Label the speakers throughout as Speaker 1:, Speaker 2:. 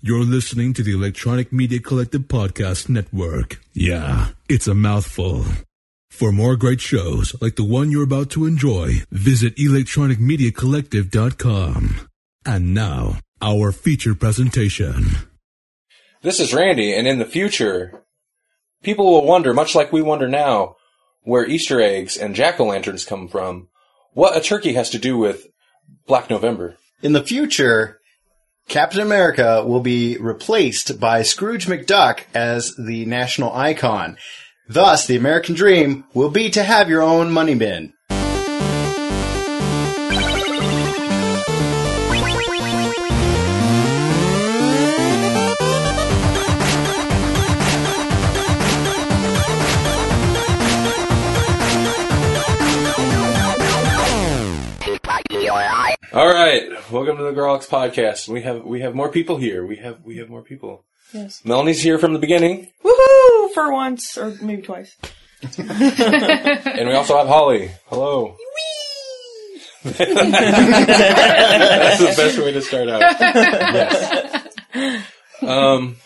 Speaker 1: You're listening to the Electronic Media Collective Podcast Network. Yeah, it's a mouthful. For more great shows like the one you're about to enjoy, visit electronicmediacollective.com. And now, our feature presentation.
Speaker 2: This is Randy, and in the future, people will wonder, much like we wonder now, where Easter eggs and jack o' lanterns come from, what a turkey has to do with Black November.
Speaker 3: In the future, Captain America will be replaced by Scrooge McDuck as the national icon. Thus, the American dream will be to have your own money bin.
Speaker 2: All right, welcome to the Grawlix podcast. We have we have more people here. We have we have more people.
Speaker 4: Yes.
Speaker 2: Melanie's here from the beginning,
Speaker 4: Woohoo! For once, or maybe twice.
Speaker 2: and we also have Holly. Hello. That's the best way to start out.
Speaker 3: Yes.
Speaker 2: Um,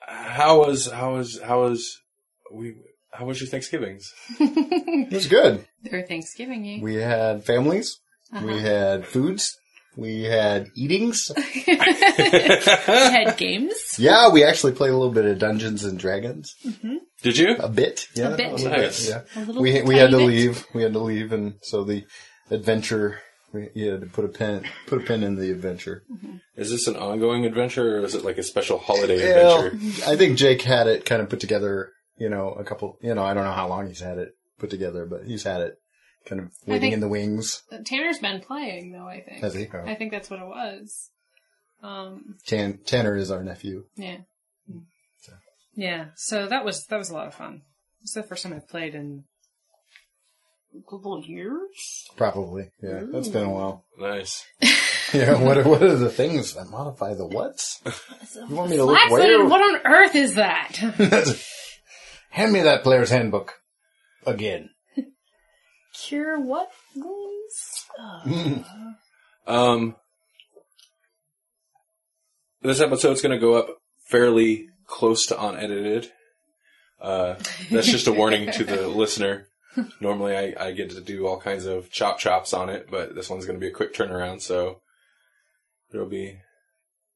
Speaker 2: how was how was how was we? How was your Thanksgivings?
Speaker 3: It was good.
Speaker 5: They're Thanksgiving?
Speaker 3: We had families. We uh-huh. had foods. We had eatings.
Speaker 5: We had games.
Speaker 3: Yeah, we actually played a little bit of Dungeons and Dragons. Mm-hmm.
Speaker 2: Did you?
Speaker 3: A bit. Yeah.
Speaker 5: A bit.
Speaker 3: little
Speaker 2: Nice.
Speaker 3: Yeah.
Speaker 5: A little
Speaker 3: We, we had to
Speaker 5: bit.
Speaker 3: leave. We had to leave. And so the adventure, we, you had to put a pin, put a pin in the adventure. Mm-hmm.
Speaker 2: Is this an ongoing adventure, or is it like a special holiday
Speaker 3: Well,
Speaker 2: adventure?
Speaker 3: I think Jake had it kind of put together, you know, a couple, you know, I don't know how long he's had it put together, but he's had it kind of waiting
Speaker 5: think-
Speaker 3: in the wings.
Speaker 5: Tanner's been playing though. I think.
Speaker 3: Has he? Oh.
Speaker 5: I think that's what it was. Um.
Speaker 3: Tan- Tanner is our nephew.
Speaker 5: Yeah.
Speaker 6: Yeah, so that was that was a lot of fun. It's the first time I've played in
Speaker 4: A couple of years?
Speaker 3: Probably. Yeah. That's been a while.
Speaker 2: Nice.
Speaker 3: Yeah. What are, what are the things that modify the whats? You want me to look
Speaker 5: What?
Speaker 3: where?
Speaker 5: What on earth is that?
Speaker 3: Hand me that player's handbook. Again.
Speaker 4: Cure what wounds?
Speaker 2: Um, this episode's going to go up fairly close to unedited. Uh, that's just a warning to the listener. Normally, I, I get to do all kinds of chop chops on it, but this one's going to be a quick turnaround, so there'll be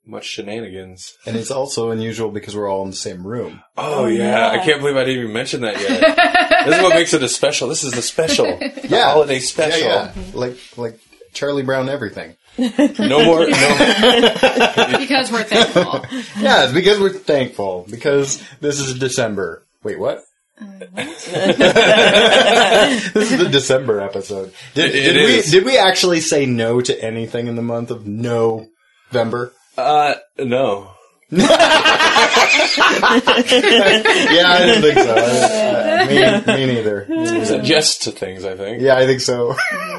Speaker 2: much shenanigans.
Speaker 3: And it's also unusual because we're all in the same room.
Speaker 2: Oh, oh yeah. I can't believe I didn't even mention that yet. this is what makes it a special. This is a special. The
Speaker 3: Yeah.
Speaker 2: holiday special.
Speaker 3: yeah. Like, like Charlie Brown everything.
Speaker 2: No more, no,
Speaker 5: because we're thankful.
Speaker 3: Yeah, it's because we're thankful. Because this is December. Wait, what? Uh, this is the December episode. Did,
Speaker 2: It-
Speaker 3: did
Speaker 2: it
Speaker 3: we
Speaker 2: is.
Speaker 3: did we actually say no to anything in the month of November?
Speaker 2: Uh, no.
Speaker 3: yeah, I didn't think so. I- I- me, me neither. Me neither.
Speaker 2: Said yes to things, I think.
Speaker 3: Yeah, I think so.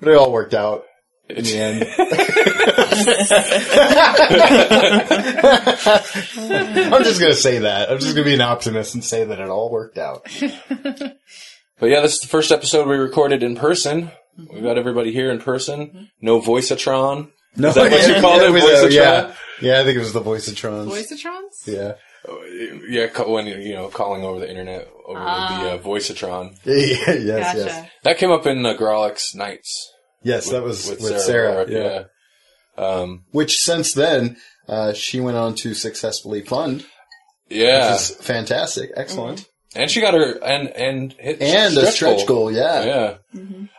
Speaker 3: but it all worked out in the end. I'm just gonna say that. I'm just gonna be an optimist and say that it all worked out.
Speaker 2: But yeah, this is the first episode we recorded in person. We've got everybody here in person. No voiceatron.
Speaker 3: No,
Speaker 2: Is that what you called it,
Speaker 3: was,
Speaker 2: Voicetron?
Speaker 3: yeah, yeah, I think it was the Voicetrons.
Speaker 5: Voiceatrons?
Speaker 3: Yeah,
Speaker 2: Yeah, ca- when you know calling over the internet over the uh, voiceatron.
Speaker 3: yeah, yes,
Speaker 5: Gotcha.
Speaker 3: yes,
Speaker 2: That came up in uh, Grawlix Nights
Speaker 3: yes. That was
Speaker 2: with,
Speaker 3: with,
Speaker 2: Sarah.
Speaker 3: Sarah. yeah.
Speaker 2: yeah. Um,
Speaker 3: Which since then, uh, she went on to successfully fund,
Speaker 2: yeah.
Speaker 3: which is fantastic, excellent,
Speaker 2: and she got her and and hit
Speaker 3: and a stretch goal. Yeah,
Speaker 2: Yeah.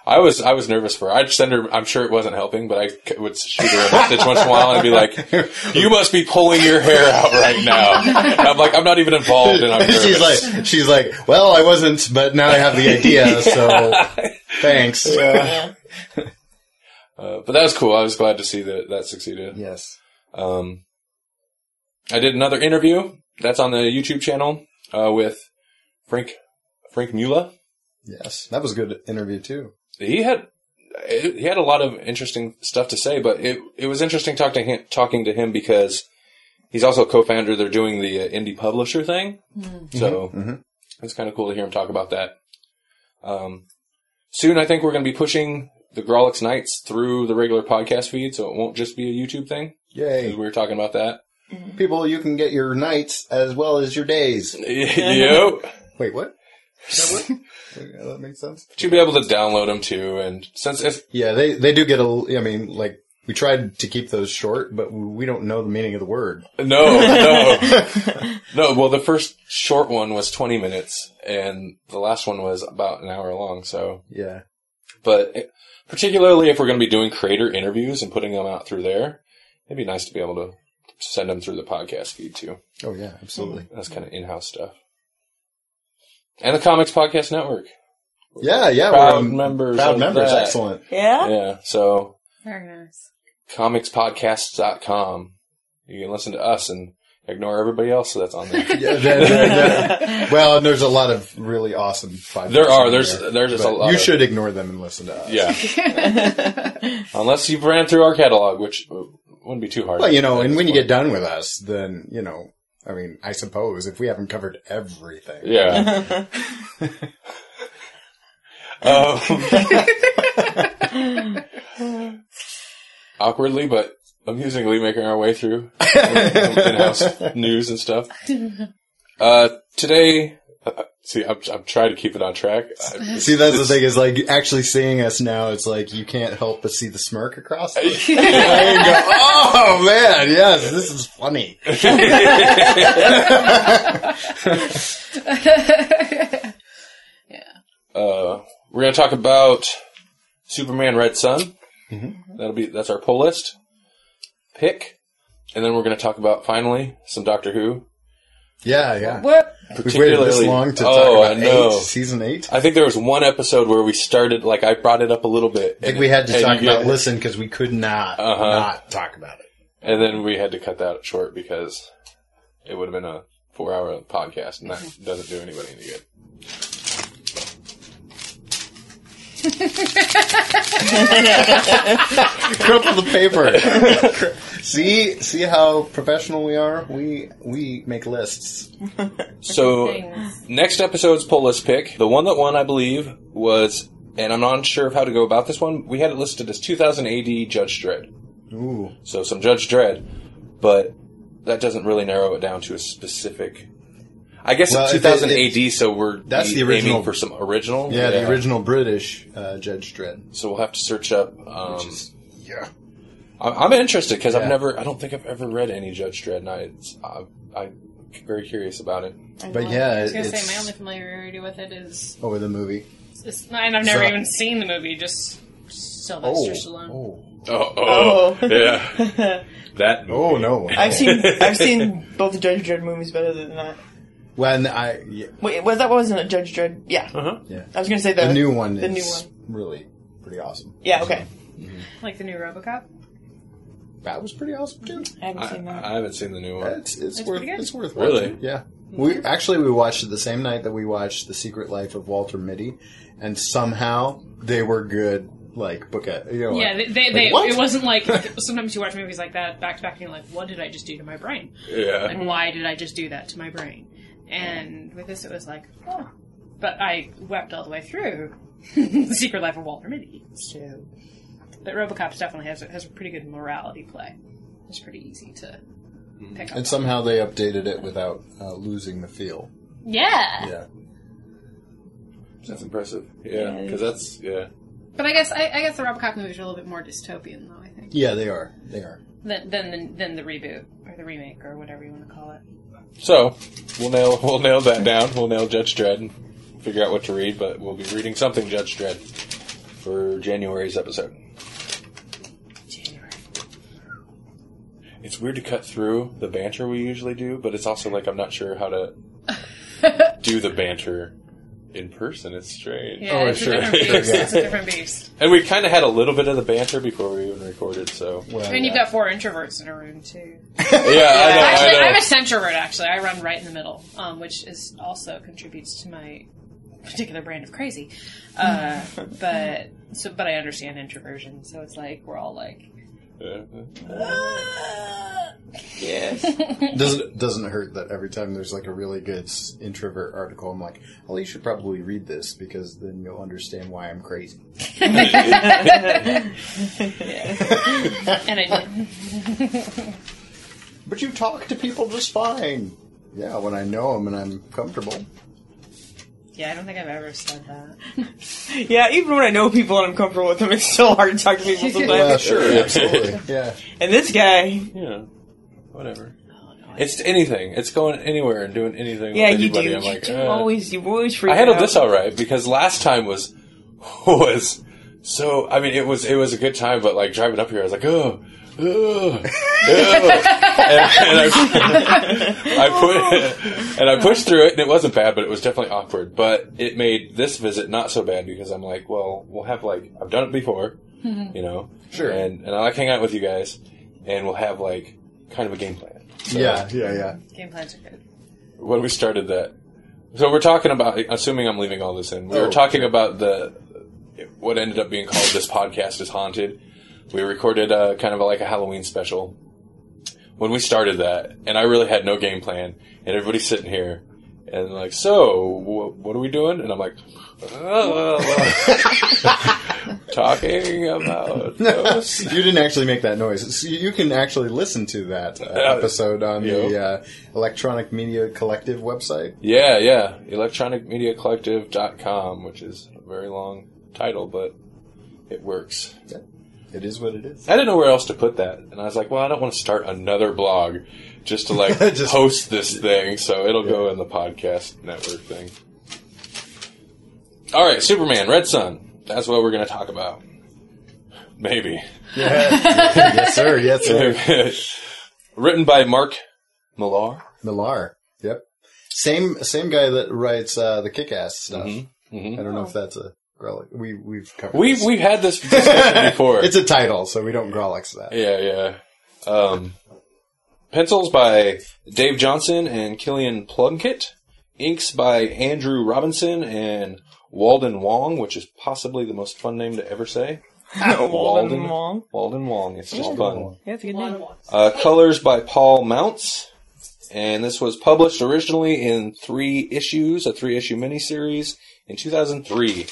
Speaker 2: I was I was nervous for her. I'd send her. I'm sure it wasn't helping, but I would shoot her a message once in a while and be like, "You must be pulling your hair out right now." And I'm like, "I'm not even involved," and I'm nervous.
Speaker 3: she's like, she's like, well, I wasn't, but now I have the idea, so thanks.
Speaker 2: Uh, but that was cool. I was glad to see that that succeeded.
Speaker 3: Yes.
Speaker 2: Um, I did another interview that's on the YouTube channel uh, with Frank Frank Mula.
Speaker 3: Yes. That was a good interview too.
Speaker 2: He had he had a lot of interesting stuff to say, but it it was interesting talking to him, talking to him because he's also a co-founder. They're doing the uh, indie publisher thing, so it's kind of cool to hear him talk about that. Um, soon, I think we're going to be pushing the Grawlix Nights through the regular podcast feed, so it won't just be a YouTube thing.
Speaker 3: Yay.
Speaker 2: We were talking about that.
Speaker 3: People, you can get your nights as well as your days.
Speaker 2: yep.
Speaker 3: Wait, what? That what? Yeah, that makes sense.
Speaker 2: But you'll be able to download them too, and since if
Speaker 3: Yeah, they, they do get a, I mean, like, we tried to keep those short, but we don't know the meaning of the word.
Speaker 2: no, no, no. Well, the first short one was 20 minutes, and the last one was about an hour long. So,
Speaker 3: Yeah.
Speaker 2: but it- particularly if we're going to be doing creator interviews and putting them out through there, it'd be nice to be able to send them through the podcast feed too.
Speaker 3: Oh yeah, absolutely.
Speaker 2: That's kind of in-house stuff. And the Comics Podcast Network.
Speaker 3: Yeah, yeah,
Speaker 2: Proud
Speaker 3: we're um,
Speaker 2: members
Speaker 3: Proud
Speaker 2: of
Speaker 3: members,
Speaker 2: that.
Speaker 3: excellent.
Speaker 4: Yeah?
Speaker 2: Yeah, so
Speaker 5: Very nice.
Speaker 2: comicspodcasts.com. You can listen to us and ignore everybody else that's on there.
Speaker 3: Yeah, well, and there's a lot of really awesome five.
Speaker 2: There are. There's-
Speaker 3: there,
Speaker 2: there's just a lot
Speaker 3: You
Speaker 2: of-
Speaker 3: should ignore them and listen to us.
Speaker 2: yeah. Unless you've ran through our catalog, which wouldn't be too hard.
Speaker 3: Well, you know, and
Speaker 2: this
Speaker 3: when you get done with us, then you know, I mean, I suppose if we haven't covered everything,
Speaker 2: Yeah. um, awkwardly, but amusingly making our way through in-house news and stuff. Uh, today, see, I'm, I'm trying to keep it on track.
Speaker 3: See, that's the thing is like actually seeing us now. It's like you can't help but see the smirk across. The- and go, oh man, yes, this is funny.
Speaker 2: Uh, we're going to talk about Superman Red Son.
Speaker 3: Mm-hmm.
Speaker 2: That'll be that's our pull list pick, and then we're going to talk about finally some Doctor Who.
Speaker 3: Yeah, yeah.
Speaker 5: What?
Speaker 3: We've waited this long to
Speaker 2: oh,
Speaker 3: talk about
Speaker 2: I know.
Speaker 3: eight, season eight.
Speaker 2: I think there was one episode where we started, like I brought it up a little bit.
Speaker 3: I think we had to talk about
Speaker 2: listen,
Speaker 3: listen because we could not
Speaker 2: Uh-huh.
Speaker 3: not talk about it.
Speaker 2: and then we had to cut that short because it would have been a four-hour podcast, and that doesn't do anybody any good.
Speaker 3: Crumple the paper. see, see how professional we are. We we make lists.
Speaker 2: So
Speaker 5: Things.
Speaker 2: next episode's pull list pick, the one that won, I believe, was, and I'm not sure of how to go about this one. We had it listed as 2000 AD Judge Dredd.
Speaker 3: Ooh,
Speaker 2: So some Judge Dredd, but that doesn't really narrow it down to a specific. I guess
Speaker 3: Well,
Speaker 2: it's
Speaker 3: it-
Speaker 2: 2000
Speaker 3: it-
Speaker 2: AD, so we're
Speaker 3: That's the
Speaker 2: aiming
Speaker 3: original-
Speaker 2: for some original.
Speaker 3: yeah, the original British uh, Judge Dredd.
Speaker 2: So we'll have to search up. Um,
Speaker 3: Which is yeah.
Speaker 2: I'm, I'm interested because
Speaker 3: Yeah.
Speaker 2: I've never, I don't think I've ever read any Judge Dredd, and I, it's, I, I'm very curious about it.
Speaker 3: But yeah,
Speaker 5: I was gonna
Speaker 3: it's
Speaker 5: say my only familiarity with it is,
Speaker 3: over the movie.
Speaker 5: it's, and I've never
Speaker 3: So-
Speaker 5: even seen the movie. Just Sylvester Stallone.
Speaker 3: oh,
Speaker 2: Oh,
Speaker 4: Oh.
Speaker 2: yeah, that.
Speaker 3: oh no.
Speaker 4: I've seen I've seen both the Judge Dredd movies, better than that,
Speaker 3: when I yeah,
Speaker 4: wait, was that wasn't a Judge Dredd? Yeah,
Speaker 2: Uh-huh.
Speaker 3: yeah.
Speaker 4: I was gonna say the,
Speaker 3: the new one
Speaker 4: The
Speaker 3: is
Speaker 4: new one.
Speaker 3: really pretty awesome.
Speaker 4: Yeah, okay.
Speaker 5: Like the new RoboCop.
Speaker 3: That was pretty awesome too.
Speaker 4: I haven't
Speaker 2: I,
Speaker 4: seen that.
Speaker 2: I haven't seen the new one.
Speaker 3: It's it's,
Speaker 5: It's
Speaker 3: worth
Speaker 5: pretty good.
Speaker 3: it's worth
Speaker 2: Really?
Speaker 3: watching. Yeah. We actually we watched it the same night that we watched The Secret Life of Walter Mitty, and somehow they were good. Like book it, you know.
Speaker 5: Yeah,
Speaker 3: like-
Speaker 5: they, they,
Speaker 3: like,
Speaker 5: they
Speaker 3: what?
Speaker 5: it wasn't like sometimes you watch movies like that back to back and you're like, what did I just do to my brain?
Speaker 2: Yeah.
Speaker 5: Like, why did I just do that to my brain? And with this, it was like, oh. But I wept all the way through The Secret Life of Walter Mitty. So, but RoboCop definitely has a, has a pretty good morality play. It's pretty easy to pick up.
Speaker 3: And somehow they updated it without uh, losing the feel.
Speaker 5: yeah.
Speaker 3: Yeah.
Speaker 2: That's impressive. Yeah, because that's yeah.
Speaker 5: But I guess I, I guess the RoboCop movies are a little bit more dystopian, though. I think
Speaker 3: Yeah, they are. They are.
Speaker 5: than than the, than the reboot or the remake or whatever you want to call it.
Speaker 2: So we'll nail we'll nail that down. We'll nail Judge Dredd and figure out what to read. But we'll be reading something Judge Dredd for January's episode.
Speaker 5: January.
Speaker 2: It's weird to cut through the banter we usually do, but it's also like I'm not sure how to do the banter in person. It's strange.
Speaker 5: Yeah,
Speaker 3: Oh,
Speaker 5: it's
Speaker 3: sure.
Speaker 5: a different beast.
Speaker 3: Yeah.
Speaker 5: It's a different beast.
Speaker 2: And we kind of had a little bit of the banter before we even recorded. So
Speaker 3: Well,
Speaker 5: And you've got four introverts in a room too.
Speaker 2: yeah, I know.
Speaker 5: Actually,
Speaker 2: I know.
Speaker 5: I'm a centrovert. Actually, I run right in the middle, um, which is also contributes to my particular brand of crazy. Uh, but so, but I understand introversion, so it's like we're all like,
Speaker 2: Yeah.
Speaker 4: Yeah.
Speaker 3: doesn't doesn't hurt that every time there's like a really good introvert article, I'm like, well, you should probably read this because then you'll understand why I'm crazy.
Speaker 5: And I did.
Speaker 3: But you talk to people just fine. Yeah, when I know them and I'm comfortable.
Speaker 5: Yeah, I don't think I've ever said that.
Speaker 4: Yeah, even when I know people and I'm comfortable with them, it's still hard to talk to people sometimes.
Speaker 3: Yeah, sure, absolutely. Yeah.
Speaker 4: And this guy,
Speaker 2: Yeah, whatever. It's anything. It's going anywhere and doing anything.
Speaker 4: yeah,
Speaker 2: with
Speaker 4: you do.
Speaker 2: I'm
Speaker 4: you
Speaker 2: like,
Speaker 4: do
Speaker 2: uh.
Speaker 4: always, you always
Speaker 2: I handled
Speaker 4: out.
Speaker 2: this all right because last time was was so. I mean, it was it was a good time, but like driving up here, I was like, oh. oh, oh. and, and I, I put and I pushed through it, and it wasn't bad, but it was definitely awkward. But it made this visit not so bad because I'm like, well, we'll have like I've done it before, you know,
Speaker 3: Sure.
Speaker 2: and and I like hanging out with you guys, and we'll have like kind of a game plan. So
Speaker 3: Yeah, yeah, yeah.
Speaker 5: Game plans are good.
Speaker 2: when we started that. So we're talking about, assuming I'm leaving all this in, we
Speaker 3: Oh,
Speaker 2: were talking about the what ended up being called this podcast is haunted. We recorded a kind of like a Halloween special when we started that, and I really had no game plan, and everybody's sitting here and like, so wh- what are we doing? And I'm like, "Oh, talking about ghosts.
Speaker 3: You didn't actually make that noise. So you can actually listen to that uh, episode on the uh, Electronic Media Collective website.
Speaker 2: Yeah, yeah. Electronicmediacollective.com, which is a very long title, but it works.
Speaker 3: It is what it is.
Speaker 2: I didn't know where else to put that. And I was like, well, I don't want to start another blog just to like
Speaker 3: Just-
Speaker 2: host this thing, so it'll go in the podcast network thing. All right, Superman, Red Son. That's what we're going to talk about. Maybe.
Speaker 3: yes, sir. Yes, sir.
Speaker 2: Written by Mark Millar.
Speaker 3: Millar. Yep. Same same guy that writes uh, the Kick-Ass stuff.
Speaker 2: Mhm, mhm.
Speaker 3: I don't know if that's a Grolic. We we've covered.
Speaker 2: We
Speaker 3: this.
Speaker 2: we've had this discussion before.
Speaker 3: It's a title, so we don't Grawlix that.
Speaker 2: Yeah, yeah. Um, pencils by Dave Johnson and Killian Plunkett. Inks by Andrew Robinson and Walden Wong, which is possibly the most fun name to ever say.
Speaker 4: Walden Wong.
Speaker 2: Walden Wong. It's just fun.
Speaker 4: Yeah, it's a good name.
Speaker 2: Uh, colors by Paul Mounts. And this was published originally in three issues, a three issue miniseries in 2003.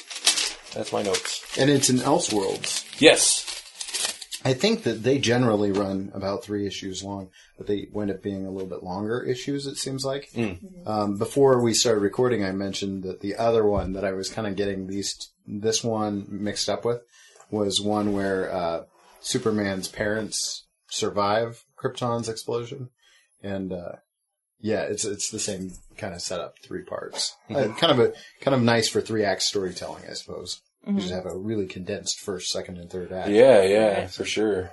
Speaker 2: That's my notes.
Speaker 3: And it's in Elseworlds.
Speaker 2: Yes.
Speaker 3: I think that they generally run about three issues long, but they wind up being a little bit longer issues. It seems like. Um, before we started recording, I mentioned that the other one that I was kind of getting these this one mixed up with was one where uh, Superman's parents survive Krypton's explosion, and uh, yeah, it's it's the same kind of setup, three parts. Uh, kind of a kind of nice for three act storytelling, I suppose. You just have a really condensed first, second, and third act.
Speaker 2: Yeah, yeah, for sure.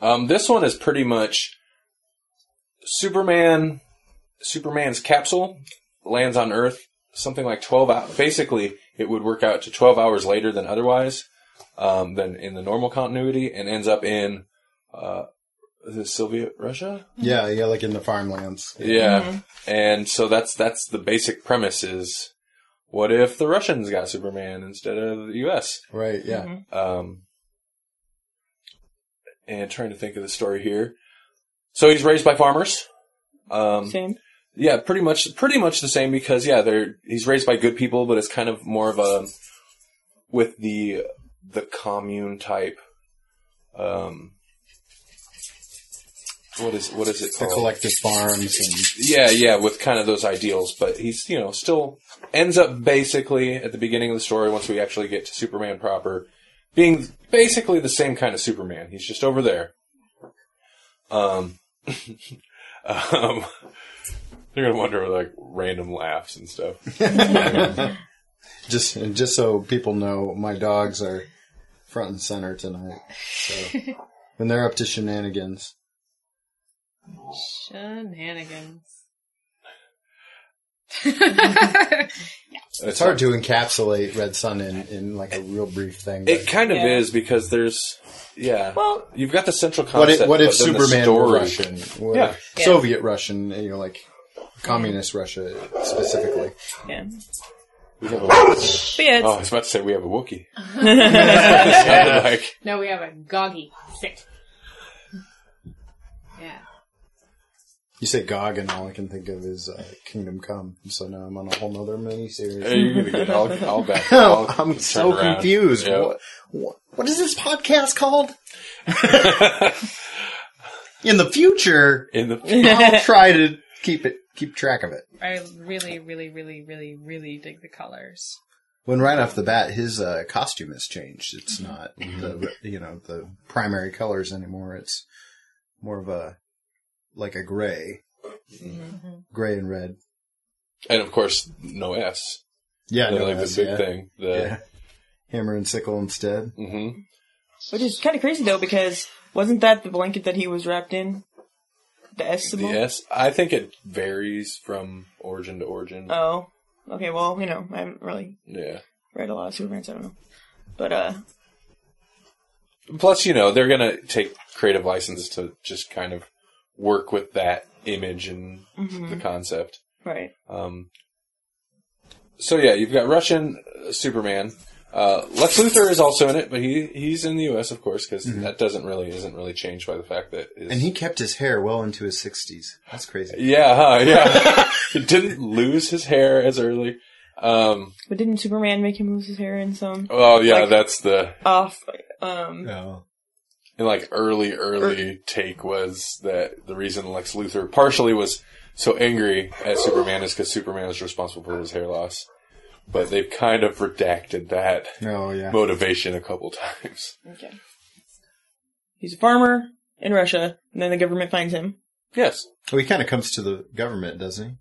Speaker 2: Um, this one is pretty much Superman. Superman's capsule lands on Earth something like twelve hours. Basically, it would work out to twelve hours later than otherwise, um, than in the normal continuity, and ends up in uh, is it Soviet Russia?
Speaker 3: Yeah, yeah, like in the farmlands.
Speaker 2: Yeah, and so that's that's the basic premise is. What if the Russians got Superman instead of the U.S.?
Speaker 3: Right, yeah.
Speaker 2: Um, and trying to think of the story here. So he's raised by farmers. Um,
Speaker 4: Same.
Speaker 2: yeah, pretty much, pretty much the same because yeah, they're he's raised by good people, but it's kind of more of a with the the commune type. Um, what is what is it called?
Speaker 3: The collective farms and
Speaker 2: Yeah, yeah, with kind of those ideals, but he's you know still ends up basically at the beginning of the story once we actually get to Superman proper, being basically the same kind of Superman. He's just over there. Um, um, you're gonna wonder like random laughs and stuff.
Speaker 3: just and just so people know, my dogs are front and center tonight. So when they're up to shenanigans,
Speaker 5: Shenanigans.
Speaker 3: it's hard to encapsulate Red Son in, in like a real brief thing.
Speaker 2: It kind of
Speaker 4: Yeah.
Speaker 2: is because there's yeah.
Speaker 4: Well-
Speaker 2: you've got the central
Speaker 3: what
Speaker 2: concept.
Speaker 3: if, what if
Speaker 2: but then the
Speaker 3: Superman were Russian? What
Speaker 2: Yeah.
Speaker 3: if Soviet Russian, you know, like communist Russia specifically.
Speaker 4: Yeah.
Speaker 2: We have a-
Speaker 4: But yeah,
Speaker 2: oh, I was about to say we have a Wookiee. It like
Speaker 5: No, we have a goggy. Sick. Yeah.
Speaker 3: You say GOG, and all I can think of is uh, Kingdom Come. So now I'm on a whole nother miniseries.
Speaker 2: Hey, you're gonna get all, all back. I'll
Speaker 3: I'm so
Speaker 2: around.
Speaker 3: confused.
Speaker 2: Yeah.
Speaker 3: What, what, what is this podcast called? In the future,
Speaker 2: In the
Speaker 3: I'll try to keep it, keep track of it.
Speaker 5: I really, really, really, really, really dig the colors.
Speaker 3: When right off the bat, his uh, costume has changed. It's not the you know the primary colors anymore. It's more of a like a gray, gray and red.
Speaker 2: and of course no S.
Speaker 3: Yeah,
Speaker 2: They're
Speaker 3: no,
Speaker 2: like
Speaker 3: that's-
Speaker 2: the big
Speaker 3: yeah.
Speaker 2: thing. The
Speaker 3: Yeah. Hammer and sickle instead.
Speaker 2: hmm
Speaker 4: Which is kind of crazy though, because wasn't that the blanket that he was wrapped in? The S symbol.
Speaker 2: the S. I think it varies from origin to origin.
Speaker 4: Oh, okay. Well, you know, I haven't really
Speaker 2: yeah.
Speaker 4: read a lot of Superman, so I don't know. But uh,
Speaker 2: Plus, you know, they're gonna take creative license to just kind of work with that image and the concept.
Speaker 4: right.
Speaker 2: Um, so yeah, you've got Russian uh, Superman. Uh, Lex Luthor is also in it, but he he's in the U.S. of course because that doesn't really isn't really changed by the fact that his,
Speaker 3: And he kept his hair well into his sixties. That's crazy.
Speaker 2: yeah huh, yeah he didn't lose his hair as early. Um,
Speaker 4: But didn't Superman make him lose his hair in some
Speaker 2: Oh yeah,
Speaker 4: Like-
Speaker 2: that's the
Speaker 4: off? Um,
Speaker 3: No.
Speaker 2: And like early early er- take was that the reason Lex Luthor partially was so angry at Superman is because Superman is responsible for his hair loss. But they've kind of redacted that
Speaker 3: Oh yeah.
Speaker 2: motivation a couple times.
Speaker 4: okay. He's a farmer in Russia, and then the government finds him.
Speaker 2: Yes,
Speaker 3: Well, he kind of comes to the government, doesn't he?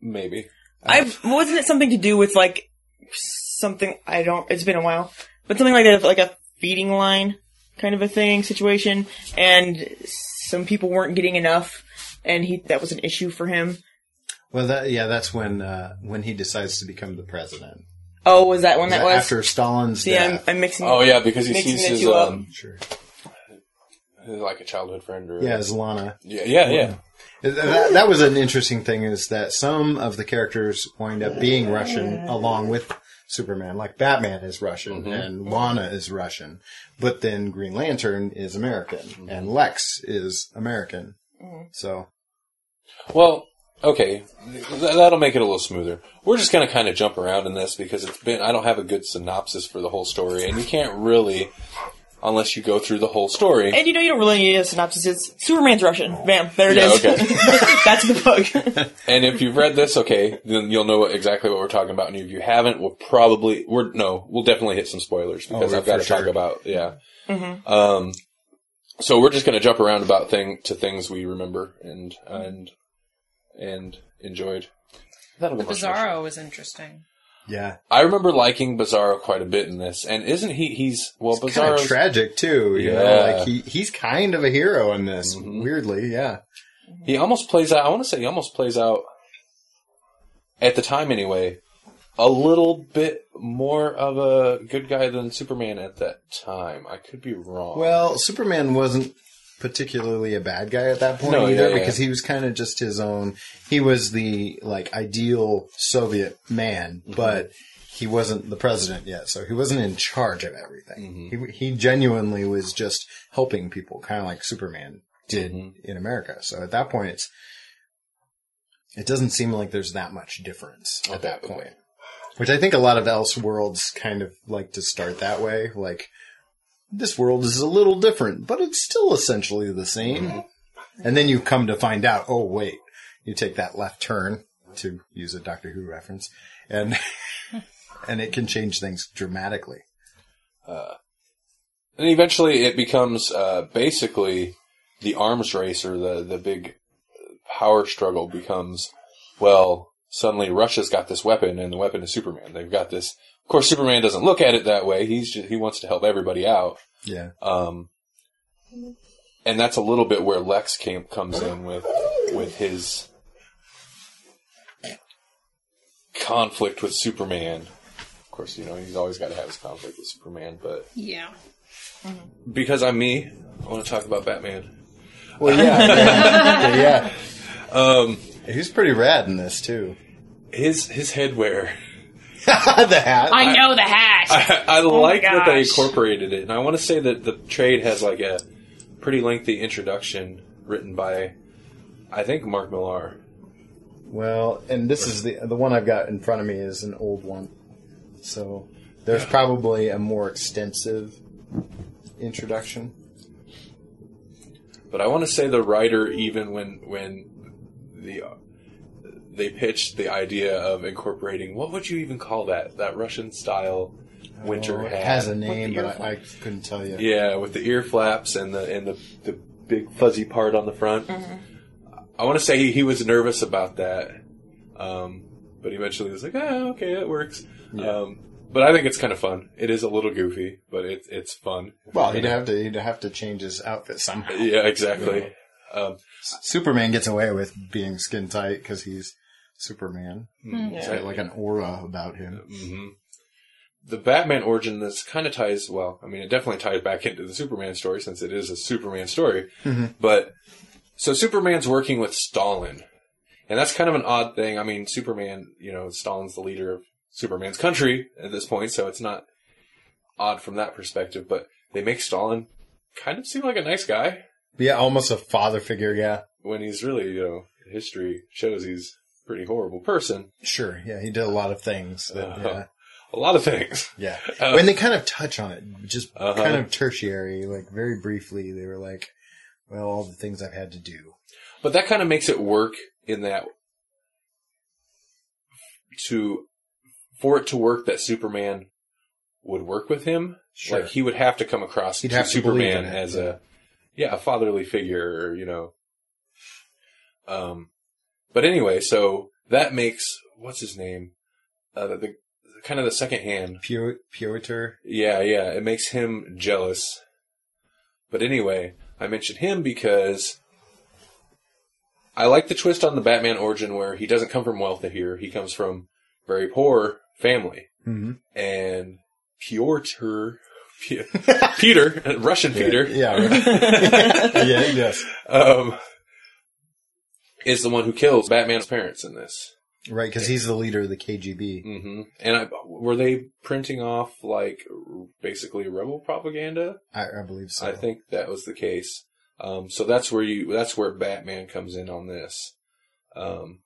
Speaker 2: maybe.
Speaker 4: I wasn't it something to do with like something I don't. It's been a while, but something like a like a feeding line kind of a thing situation, and some people weren't getting enough, and he that was an issue for him.
Speaker 3: Well, that yeah, that's when uh, when he decides to become the president.
Speaker 4: Oh, was that when that was?
Speaker 3: after Stalin's
Speaker 4: See, I'm. I'm mixing.
Speaker 2: Oh yeah, because he sees his um,
Speaker 3: Sure.
Speaker 2: like a childhood friend or
Speaker 3: Yeah, as Lana.
Speaker 2: yeah, yeah, yeah.
Speaker 3: That, that was an interesting thing is that some of the characters wind up being Russian along with Superman. Like Batman is Russian mm-hmm. and Lana is Russian, but then Green Lantern is American mm-hmm. and Lex is American. Mm-hmm. So
Speaker 2: Well, okay, th- that'll make it a little smoother. We're just gonna kind of jump around in this because it's been. I don't have a good synopsis for the whole story, and you can't really, unless you go through the whole story.
Speaker 4: And you know, you don't really need a synopsis. It's Superman's Russian. Bam, there it
Speaker 2: Yeah,
Speaker 4: is.
Speaker 2: okay.
Speaker 4: That's the book.
Speaker 2: And if you've read this, okay, then you'll know what, exactly what we're talking about. And if you haven't, we'll probably we're no, we'll definitely hit some spoilers because
Speaker 3: Oh,
Speaker 2: I've got to
Speaker 3: sure.
Speaker 2: talk about yeah. Um, so we're just going to jump around about thing to things we remember and and and enjoyed. That'll go much
Speaker 5: Bizarro was interesting.
Speaker 3: Yeah,
Speaker 2: I remember liking Bizarro quite a bit in this, and isn't he? He's well,
Speaker 3: it's kind of
Speaker 2: Bizarro.
Speaker 3: tragic too. You know,
Speaker 2: Yeah.
Speaker 3: like he he's kind of a hero in this. Mm-hmm. Weirdly, yeah.
Speaker 2: he almost plays out. I want to say he almost plays out at the time anyway. A little bit more of a good guy than Superman at that time. I could be wrong.
Speaker 3: Well, Superman wasn't particularly a bad guy at that point
Speaker 2: No,
Speaker 3: either
Speaker 2: yeah, yeah.
Speaker 3: because he was kind of just his own. He was the like ideal Soviet man,
Speaker 2: Mm-hmm.
Speaker 3: but he wasn't the president yet, so he wasn't in charge of everything.
Speaker 2: Mm-hmm.
Speaker 3: He he genuinely was just helping people, kind of like Superman did
Speaker 2: Mm-hmm.
Speaker 3: in America. So at that point, it's it doesn't seem like there's that much difference at
Speaker 2: Okay,
Speaker 3: that point. Which I think a lot of Elseworlds kind of like to start that way. Like, this world is a little different, but it's still essentially the same. And then you come to find out, oh wait, you take that left turn to use a Doctor Who reference, and and it can change things dramatically.
Speaker 2: Uh, and eventually it becomes uh, basically the arms race or the the big power struggle becomes well. Suddenly, Russia's got this weapon, and the weapon is Superman. They've got this. Of course, Superman doesn't look at it that way. He's just, he wants to help everybody out.
Speaker 3: Yeah,
Speaker 2: Um, and that's a little bit where Lex came, comes in with with his conflict with Superman. Of course, you know he's always got to have his conflict with Superman, but
Speaker 5: Yeah.
Speaker 2: because I'm me, I want to talk about Batman.
Speaker 3: well, yeah, yeah, yeah.
Speaker 2: Um,
Speaker 3: He was pretty rad in this too.
Speaker 2: his his headwear.
Speaker 3: the hat.
Speaker 5: I know the hat.
Speaker 2: I, I oh like that they incorporated it, and I want to say that the trade has like a pretty lengthy introduction written by I think Mark Millar.
Speaker 3: Well, and this is the the one I've got in front of me is an old one, so there's probably a more extensive introduction.
Speaker 2: But I want to say the writer, even when when the they pitched the idea of incorporating what would you even call that that Russian style winter
Speaker 3: Oh, it
Speaker 2: hat?
Speaker 3: has a name, but I, I couldn't tell you.
Speaker 2: Yeah, with the ear flaps and the and the, the big fuzzy part on the front. I want to say he, he was nervous about that, um, but eventually he was like, "Ah, okay, it works." Um, but I think it's kind of fun. It is a little goofy, but it's it's fun.
Speaker 3: Well, he'd have to he'd have to change his outfit somehow.
Speaker 2: Yeah, exactly. Um,
Speaker 3: Superman gets away with being skin tight because he's Superman. Hmm. Hmm. He's got like an aura about him.
Speaker 2: hmm The Batman origin this kind of ties well. I mean, it definitely ties back into the Superman story since it is a Superman story. Mm-hmm. But so Superman's working with Stalin, and that's kind of an odd thing. I mean, Superman, you know, Stalin's the leader of Superman's country at this point, so it's not odd from that perspective. But they make Stalin kind of seem like a nice guy
Speaker 3: Yeah, almost a father figure. Yeah,
Speaker 2: when he's really, you know, history shows he's a pretty horrible person.
Speaker 3: sure. Yeah, he did a lot of things. That,
Speaker 2: Uh-huh.
Speaker 3: yeah,
Speaker 2: A lot of things.
Speaker 3: yeah.
Speaker 2: Uh,
Speaker 3: when they kind of touch on it, just
Speaker 2: Uh-huh.
Speaker 3: kind of tertiary, like very briefly, they were like, "Well, all the things I've had to do."
Speaker 2: But that kind of makes it work in that to for it to work that Superman would work with him.
Speaker 3: Sure.
Speaker 2: Like he would have to come across to
Speaker 3: to
Speaker 2: Superman
Speaker 3: in
Speaker 2: as
Speaker 3: yeah.
Speaker 2: a yeah, a fatherly figure, or, you know. Um but anyway, so that makes what's his name? Uh the, the kind of the second hand
Speaker 3: Pure,
Speaker 2: yeah, yeah, it makes him jealous. But anyway, I mentioned him because I like the twist on the Batman origin where he doesn't come from wealth here. He comes from very poor family.
Speaker 3: Mm-hmm.
Speaker 2: And Piotr, P- Peter, Russian Peter,
Speaker 3: Yeah, right. yeah, yes,
Speaker 2: um, is the one who kills Batman's parents in this.
Speaker 3: right. Because he's the leader of the KGB.
Speaker 2: hmm And I, were they printing off like basically rebel propaganda?
Speaker 3: I, I believe so.
Speaker 2: I think that was the case. Um, so that's where you, that's where Batman comes in on this. Um,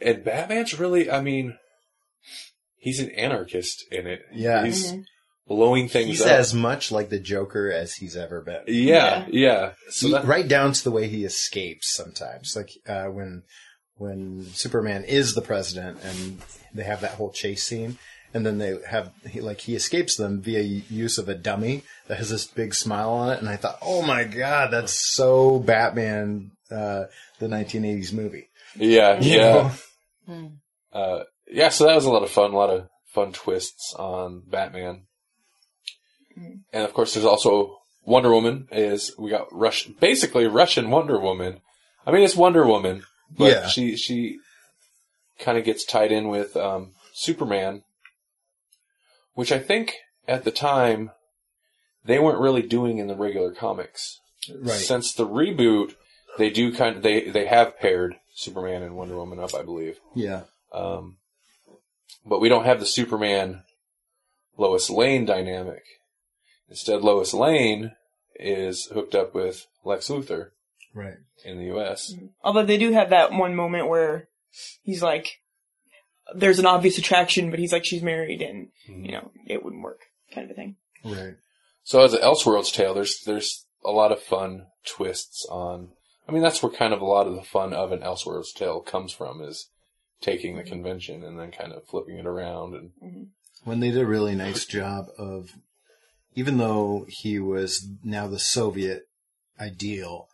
Speaker 2: and Batman's really, I mean, he's an anarchist in it.
Speaker 3: Yeah.
Speaker 2: He's blowing things up.
Speaker 3: he's
Speaker 2: up.
Speaker 3: as much like the Joker as he's ever been.
Speaker 2: yeah, yeah. So
Speaker 3: He-
Speaker 2: that,
Speaker 3: right down to the way he escapes sometimes. Like uh, when when Superman is the president and they have that whole chase scene, and then they have he, like he escapes them via use of a dummy that has this big smile on it, and I thought, oh my god, that's so Batman, uh, the 1980s movie.
Speaker 2: yeah,
Speaker 3: You
Speaker 2: yeah.
Speaker 3: know?
Speaker 2: Uh, yeah, so that was a lot of fun, a lot of fun twists on Batman. And of course, there's also Wonder Woman. Is we got Russian, basically Russian Wonder Woman. I mean, it's Wonder Woman, but
Speaker 3: Yeah.
Speaker 2: she she kind of gets tied in with um, Superman, which I think at the time they weren't really doing in the regular comics.
Speaker 3: Right.
Speaker 2: Since the reboot, they do kind of they they have paired Superman and Wonder Woman up, I believe.
Speaker 3: Yeah.
Speaker 2: Um, but we don't have the Superman Lois Lane dynamic. Instead, Lois Lane is hooked up with Lex Luthor
Speaker 3: Right.
Speaker 2: in the U.S. Mm.
Speaker 4: Although they do have that one moment where he's like, there's an obvious attraction, but he's like, she's married and, mm-hmm. you know, it wouldn't work kind of a thing.
Speaker 3: Right.
Speaker 2: So as an Elseworlds tale, there's there's a lot of fun twists on. I mean, that's where kind of a lot of the fun of an Elseworlds tale comes from is taking the mm-hmm. convention and then kind of flipping it around and mm-hmm.
Speaker 3: when they did a really nice job of, even though he was now the Soviet ideal,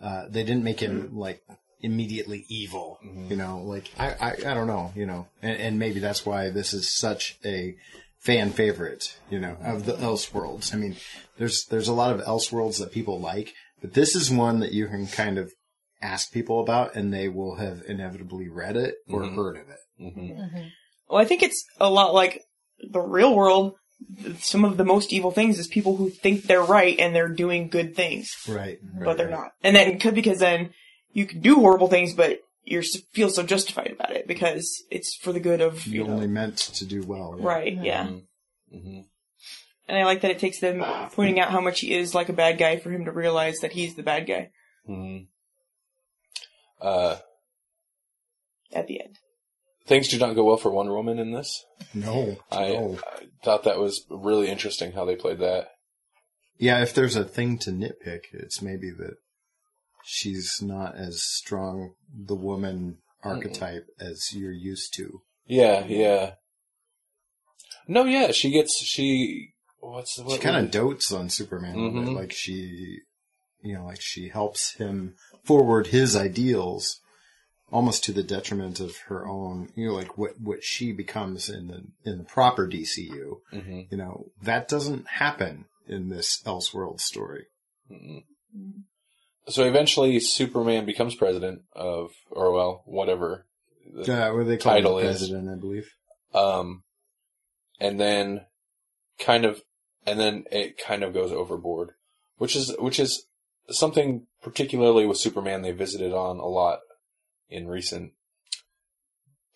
Speaker 3: uh, they didn't make him mm-hmm. like immediately evil. Mm-hmm. You know, like I, I, I don't know. You know, and, and maybe that's why this is such a fan favorite. You know, of the Elseworlds. I mean, there's there's a lot of Elseworlds that people like, but this is one that you can kind of ask people about, and they will have inevitably read it or mm-hmm. heard of it.
Speaker 4: Well, I think it's a lot like the real world. Some of the most evil things is people who think they're right and they're doing good things,
Speaker 3: Right.
Speaker 4: but they're not. And then could because then you can do horrible things, but you are feel so justified about it because it's for the good of you
Speaker 3: You
Speaker 4: know.
Speaker 3: only meant to do well. yeah.
Speaker 4: Right, yeah.
Speaker 2: hmm
Speaker 4: And I like that it takes them pointing out how much he is like a bad guy for him to realize that he's the bad guy.
Speaker 2: hmm Uh,
Speaker 4: At the end.
Speaker 2: Things do not go well for Wonder Woman in this.
Speaker 3: No,
Speaker 2: I,
Speaker 3: no.
Speaker 2: I thought that was really interesting how they played that.
Speaker 3: Yeah, if there's a thing to nitpick, it's maybe that she's not as strong the woman archetype as you're used to.
Speaker 2: Yeah, yeah. No, yeah, she gets she. What's the
Speaker 3: word.
Speaker 2: She
Speaker 3: kind of dotes on Superman a little
Speaker 2: Mhm.
Speaker 3: bit, like she, you know, like she helps him forward his ideals, almost to the detriment of her own. You know, like what what she becomes in the in the proper DCU.
Speaker 2: Mhm.
Speaker 3: You know, that doesn't happen in this Elseworld story.
Speaker 2: Mm-mm. So eventually, Superman becomes president of, or well, whatever. the-
Speaker 3: Uh, what they call
Speaker 2: title
Speaker 3: the
Speaker 2: is-
Speaker 3: president, I believe.
Speaker 2: Um, and then kind of, and then it kind of goes overboard, which is, which is something particularly with Superman they visited on a lot in recent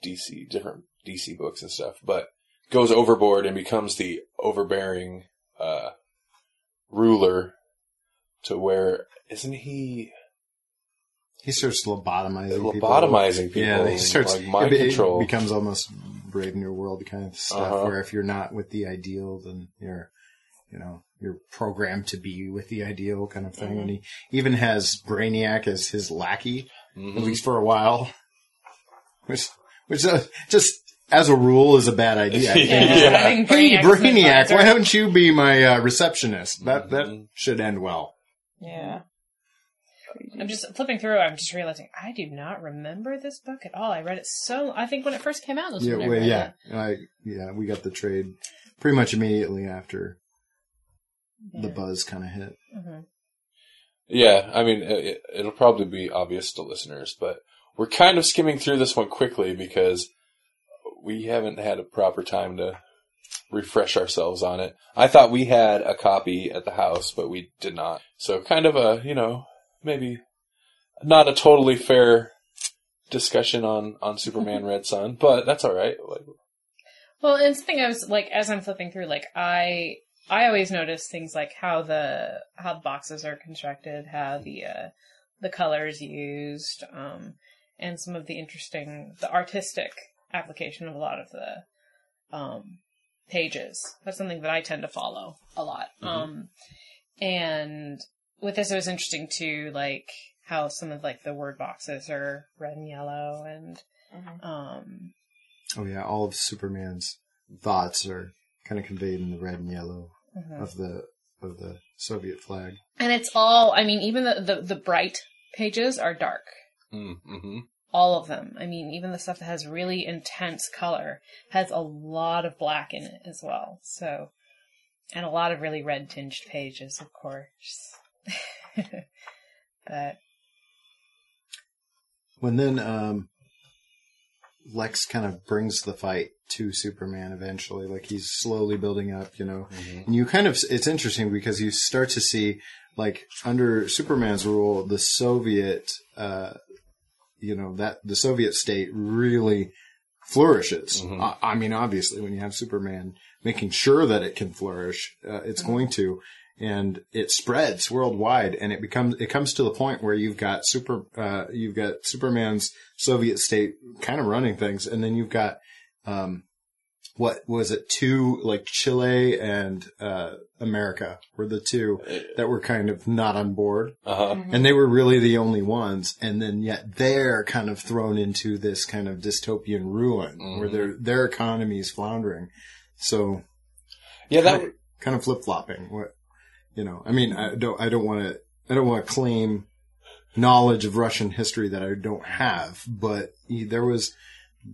Speaker 2: DC, different DC books and stuff, but goes overboard and becomes the overbearing, uh, ruler to where, isn't he
Speaker 3: He starts lobotomizing people.
Speaker 2: lobotomizing people?
Speaker 3: Yeah, he starts
Speaker 2: like mind
Speaker 3: it, it
Speaker 2: control.
Speaker 3: becomes almost Brave New World kind of stuff,
Speaker 2: Uh-huh.
Speaker 3: where if you're not with the ideal, then you're, you know, you're programmed to be with the ideal kind of thing.
Speaker 2: Mm-hmm.
Speaker 3: And he even has Brainiac as his lackey,
Speaker 2: Mhm.
Speaker 3: at least for a while, which, which uh, just as a rule is a bad idea. I.
Speaker 2: Yeah.
Speaker 3: Hey, Brainiac, why don't you be my uh, receptionist? That that
Speaker 2: Mhm.
Speaker 3: should end well.
Speaker 4: Yeah.
Speaker 5: I'm just flipping through. I'm just realizing I do not remember this book at all. I read it so. I think when it first came out, was
Speaker 3: Yeah, well, yeah. I, yeah. We got the trade pretty much immediately after the buzz kind of hit.
Speaker 5: Mhm.
Speaker 2: Yeah, I mean, it, it'll probably be obvious to listeners, but we're kind of skimming through this one quickly because we haven't had a proper time to refresh ourselves on it. I thought we had a copy at the house, but we did not. So kind of a, you know, maybe not a totally fair discussion on, on Superman Red Son, but that's alright. Like,
Speaker 5: Well, and something I was like, as I'm flipping through, like I, I always notice things like how the how the boxes are constructed, how the uh, the colors used, um, and some of the interesting, the artistic application of a lot of the um, pages. That's something that I tend to follow a lot. Um, and with this, it was interesting too, like how some of like the word boxes are red and yellow, and um,
Speaker 3: Oh yeah, all of Superman's thoughts are kind of conveyed in the red and yellow
Speaker 5: mhm.
Speaker 3: of the of the Soviet flag.
Speaker 5: And it's all, I mean, even the, the, the bright pages are dark.
Speaker 2: mm, hmm
Speaker 5: All of them. I mean, even the stuff that has really intense color has a lot of black in it as well. So, and a lot of really red tinged pages, of course. but,
Speaker 3: When then um, Lex kind of brings the fight to Superman eventually, like he's slowly building up, you know. And you kind of, it's interesting because you start to see, like, under Superman's rule, the Soviet, uh, you know, that the Soviet state really flourishes.
Speaker 2: Mhm.
Speaker 3: I, I mean, obviously, when you have Superman making sure that it can flourish, uh, it's going to. And it spreads worldwide, and it becomes it comes to the point where you've got super uh, you've got Superman's Soviet state kind of running things, and then you've got um, what was it? Two like Chile and uh, America were the two that were kind of not on board,
Speaker 2: Uh-huh.
Speaker 3: and they were really the only ones. And then yet they're kind of thrown into this kind of dystopian ruin where
Speaker 2: Mhm.
Speaker 3: their their economy is floundering. So
Speaker 2: Yeah, that,
Speaker 3: kind of, kind of flip flopping. What you know? I mean, I don't I don't want to I don't want to claim knowledge of Russian history that I don't have, but there was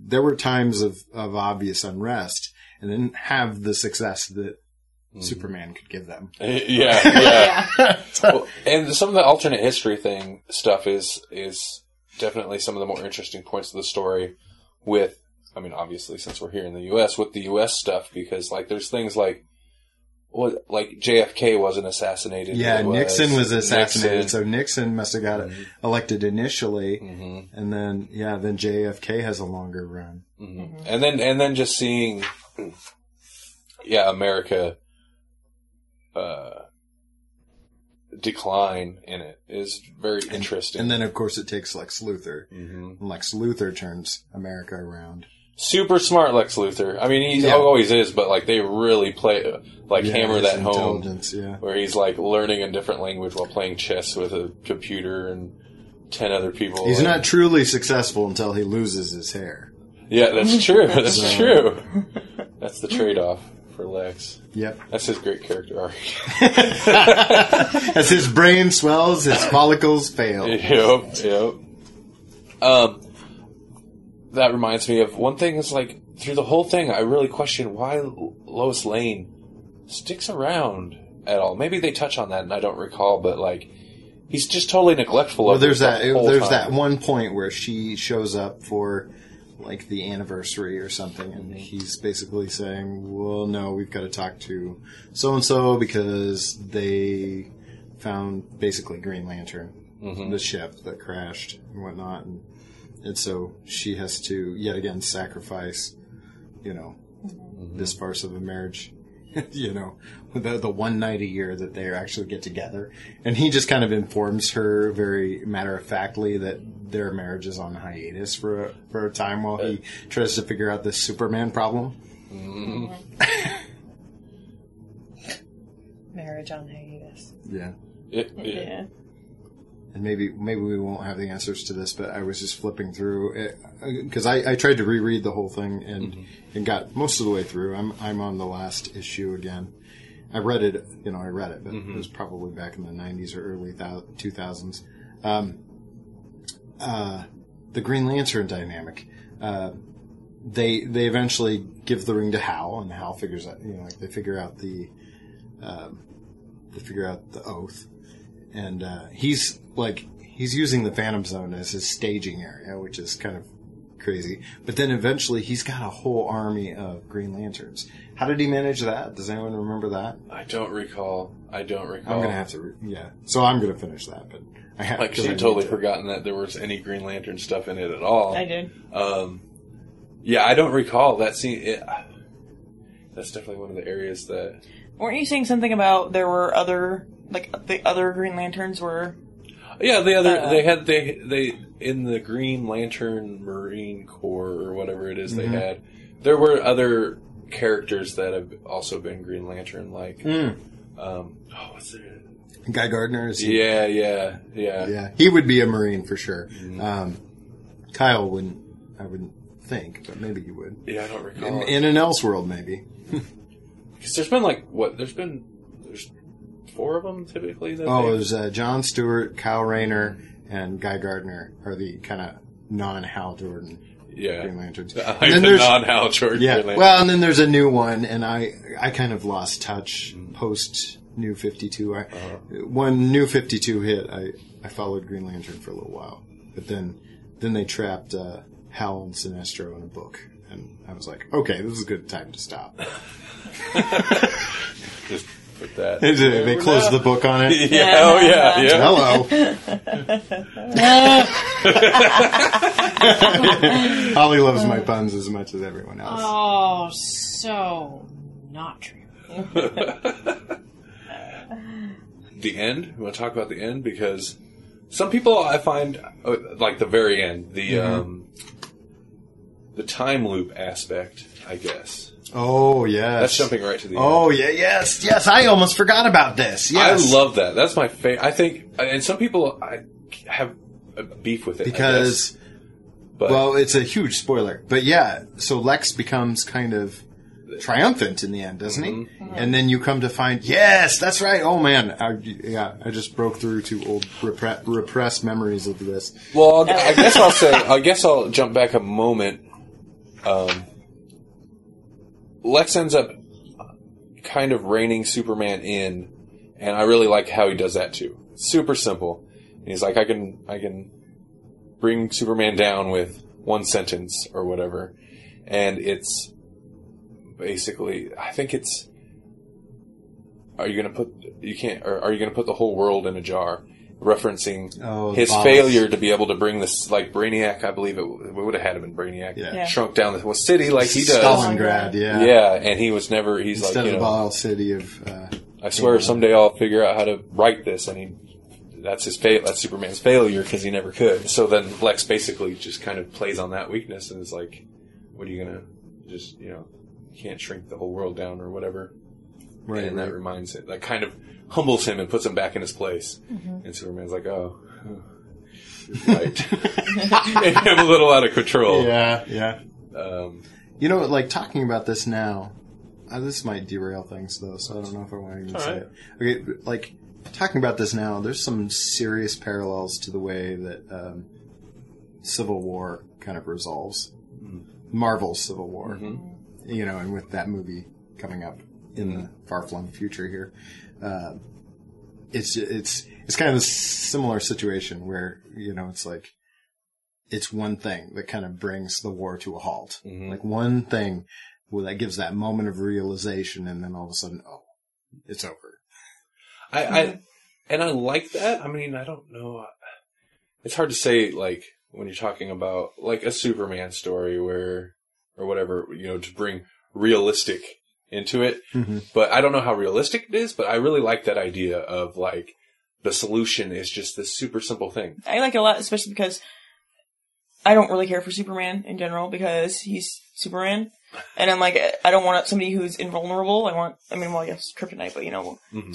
Speaker 3: there were times of of obvious unrest, and didn't have the success that mm-hmm. Superman could give them.
Speaker 2: Eh, yeah, yeah. well, and some of the alternate history thing stuff is is definitely some of the more interesting points of the story. With, I mean, obviously, since we're here in the U.S., with the U.S. stuff, because like there's things like what like JFK wasn't assassinated.
Speaker 3: Yeah,
Speaker 2: it
Speaker 3: Nixon was assassinated,
Speaker 2: Nixon.
Speaker 3: so Nixon must have got
Speaker 2: Mhm.
Speaker 3: elected initially,
Speaker 2: Mhm,
Speaker 3: and then yeah, then JFK has a longer run.
Speaker 2: mhm. and then and then just seeing, yeah, America, uh, decline in it is very interesting.
Speaker 3: And then, of course, it takes Lex Luthor.
Speaker 2: Mm-hmm.
Speaker 3: Lex Luthor turns America around.
Speaker 2: Super smart Lex Luthor. I mean, he
Speaker 3: Yeah.
Speaker 2: always is, but like they really play like
Speaker 3: Yeah,
Speaker 2: hammer that home,
Speaker 3: yeah.
Speaker 2: where he's like learning a different language while playing chess with a computer and ten other people.
Speaker 3: He's
Speaker 2: And-
Speaker 3: not truly successful until he loses his hair.
Speaker 2: Yeah, that's true. That's true. That's the trade-off for Lex.
Speaker 3: Yep.
Speaker 2: That's his great character arc.
Speaker 3: As his brain swells, his follicles fail.
Speaker 2: yep, yep. Um, that reminds me of one thing. Is like through the whole thing, I really question why Lois Lane sticks around at all. Maybe they touch on that, and I don't recall. But like, he's just totally neglectful.
Speaker 3: Well,
Speaker 2: of
Speaker 3: there's that. There's
Speaker 2: time.
Speaker 3: that one point where she shows up for like the anniversary or something, and he's basically saying, "Well, no, we've got to talk to so and so because they found basically Green Lantern, mm-hmm. the ship that crashed and whatnot, and, and so she has to yet again sacrifice, you know, mm-hmm. this farce of a marriage." you know, the the one night a year that they actually get together, and he just kind of informs her very matter of factly that their marriage is on hiatus for a, for a time while he tries to figure out this Superman problem. Mm-hmm.
Speaker 5: Marriage on hiatus.
Speaker 3: Yeah,
Speaker 2: Yeah, yeah.
Speaker 4: Yeah.
Speaker 3: And maybe maybe we won't have the answers to this, but I was just flipping through because I, I tried to reread the whole thing and and got most of the way through. I'm I'm on the last issue again. I read it, you know, I read it, but it was probably back in the '90s or early thou- 2000s. Um, uh, the Green Lantern dynamic. Uh, they they eventually give the ring to Hal, and Hal figures out, you know, like they figure out the um, they figure out the oath, and uh, he's like he's using the Phantom Zone as his staging area, which is kind of crazy. But then eventually he's got a whole army of Green Lanterns. How did he manage that? Does anyone remember that?
Speaker 2: I don't recall. I don't recall.
Speaker 3: I'm gonna have to, re- yeah. So I'm gonna finish that, but I have
Speaker 2: Like
Speaker 3: because
Speaker 2: she
Speaker 3: I
Speaker 2: totally
Speaker 3: to.
Speaker 2: forgotten that there was any Green Lantern stuff in it at all.
Speaker 4: I did.
Speaker 2: Um, yeah, I don't recall that scene. It, that's definitely one of the areas that.
Speaker 4: Weren't you saying something about there were other like the other Green Lanterns were?
Speaker 2: Yeah, the other
Speaker 4: Uh,
Speaker 2: they had they they in the Green Lantern Marine Corps or whatever it is
Speaker 3: Mm-hmm.
Speaker 2: they had. There were other characters that have also been Green Lantern, like
Speaker 3: Mm.
Speaker 2: um, oh, what's it?
Speaker 3: Guy Gardner is
Speaker 2: Yeah, yeah, yeah.
Speaker 3: yeah. He would be a Marine for sure.
Speaker 2: Mm-hmm.
Speaker 3: Um, Kyle wouldn't. I wouldn't think, but maybe you would.
Speaker 2: Yeah, I don't recall.
Speaker 3: In, in an Elseworld, maybe.
Speaker 2: Because there's been like what? There's been there's four of them typically. That
Speaker 3: Oh,
Speaker 2: they-
Speaker 3: there's uh, John Stewart, Kyle Rayner, and Guy Gardner are the kind of non-Hal Jordan
Speaker 2: yeah.
Speaker 3: Green Lanterns. And then
Speaker 2: the
Speaker 3: there's
Speaker 2: non-Hal Jordan.
Speaker 3: yeah, well, and then there's a new one, and I I kind of lost touch post New Fifty Two. I when New Fifty Two hit, I I followed Green Lantern for a little while, but then then they trapped uh, Hal and Sinestro in a book, and I was like, okay, this is a good time to stop.
Speaker 2: just put that.
Speaker 3: they closed the book on it.
Speaker 2: yeah, oh yeah, yeah.
Speaker 3: Hello. Holly loves my puns as much as everyone else.
Speaker 5: Oh, so not true.
Speaker 2: the end. We want to talk about the end because some people I find uh, like the very end, the
Speaker 3: Mm-hmm.
Speaker 2: um, the time loop aspect. I guess
Speaker 3: Oh yes.
Speaker 2: that's jumping right to the
Speaker 3: Oh
Speaker 2: end.
Speaker 3: yeah, yes, yes. I almost forgot about this. Yes,
Speaker 2: I love that. That's my favorite. I think, and some people I have a beef with it
Speaker 3: because
Speaker 2: but
Speaker 3: well, it's a huge spoiler. But yeah, so Lex becomes kind of triumphant in the end, doesn't he? And then you come to find, yes, that's right. Oh man, I, yeah, I just broke through to old repre- repressed memories of this.
Speaker 2: Well, I I guess I'll say. I guess I'll jump back a moment. Um, Lex ends up kind of reining Superman in, and I really like how he does that too. Super simple. And he's like, I can, I can bring Superman down with one sentence or whatever, and it's basically. I think it's. Are you to put? You can't. Or are you to put the whole world in a jar? Referencing
Speaker 3: Oh,
Speaker 2: his
Speaker 3: boss.
Speaker 2: failure to be able to bring this, like Brainiac, I believe it, w- it would have had him in Brainiac,
Speaker 3: Yeah.
Speaker 4: Yeah.
Speaker 2: shrunk down the whole city like he does.
Speaker 3: Stalingrad, yeah,
Speaker 2: Yeah, and he was never. He's
Speaker 3: Instead
Speaker 2: like, you
Speaker 3: of
Speaker 2: know,
Speaker 3: Ball City of uh,
Speaker 2: I swear someday I'll figure out how to write this, and he. That's his fail. That's Superman's failure because he never could. So then Lex basically just kind of plays on that weakness and is like, "What are you gonna just you know? Can't shrink the whole world down or whatever."
Speaker 3: Right,
Speaker 2: and
Speaker 3: right.
Speaker 2: that reminds it, that kind of humbles him and puts him back in his place.
Speaker 3: Mm-hmm.
Speaker 2: And Superman's like, "Oh, you're right." Made him a little out of control.
Speaker 3: Yeah, yeah.
Speaker 2: Um,
Speaker 3: You know, like talking about this now, uh, this might derail things though, so I don't know if I want to even say
Speaker 2: right.
Speaker 3: it. Okay, like talking about this now, there's some serious parallels to the way that um, Civil War kind of resolves. Marvel's Civil War, you know, and with that movie coming up in the far-flung future here, uh, it's it's it's kind of a similar situation where you know it's like it's one thing that kind of brings the war to a halt. Like one thing well, that gives that moment of realization, and then all of a sudden, oh, it's over.
Speaker 2: I, I and I like that. I mean, I don't know. It's hard to say, like when you're talking about like a Superman story where or whatever, you know, to bring realistic into it. Mm-hmm. But I don't know how realistic it is. But I really like that idea of like the solution is just this super simple thing.
Speaker 4: I like it a lot, especially because I don't really care for Superman in general because he's Superman, and I'm like, I don't want somebody who's invulnerable. I want, I mean, well, yes, Kryptonite, but you know, mm-hmm.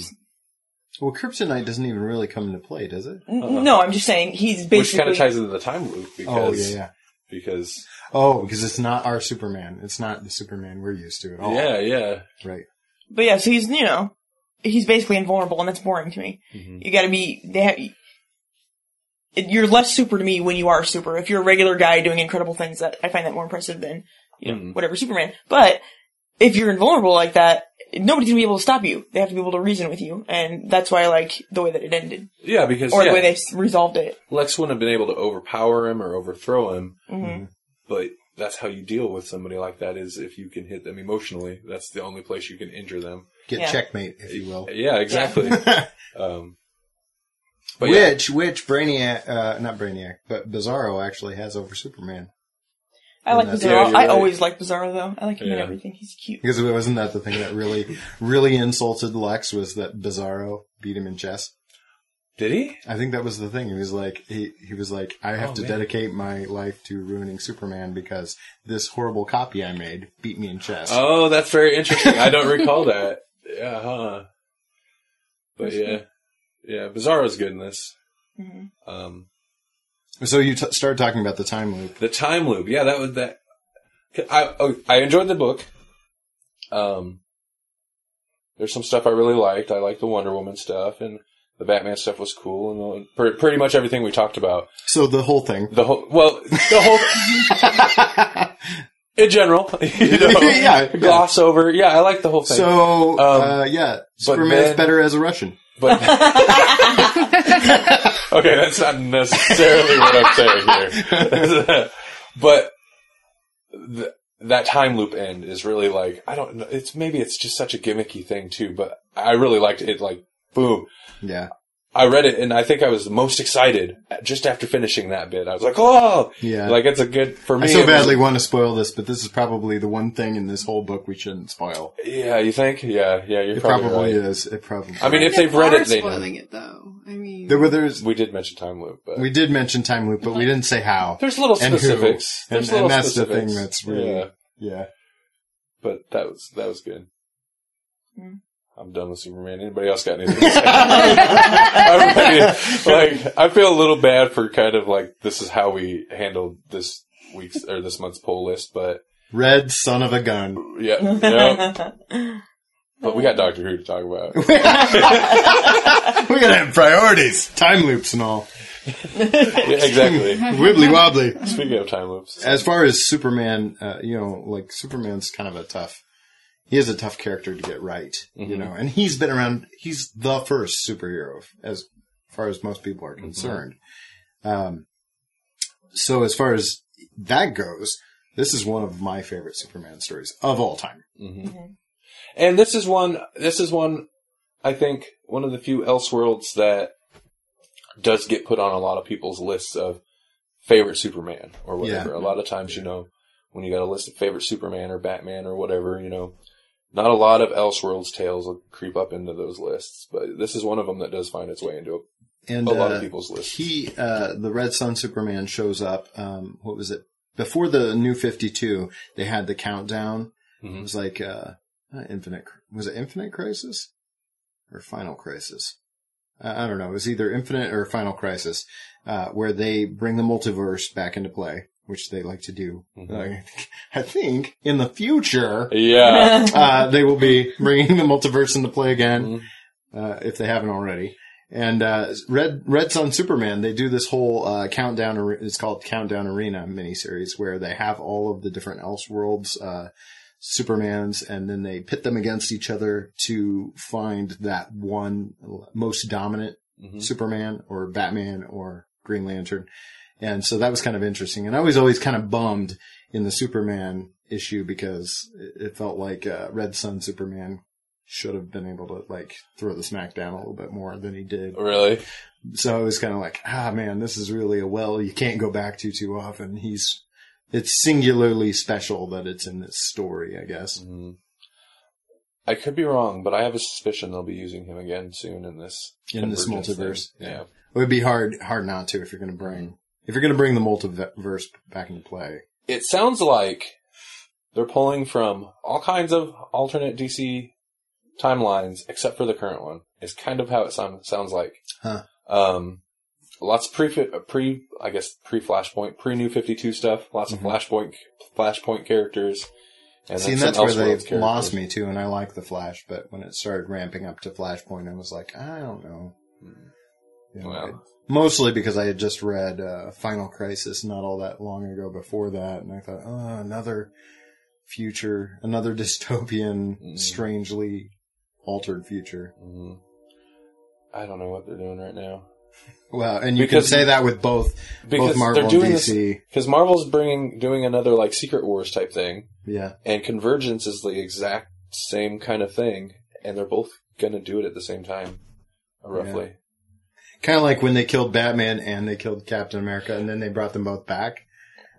Speaker 3: Well, Kryptonite doesn't even really come into play, does it?
Speaker 4: n- uh-huh. no, I'm just saying he's basically.
Speaker 2: Which kind of ties into the time loop
Speaker 3: Oh,
Speaker 2: because
Speaker 3: yeah, yeah.
Speaker 2: because
Speaker 3: Oh, because it's not our Superman. It's not the Superman we're used to at all.
Speaker 2: yeah yeah
Speaker 3: Right.
Speaker 4: But yeah, so he's you know, he's basically invulnerable, and that's boring to me.
Speaker 2: Mm-hmm.
Speaker 4: You got to be they have. You're less super to me when you are super. If you're a regular guy doing incredible things, that I find that more impressive than you know
Speaker 2: Mhm.
Speaker 4: whatever Superman. But if you're invulnerable like that, nobody's gonna be able to stop you. They have to be able to reason with you, and that's why I like the way that it ended,
Speaker 2: yeah because
Speaker 4: or
Speaker 2: yeah,
Speaker 4: the way they resolved it.
Speaker 2: Lex wouldn't have been able to overpower him or overthrow him.
Speaker 4: hmm
Speaker 2: but that's how you deal with somebody like that is if you can hit them emotionally. That's the only place you can injure them.
Speaker 3: Get
Speaker 4: Yeah.
Speaker 3: checkmate, if you will.
Speaker 2: Yeah, exactly. um, but yeah,
Speaker 3: which, which Brainiac, uh, not Brainiac, but Bizarro actually has over Superman.
Speaker 4: I like Bizarro.
Speaker 2: yeah, you're
Speaker 4: I
Speaker 2: right.
Speaker 4: always like Bizarro though. I like him in
Speaker 2: Yeah.
Speaker 4: everything. He's cute.
Speaker 3: Because wasn't that the thing that really, really insulted Lex was that Bizarro beat him in chess.
Speaker 2: Did he?
Speaker 3: I think that was the thing. He was like, he, he was like, I have
Speaker 2: Oh,
Speaker 3: to
Speaker 2: man.
Speaker 3: dedicate my life to ruining Superman because this horrible copy I made beat me in chess.
Speaker 2: Oh, that's very interesting. I don't recall that. Yeah, huh? But yeah, yeah, Bizarro's good in this.
Speaker 4: Mhm.
Speaker 2: Um,
Speaker 3: So you t- started talking about the time loop.
Speaker 2: the time loop. Yeah, that was that. I oh, I enjoyed the book. Um, there's some stuff I really liked. I liked the Wonder Woman stuff, and the Batman stuff was cool, and the, pretty, pretty much everything we talked about.
Speaker 3: So the whole thing.
Speaker 2: The whole, well, the whole, in general, you know,
Speaker 3: Yeah, yeah.
Speaker 2: gloss over. Yeah, I like the whole thing.
Speaker 3: So,
Speaker 2: Um,
Speaker 3: uh, yeah, Superman's
Speaker 2: then-
Speaker 3: better as a Russian.
Speaker 2: but okay, that's not necessarily what I'm saying here. but th- that time loop end is really like I don't know. It's maybe it's just such a gimmicky thing too, but I really liked it. Like boom,
Speaker 3: Yeah.
Speaker 2: I read it and I think I was the most excited just after finishing that bit. I was like, oh,
Speaker 3: Yeah.
Speaker 2: like it's a good for me.
Speaker 3: I so
Speaker 2: it was-
Speaker 3: badly want to spoil this, but this is probably the one thing in this whole book we shouldn't spoil.
Speaker 2: yeah, you think? Yeah, yeah, you're
Speaker 3: It
Speaker 2: probably,
Speaker 3: probably
Speaker 2: right.
Speaker 3: is. It probably.
Speaker 2: I mean, if
Speaker 6: They
Speaker 2: they've read it, they know.
Speaker 6: spoiling it though. I mean,
Speaker 3: there were there's
Speaker 2: We did mention time loop, but
Speaker 3: we did mention time loop, but we didn't say how.
Speaker 2: there's little
Speaker 3: and who.
Speaker 2: specifics.
Speaker 3: And-
Speaker 2: There's
Speaker 3: and
Speaker 2: little
Speaker 3: that's the thing that's really-
Speaker 2: yeah.
Speaker 3: Yeah.
Speaker 2: but that was that was good.
Speaker 4: Mm.
Speaker 2: I'm done with Superman. Anybody else got anything? to say? I'm ready. Like I feel a little bad for kind of like this is how we handled this week's or this month's poll list, but
Speaker 3: Red son of a gun.
Speaker 2: yeah, yeah. But we got Doctor Who to talk about.
Speaker 3: we gotta have priorities. Time loops and all.
Speaker 2: yeah, exactly.
Speaker 3: Wibbly wobbly.
Speaker 2: Speaking of time loops,
Speaker 3: As far as Superman, uh, you know, like Superman's kind of a tough. He is a tough character to get right, you
Speaker 2: Mhm.
Speaker 3: know, and he's been around. He's the first superhero, as far as most people are concerned. Um, so as far as that goes, this is one of my favorite Superman stories of all time.
Speaker 2: hmm and this is one. This is one. I think one of the few Elseworlds that does get put on a lot of people's lists of favorite Superman or whatever.
Speaker 3: Yeah.
Speaker 2: A lot of times, you know, when you got a list of favorite Superman or Batman or whatever, you know, not a lot of Elseworlds tales will creep up into those lists, but this is one of them that does find its way into
Speaker 3: And
Speaker 2: a lot
Speaker 3: uh,
Speaker 2: of people's lists.
Speaker 3: He, uh, the Red Sun Superman shows up. Um, what was it? Before the New Fifty Two, they had the countdown.
Speaker 2: Mhm.
Speaker 3: It was like uh, Infinite. Was it Infinite Crisis or Final Crisis? I I don't know. It was either Infinite or Final Crisis, uh, where they bring the multiverse back into play, which they like to do.
Speaker 2: Mhm.
Speaker 3: Uh, I think in the future,
Speaker 2: Yeah.
Speaker 3: uh, they will be bringing the multiverse into play again,
Speaker 2: Mhm.
Speaker 3: uh, if they haven't already. And uh, Red Red Sun Superman, they do this whole uh, countdown. It's called Countdown Arena miniseries, where they have all of the different Elseworlds uh, Supermans, and then they pit them against each other to find that one most dominant
Speaker 2: Mhm.
Speaker 3: Superman or Batman or Green Lantern. And so that was kind of interesting. And I was always kind of bummed in the Superman issue because it it felt like uh, Red Sun Superman should have been able to like throw the smack down a little bit more than he did.
Speaker 2: Really?
Speaker 3: So I was kind of like, ah, man, this is really a well you can't go back to too often. He's it's singularly special that it's in this story, I guess.
Speaker 2: Mhm. I could be wrong, but I have a suspicion they'll be using him again soon in this
Speaker 3: In this multiverse.
Speaker 2: thing. Yeah.
Speaker 3: It would be hard hard not to if you're going to bring if you're going to bring the multiverse back into play.
Speaker 2: It sounds like they're pulling from all kinds of alternate DC timelines, except for the current one. Is kind of how it sound, sounds like.
Speaker 3: Huh.
Speaker 2: Um, lots of pre, pre, I guess pre Flashpoint, pre New Fifty Two stuff. Lots of Flashpoint, Flashpoint characters. And
Speaker 3: Mm-hmm. See, and that's where they
Speaker 2: characters.
Speaker 3: lost me too, and I like the Flash, but when it started ramping up to Flashpoint, I was like, I don't know. You know,
Speaker 2: Well.
Speaker 3: I- mostly because I had just read uh, Final Crisis not all that long ago before that, and I thought, oh, another future, another dystopian,
Speaker 2: Mm.
Speaker 3: strangely altered future.
Speaker 2: Mhm. I don't know what they're doing right now.
Speaker 3: Well, and you
Speaker 2: Because-
Speaker 3: can say that with both
Speaker 2: Because
Speaker 3: both Marvel
Speaker 2: they're doing
Speaker 3: and DC.
Speaker 2: because Marvel's bringing doing another like Secret Wars type thing,
Speaker 3: Yeah,
Speaker 2: and Convergence is the exact same kind of thing, and they're both gonna do it at the same time, roughly.
Speaker 3: Kind of like when they killed Batman and they killed Captain America, and then they brought them both back.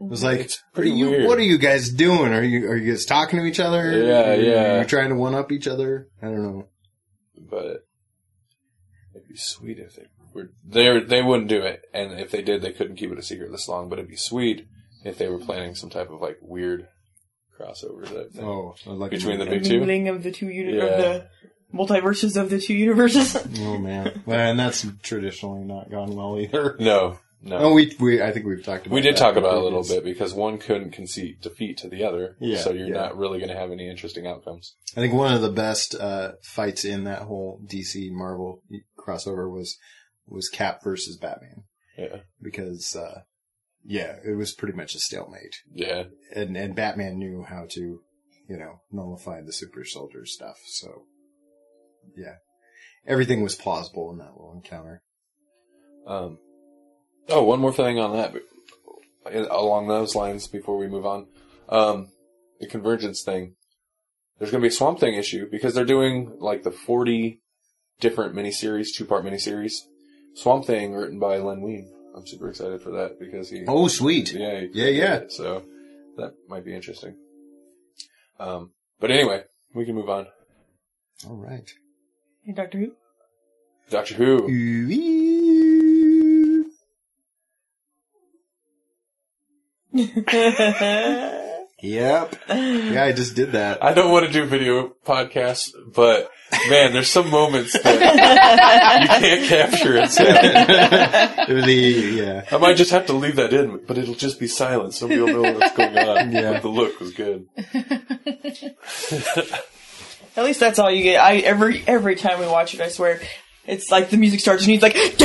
Speaker 3: It was like, what are you? What are you guys doing? Are you are you guys talking to each other?
Speaker 2: Yeah,
Speaker 3: Are you-
Speaker 2: yeah.
Speaker 3: Are you trying to one up each other? I don't know.
Speaker 2: But it'd be sweet if they were they they wouldn't do it, and if they did, they couldn't keep it a secret this long. But it'd be sweet if they were planning some type of like weird crossover type thing.
Speaker 3: Oh, like
Speaker 2: Between the
Speaker 4: The
Speaker 2: big two?
Speaker 4: mingling of the two uni-
Speaker 2: Yeah.
Speaker 4: of the multiverses of the two universes.
Speaker 3: Oh man, and that's traditionally not gone well either.
Speaker 2: No, no.
Speaker 3: Oh, we we I think we've talked about.
Speaker 2: we did
Speaker 3: that
Speaker 2: talk about it a little bit because one couldn't concede defeat to the other,
Speaker 3: Yeah,
Speaker 2: so you're
Speaker 3: yeah.
Speaker 2: not really going to have any interesting outcomes.
Speaker 3: I think one of the best uh, fights in that whole DC Marvel crossover was was Cap versus Batman
Speaker 2: Yeah,
Speaker 3: because uh, yeah, it was pretty much a stalemate.
Speaker 2: yeah.
Speaker 3: and and Batman knew how to, you know, nullify the super soldier stuff. So, yeah, everything was plausible in that little encounter.
Speaker 2: Um, oh, one more thing on that, along those lines before we move on. Um, the convergence thing. There's going to be a Swamp Thing issue because they're doing like the 40 different miniseries, two part miniseries. Swamp Thing written by Len Wein. I'm super excited for that because he.
Speaker 3: Oh, sweet!
Speaker 2: Yeah,
Speaker 3: Yeah, yeah.
Speaker 2: it, So that might be interesting. Um, but anyway, we can move on.
Speaker 3: All right.
Speaker 4: Hey, Doctor Who.
Speaker 2: Doctor Who.
Speaker 3: Yep. Yeah, I just did that.
Speaker 2: I don't want to do video podcasts, but man, there's some moments that you can't capture in sound.
Speaker 3: the yeah.
Speaker 2: I might just have to leave that in, but it'll just be silence. Nobody will know what's going on.
Speaker 3: Yeah.
Speaker 2: But the look was good.
Speaker 4: At least that's all you get. I every every time we watch it, I swear. It's like the music starts and he's like, like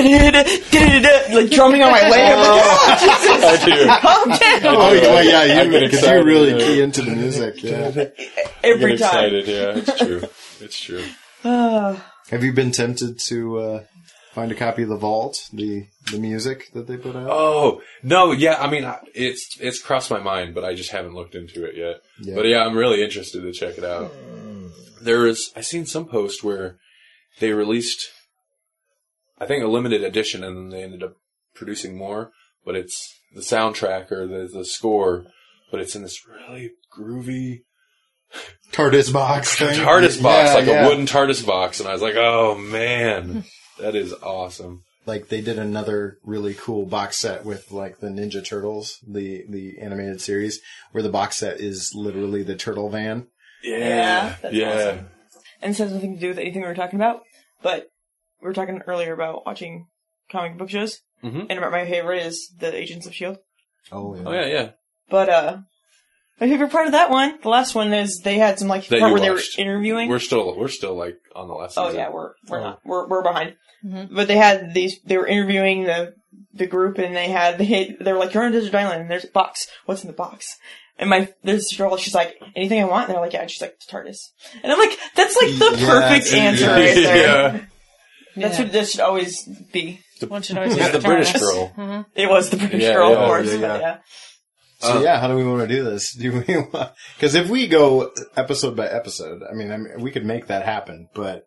Speaker 4: drumming on my leg. I'm like, oh, Jesus,
Speaker 2: I do.
Speaker 4: calm down.
Speaker 3: Oh, yeah, well, yeah,
Speaker 2: I
Speaker 3: you,
Speaker 2: get
Speaker 3: because you
Speaker 2: excited,
Speaker 3: really
Speaker 2: yeah.
Speaker 3: key into the music. Yeah.
Speaker 2: I
Speaker 4: Every
Speaker 2: get
Speaker 4: time.
Speaker 2: excited. Yeah, it's true. It's true.
Speaker 3: Have you been tempted to uh, find a copy of the Vault, the the music that they put out?
Speaker 2: Oh no, yeah. I mean, it's it's crossed my mind, but I just haven't looked into it yet.
Speaker 3: Yeah.
Speaker 2: But yeah, I'm really interested to check it out. There is, I seen some post where they released, I think a limited edition, and then they ended up producing more. But it's the soundtrack or the the score, but it's in this really groovy
Speaker 3: TARDIS box thing.
Speaker 2: TARDIS box,
Speaker 3: Yeah,
Speaker 2: like
Speaker 3: yeah.
Speaker 2: a wooden TARDIS box, and I was like, oh man, that is awesome.
Speaker 3: Like they did another really cool box set with like the Ninja Turtles, the the animated series, where the box set is literally the turtle van.
Speaker 2: Yeah,
Speaker 4: that's
Speaker 2: yeah.
Speaker 4: awesome. And this has nothing to do with anything we were talking about, but we were talking earlier about watching comic book shows,
Speaker 2: Mhm.
Speaker 4: and my favorite is the Agents of Shield.
Speaker 3: Oh
Speaker 2: Oh yeah, yeah.
Speaker 4: But uh, my favorite part of that one, the last one, is they had some like
Speaker 2: That
Speaker 4: part
Speaker 2: you
Speaker 4: where they were interviewing.
Speaker 2: We're still we're still like on the last.
Speaker 4: oh
Speaker 2: season.
Speaker 4: yeah, we're we're
Speaker 2: Oh.
Speaker 4: not we're we're behind.
Speaker 5: Mhm.
Speaker 4: But they had these. They were interviewing the the group, and they had they had, they were like, "You're on a desert island, and there's a box. What's in the box?" And my this girl. She's like, "Anything I want." And they're like, "Yeah." And she's like, "TARDIS." And I'm like, "That's like the
Speaker 3: Yeah,
Speaker 4: perfect answer
Speaker 3: yeah.
Speaker 4: right there."
Speaker 2: yeah.
Speaker 4: That's
Speaker 5: Yeah.
Speaker 4: what this should always be.
Speaker 5: One should always
Speaker 2: Who's
Speaker 5: be
Speaker 2: the British
Speaker 5: TARDIS.
Speaker 2: girl?
Speaker 5: Mhm.
Speaker 4: It was the British
Speaker 2: Yeah,
Speaker 4: girl,
Speaker 2: yeah,
Speaker 4: of course.
Speaker 3: yeah, yeah.
Speaker 4: yeah.
Speaker 3: So
Speaker 2: Uh,
Speaker 3: yeah, how do we want to do this? Do we because if we go episode by episode, I mean, I mean, we could make that happen, but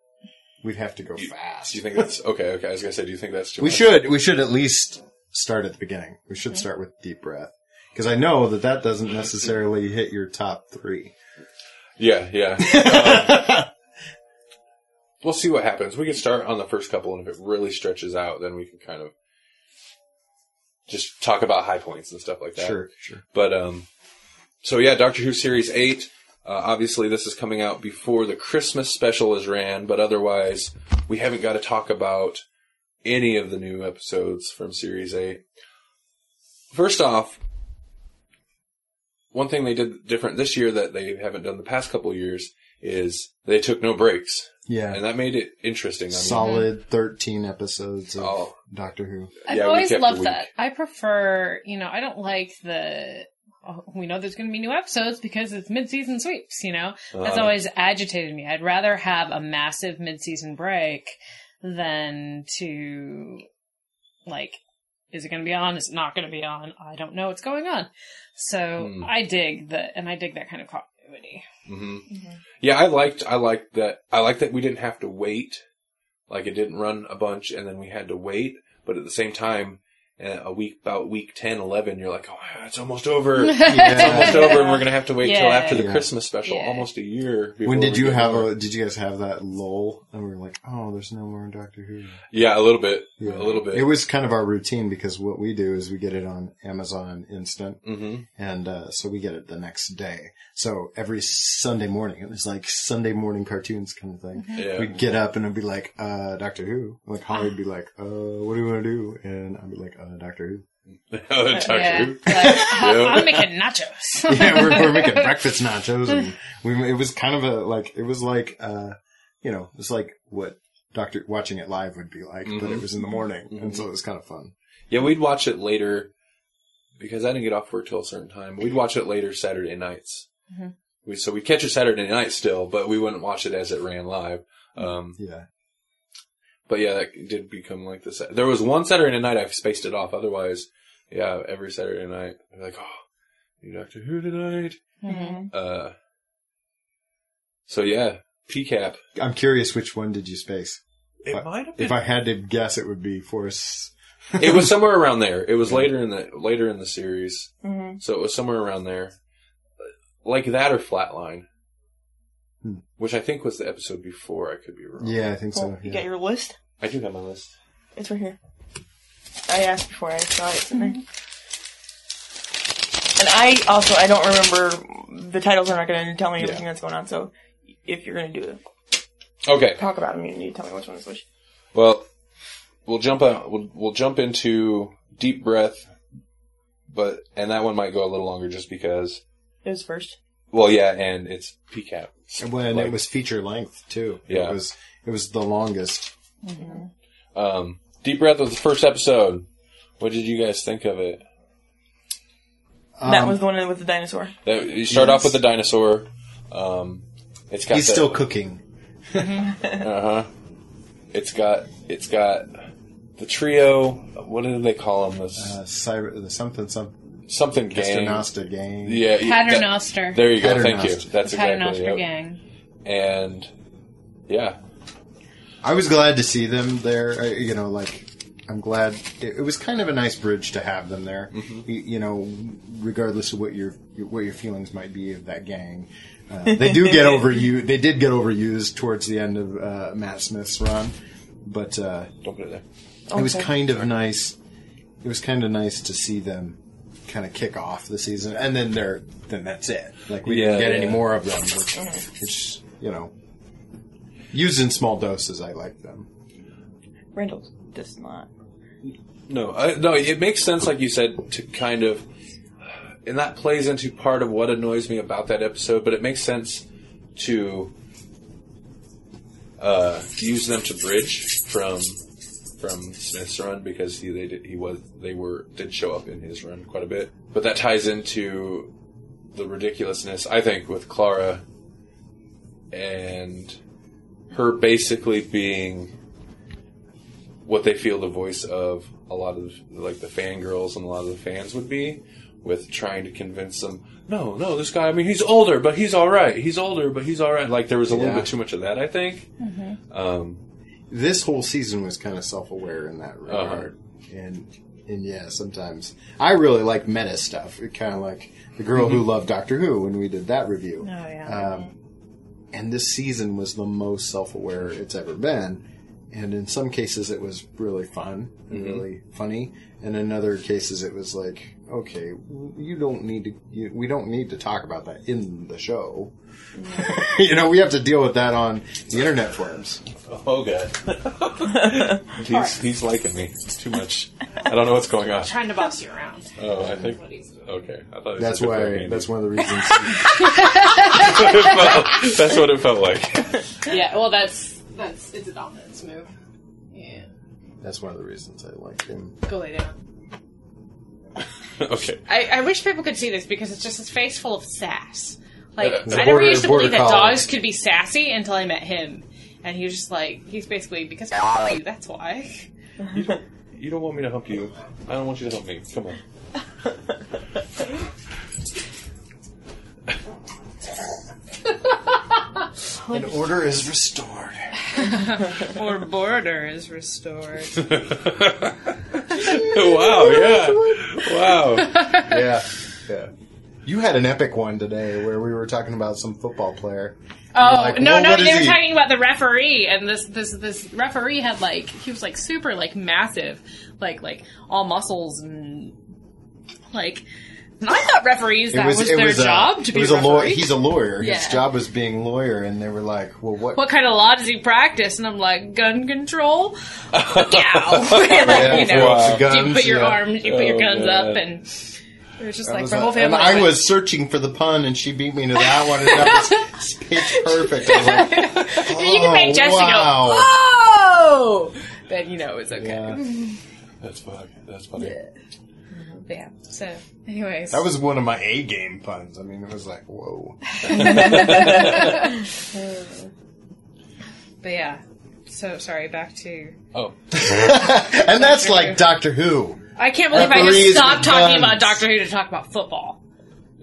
Speaker 3: we'd have to go fast.
Speaker 2: Do you think that's okay? Okay, I was gonna say, do you think that's too
Speaker 3: we
Speaker 2: much?
Speaker 3: should we should at least start at the beginning. We should start with deep breath because I know that that doesn't necessarily hit your top three.
Speaker 2: Yeah, yeah. we'll see what happens. We can start on the first couple, and if it really stretches out, then we can kind of just talk about high points and stuff like that.
Speaker 3: sure, sure.
Speaker 2: But um, so yeah, Doctor Who series eight. Uh, obviously, this is coming out before the Christmas special is ran, but otherwise, we haven't got to talk about any of the new episodes from series eight. First off, one thing they did different this year that they haven't done the past couple of years is they took no breaks,
Speaker 3: Yeah,
Speaker 2: and that made it interesting. I mean,
Speaker 3: solid thirteen episodes of
Speaker 2: Oh.
Speaker 3: Doctor Who.
Speaker 5: I've
Speaker 2: Yeah,
Speaker 5: always
Speaker 2: kept
Speaker 5: loved that. I prefer, you know, I don't like the. oh, We know there's going to be new episodes because it's mid-season sweeps. You know, that's
Speaker 2: Uh.
Speaker 5: always agitated me. I'd rather have a massive mid-season break than to, like, is it going to be on? Is it not going to be on? I don't know what's going on. So
Speaker 2: Hmm.
Speaker 5: I dig that, and I dig that kind of continuity.
Speaker 2: hmm Yeah, I liked I liked that I liked that we didn't have to wait. Like it didn't run a bunch and then we had to wait, but at the same time uh, a week about week 10 11 you're like, "Oh, it's almost over. it's almost over and we're going to have to wait till after the
Speaker 3: Yeah.
Speaker 2: Christmas special,
Speaker 5: Yeah.
Speaker 2: almost a year before
Speaker 3: When did you have
Speaker 2: more.
Speaker 3: a? Did you guys have that lull? And we were like, oh, there's no more Doctor Who.
Speaker 2: Yeah, a little bit.
Speaker 3: Yeah.
Speaker 2: A little bit.
Speaker 3: It was kind of our routine because what we do is we get it on Amazon Instant,
Speaker 2: mhm.
Speaker 3: and uh, so we get it the next day. So every Sunday morning, it was like Sunday morning cartoons kind of thing.
Speaker 2: Yeah.
Speaker 3: We'd get up and it'd be like, uh, Doctor Who. Like Holly'd be like, uh, what do you want to do? And I'd be like, uh, Doctor Who.
Speaker 2: Doctor
Speaker 5: yeah,
Speaker 2: Who.
Speaker 5: like, I'm making nachos.
Speaker 3: yeah, we're, we're making breakfast nachos, and we. It was kind of a like it was like uh, you know, it's like what Doctor watching it live would be like, but it
Speaker 2: Mhm.
Speaker 3: was in the morning,
Speaker 2: Mhm.
Speaker 3: and so it was kind of fun.
Speaker 2: Yeah, we'd watch it later because I didn't get off work till a certain time. We'd watch it later Saturday nights.
Speaker 5: Mhm.
Speaker 2: We, so we'd catch it Saturday night still, but we wouldn't watch it as it ran live. Um,
Speaker 3: Yeah,
Speaker 2: but yeah, that did become like this. There was one Saturday night I spaced it off. Otherwise, yeah, every Saturday night, I'm like, oh, new Doctor Who tonight.
Speaker 5: Mhm.
Speaker 2: Uh, so yeah, PCAP.
Speaker 3: I'm curious which one did you space?
Speaker 2: It
Speaker 3: But
Speaker 2: might have been.
Speaker 3: If I had to guess, it would be Forest.
Speaker 2: it was somewhere around there. It was later in the later in the series.
Speaker 4: hmm
Speaker 2: So it was somewhere around there. Like that or Flatline.
Speaker 3: Hmm.
Speaker 2: Which I think was the episode before. I could be wrong.
Speaker 3: Yeah, I think
Speaker 4: Cool.
Speaker 3: so.
Speaker 4: You
Speaker 3: yeah.
Speaker 4: got your list?
Speaker 2: I do have my list.
Speaker 4: It's right here. I asked before I saw it. It's in there. And I also I don't remember the titles are not going to tell me
Speaker 2: Yeah.
Speaker 4: everything that's going on. So if you're going to do it,
Speaker 2: Okay.
Speaker 4: talk about them, you need to tell me which one is which.
Speaker 2: Well, we'll jump out. We'll, we'll jump into deep breath, but and that one might go a little longer just because.
Speaker 4: It was first.
Speaker 2: Well, yeah, and it's PCAP.
Speaker 3: And when
Speaker 2: Like-
Speaker 3: it was feature length too.
Speaker 2: Yeah.
Speaker 3: it was it was the longest.
Speaker 2: Um, deep breath was the first episode. What did you guys think of it?
Speaker 4: that
Speaker 3: Um,
Speaker 4: was the one with the dinosaur.
Speaker 2: That, you start off with the dinosaur. Um, it's got
Speaker 3: He's
Speaker 2: the-
Speaker 3: still cooking.
Speaker 2: Uh huh. It's got it's got the trio. What do they call them? This
Speaker 3: Uh, cyber, the something some
Speaker 2: something gang.
Speaker 3: Paternoster gang.
Speaker 2: Yeah, you- that-
Speaker 5: Paternoster.
Speaker 2: there you go. Thank you.
Speaker 3: Paternoster.
Speaker 2: That's
Speaker 5: The
Speaker 2: exactly
Speaker 5: Paternoster
Speaker 2: it.
Speaker 5: gang.
Speaker 2: And yeah,
Speaker 3: I was glad to see them there. uh, You know, like I'm glad it, it was kind of a nice bridge to have them there. You, you know, regardless of what your what your feelings might be of that gang, uh, they do get overused. They did get overused towards the end of uh, Matt Smith's run, but uh,
Speaker 2: Don't put it there.
Speaker 3: it was kind of nice. It was kind of nice to see them kind of kick off the season, and then they're then that's it. Like we
Speaker 2: Yeah,
Speaker 3: didn't get
Speaker 2: yeah.
Speaker 3: any more of them, which, which you know, used in small doses. I like them.
Speaker 4: Randall does not.
Speaker 2: No, I, no, it makes sense, like you said, to kind of, and that plays into part of what annoys me about that episode. But it makes sense to uh, use them to bridge from from Smith's run because he they did, he was they were did show up in his run quite a bit. But that ties into the ridiculousness I think with Clara and her basically being what they feel the voice of a lot of like the fangirls and a lot of the fans would be with trying to convince them no no this guy i mean he's older but he's all right. He's older but he's all right. Like there was a little bit too much of that i think. Um,
Speaker 3: This whole season was kind of self-aware in that uh-huh. regard, and and yeah, sometimes I really like meta stuff. It kind of like the girl who mm-hmm. loved Doctor Who when we did that review.
Speaker 4: Oh yeah.
Speaker 3: Um, and this season was the most self-aware it's ever been. And in some cases, it was really fun and mm-hmm. really funny. And in other cases, it was like, okay, you don't need to. You, we don't need to talk about that in the show. you know, we have to deal with that on the internet forums.
Speaker 2: oh god he's, he's liking me It's too much i don't know what's going on
Speaker 5: Trying to boss you around.
Speaker 2: oh i think okay i thought he
Speaker 3: That's why. That's one of the reasons.
Speaker 2: It felt- that's what it felt like
Speaker 5: Yeah, well, that's that's it's a dominance move. Yeah,
Speaker 3: that's one of the reasons I like him.
Speaker 5: go lay down.
Speaker 2: okay
Speaker 5: I, I wish people could see this because it's just his face full of sass. Like
Speaker 2: It's
Speaker 5: I
Speaker 3: a
Speaker 5: never
Speaker 3: border-
Speaker 5: used to believe that
Speaker 3: collie.
Speaker 5: dogs could be sassy until I met him, and he was just like he's basically because f- you, that's why.
Speaker 2: you don't you don't want me to help you i don't want you to help me come on
Speaker 3: And order is restored.
Speaker 6: Or border is restored.
Speaker 2: wow yeah wow
Speaker 3: Yeah, yeah. You had an epic one today where we were talking about some football player.
Speaker 5: Oh
Speaker 3: Like,
Speaker 5: no,
Speaker 3: well,
Speaker 5: no,
Speaker 3: what is
Speaker 5: they were
Speaker 3: he?
Speaker 5: talking about the referee, and this this this referee had like he was like super like massive, like like all muscles and like. And I thought referees that was, their
Speaker 3: uh,
Speaker 5: job to
Speaker 3: it
Speaker 5: be
Speaker 3: was
Speaker 5: a
Speaker 3: a lawyer. He's a lawyer. His job was being lawyer, and they were like, "Well, what?"
Speaker 5: what kind of law does he practice? And I'm like, gun control. yeah, like,
Speaker 3: Yeah,
Speaker 5: you know,
Speaker 2: wow.
Speaker 3: guns,
Speaker 5: you put your
Speaker 3: yeah.
Speaker 5: arms, you put your
Speaker 2: Oh,
Speaker 5: guns
Speaker 2: man.
Speaker 5: up, and it was just
Speaker 3: That
Speaker 5: like
Speaker 3: was
Speaker 5: my
Speaker 3: a-
Speaker 5: whole family.
Speaker 3: and I was searching for the pun, and she beat me to that one, and that was pitch perfect. I was like,
Speaker 5: you can make
Speaker 3: "Oh,
Speaker 5: Jesse
Speaker 3: wow."
Speaker 5: go, oh, then you know it's okay.
Speaker 3: Yeah.
Speaker 2: that's funny that's funny
Speaker 5: Yeah. So, anyways,
Speaker 3: That was one of my A game puns. I mean, it was like, whoa.
Speaker 5: But yeah. So sorry. Back to.
Speaker 2: oh
Speaker 3: and that's like Doctor Who.
Speaker 5: I can't believe I
Speaker 3: Referees
Speaker 5: just stopped
Speaker 3: with
Speaker 5: talking
Speaker 3: guns.
Speaker 5: about Doctor Who to talk about football.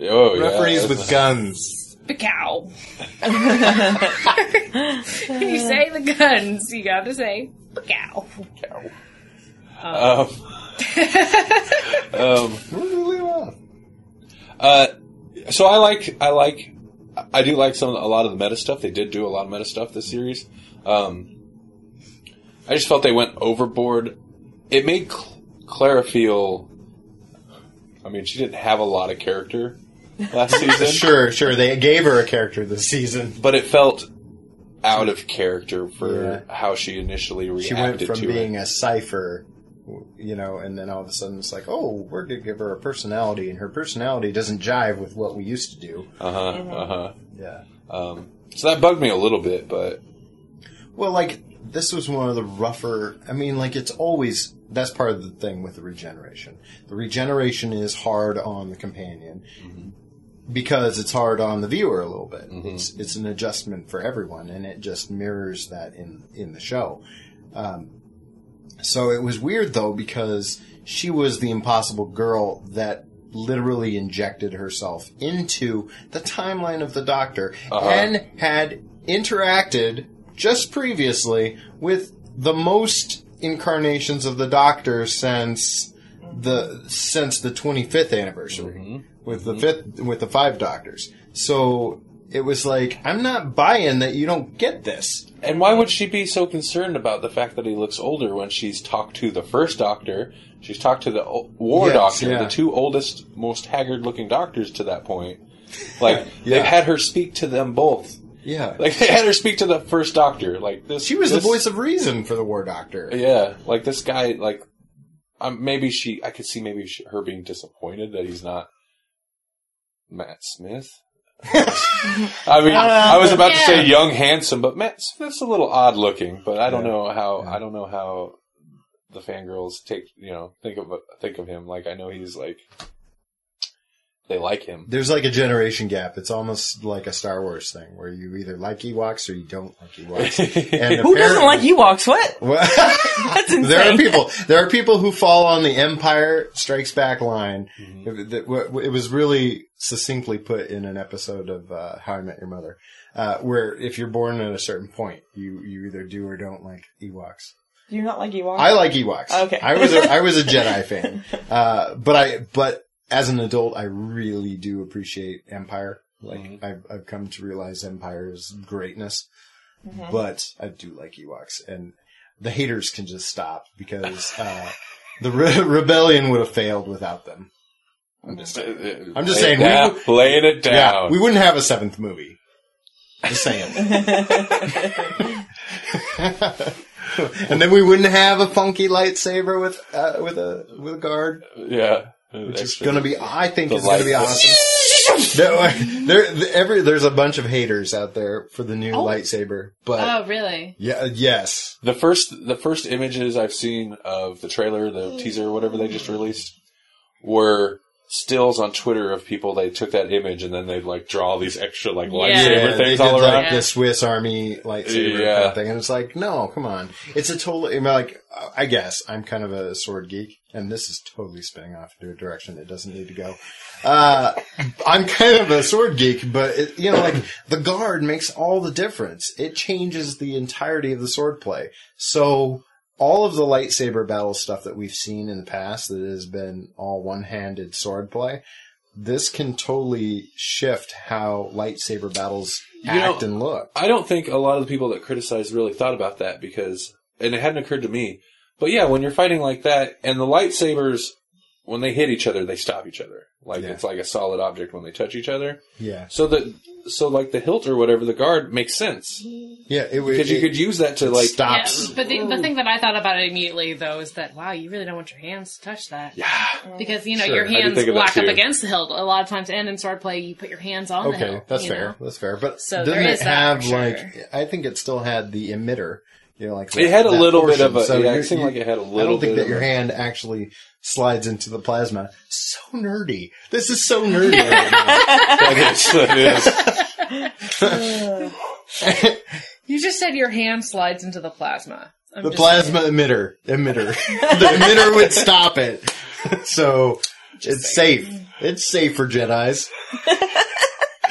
Speaker 2: oh yeah
Speaker 3: Referees with guns.
Speaker 5: Cow. you say the guns, you got to say cow.
Speaker 2: Um, um,
Speaker 3: Where did we leave off?
Speaker 2: Uh, so I like I like I do like some a lot of the meta stuff. They did do a lot of meta stuff this series. Um, I just felt they went overboard. It made Cl- Clara feel. I mean, she didn't have a lot of character last season,
Speaker 3: Sure, sure. They gave her a character this season.
Speaker 2: but it felt out of character for
Speaker 3: Yeah.
Speaker 2: how she initially reacted
Speaker 3: She went from being
Speaker 2: it.
Speaker 3: a cipher, you know, and then all of a sudden it's like, oh, we're going to give her a personality, and her personality doesn't jive with what we used to do.
Speaker 2: Uh huh. Uh huh.
Speaker 3: Yeah.
Speaker 2: Um, so that bugged me a little bit, but
Speaker 3: Well, like this was one of the rougher. I mean, like it's always that's part of the thing with the regeneration. The regeneration is hard on the companion because it's hard on the viewer a little bit. It's it's an adjustment for everyone, and it just mirrors that in in the show. Um, so it was weird though because she was the impossible girl that literally injected herself into the timeline of the Doctor
Speaker 2: Uh-huh.
Speaker 3: and had interacted just previously with the most incarnations of the Doctor since the since the 25th anniversary with the fifth with the five Doctors. So it was like I'm not buying that you don't get this.
Speaker 2: And why would she be so concerned about the fact that he looks older when she's talked to the first doctor? She's talked to the o- war
Speaker 3: Yes,
Speaker 2: doctor,
Speaker 3: yeah.
Speaker 2: the two oldest, most haggard-looking doctors to that point. Like
Speaker 3: Yeah.
Speaker 2: they've had her speak to them both.
Speaker 3: Yeah.
Speaker 2: Like they had her speak to the first doctor. Like this,
Speaker 3: She was
Speaker 2: this-
Speaker 3: the voice of reason for the War Doctor.
Speaker 2: Yeah, like this guy. Like, um, maybe she. I could see maybe she, her being disappointed that he's not Matt Smith. I mean, uh, I was about to say young, handsome, but Matt Smith's a little odd looking. But I don't
Speaker 3: Yeah.
Speaker 2: know how.
Speaker 3: Yeah.
Speaker 2: I don't know how the fangirls take. You know, think of think of him. Like I know he's like they like him.
Speaker 3: There's like a generation gap. It's almost like a Star Wars thing where you either like Ewoks or you don't like Ewoks. And
Speaker 4: Who doesn't like Ewoks? What? That's insane.
Speaker 3: there are people. There are people who fall on the Empire Strikes Back line. It, that- w- it was really succinctly put in an episode of uh, How I Met Your Mother, uh, where if you're born at a certain point, you you either do or don't like Ewoks.
Speaker 4: Do you not like Ewoks?
Speaker 3: I like Ewoks.
Speaker 4: Okay.
Speaker 3: I was a, I was a Jedi fan, uh, but I but as an adult, I really do appreciate Empire. Like
Speaker 2: Mhm.
Speaker 3: I've I've come to realize Empire's greatness,
Speaker 4: Mm-hmm.
Speaker 3: but I do like Ewoks, and the haters can just stop because uh, the re- rebellion would have failed without them. I'm just saying. I'm just
Speaker 2: Lay
Speaker 3: saying,
Speaker 2: it
Speaker 3: we
Speaker 2: down,
Speaker 3: would-
Speaker 2: laying it
Speaker 3: Yeah,
Speaker 2: down.
Speaker 3: we wouldn't have a seventh movie. Just saying. and then we wouldn't have a funky lightsaber with uh, with a with a guard,
Speaker 2: yeah,
Speaker 3: which is going to be I think
Speaker 2: The
Speaker 3: is going to be
Speaker 2: light-
Speaker 3: awesome. there, there, every, there's a bunch of haters out there for the new oh. lightsaber, but
Speaker 5: Oh, really?
Speaker 3: yeah, yes,
Speaker 2: The first the first images I've seen of the trailer, the mm. teaser, whatever they just released, were stills on Twitter of people. They took that image and then they'd like draw these extra like lightsaber
Speaker 3: yeah, they
Speaker 2: things
Speaker 3: did
Speaker 2: all around.
Speaker 3: like the Swiss Army lightsaber
Speaker 2: Yeah.
Speaker 3: kind of thing, and it's like, no, come on, it's a total. I mean, like, I guess I'm kind of a sword geek, and this is totally spinning off into a direction it doesn't need to go. Uh, I'm kind of a sword geek, but it, you know, like the guard makes all the difference. It changes the entirety of the sword play. So all of the lightsaber battle stuff that we've seen in the past that has been all one-handed sword play, this can totally shift how lightsaber battles
Speaker 2: You
Speaker 3: act
Speaker 2: know,
Speaker 3: and look.
Speaker 2: I don't think a lot of the people that criticized really thought about that because, and it hadn't occurred to me. But yeah, when you're fighting like that, and the lightsabers, when they hit each other, they stop each other. Like
Speaker 3: Yeah.
Speaker 2: it's like a solid object when they touch each other.
Speaker 3: Yeah,
Speaker 2: So that, so like the hilt or whatever, the guard makes sense
Speaker 3: yeah. It would
Speaker 2: because you
Speaker 3: it
Speaker 2: could use that to like.
Speaker 3: stops.
Speaker 5: Yeah, but the, the thing that I thought about it immediately, though, is that wow, you really don't want your hands to touch that.
Speaker 2: Yeah,
Speaker 5: Because you know
Speaker 3: Sure,
Speaker 5: your hands
Speaker 2: think
Speaker 5: lock up against the hilt. A lot of times, and in swordplay, you put your hands on the
Speaker 3: Okay,
Speaker 5: hilt.
Speaker 3: that's fair.
Speaker 5: know?
Speaker 3: That's fair. But
Speaker 5: So
Speaker 3: doesn't
Speaker 5: there
Speaker 3: it
Speaker 5: is
Speaker 3: have
Speaker 5: for sure.
Speaker 3: like? I think it still had the emitter. You know, like
Speaker 2: It had a
Speaker 3: that
Speaker 2: little bit of a-
Speaker 3: So
Speaker 2: yeah, it seemed like it had a
Speaker 3: I
Speaker 2: little
Speaker 3: don't think
Speaker 2: bit
Speaker 3: that your
Speaker 2: a-
Speaker 3: hand actually slides into the plasma. So nerdy. This is so nerdy. right now.
Speaker 2: that is, that is.
Speaker 5: You just said your hand slides into the plasma. I'm
Speaker 3: the
Speaker 5: just
Speaker 3: plasma emitter, emitter. the emitter would stop it. So it's safe. It's safe for Jedi's.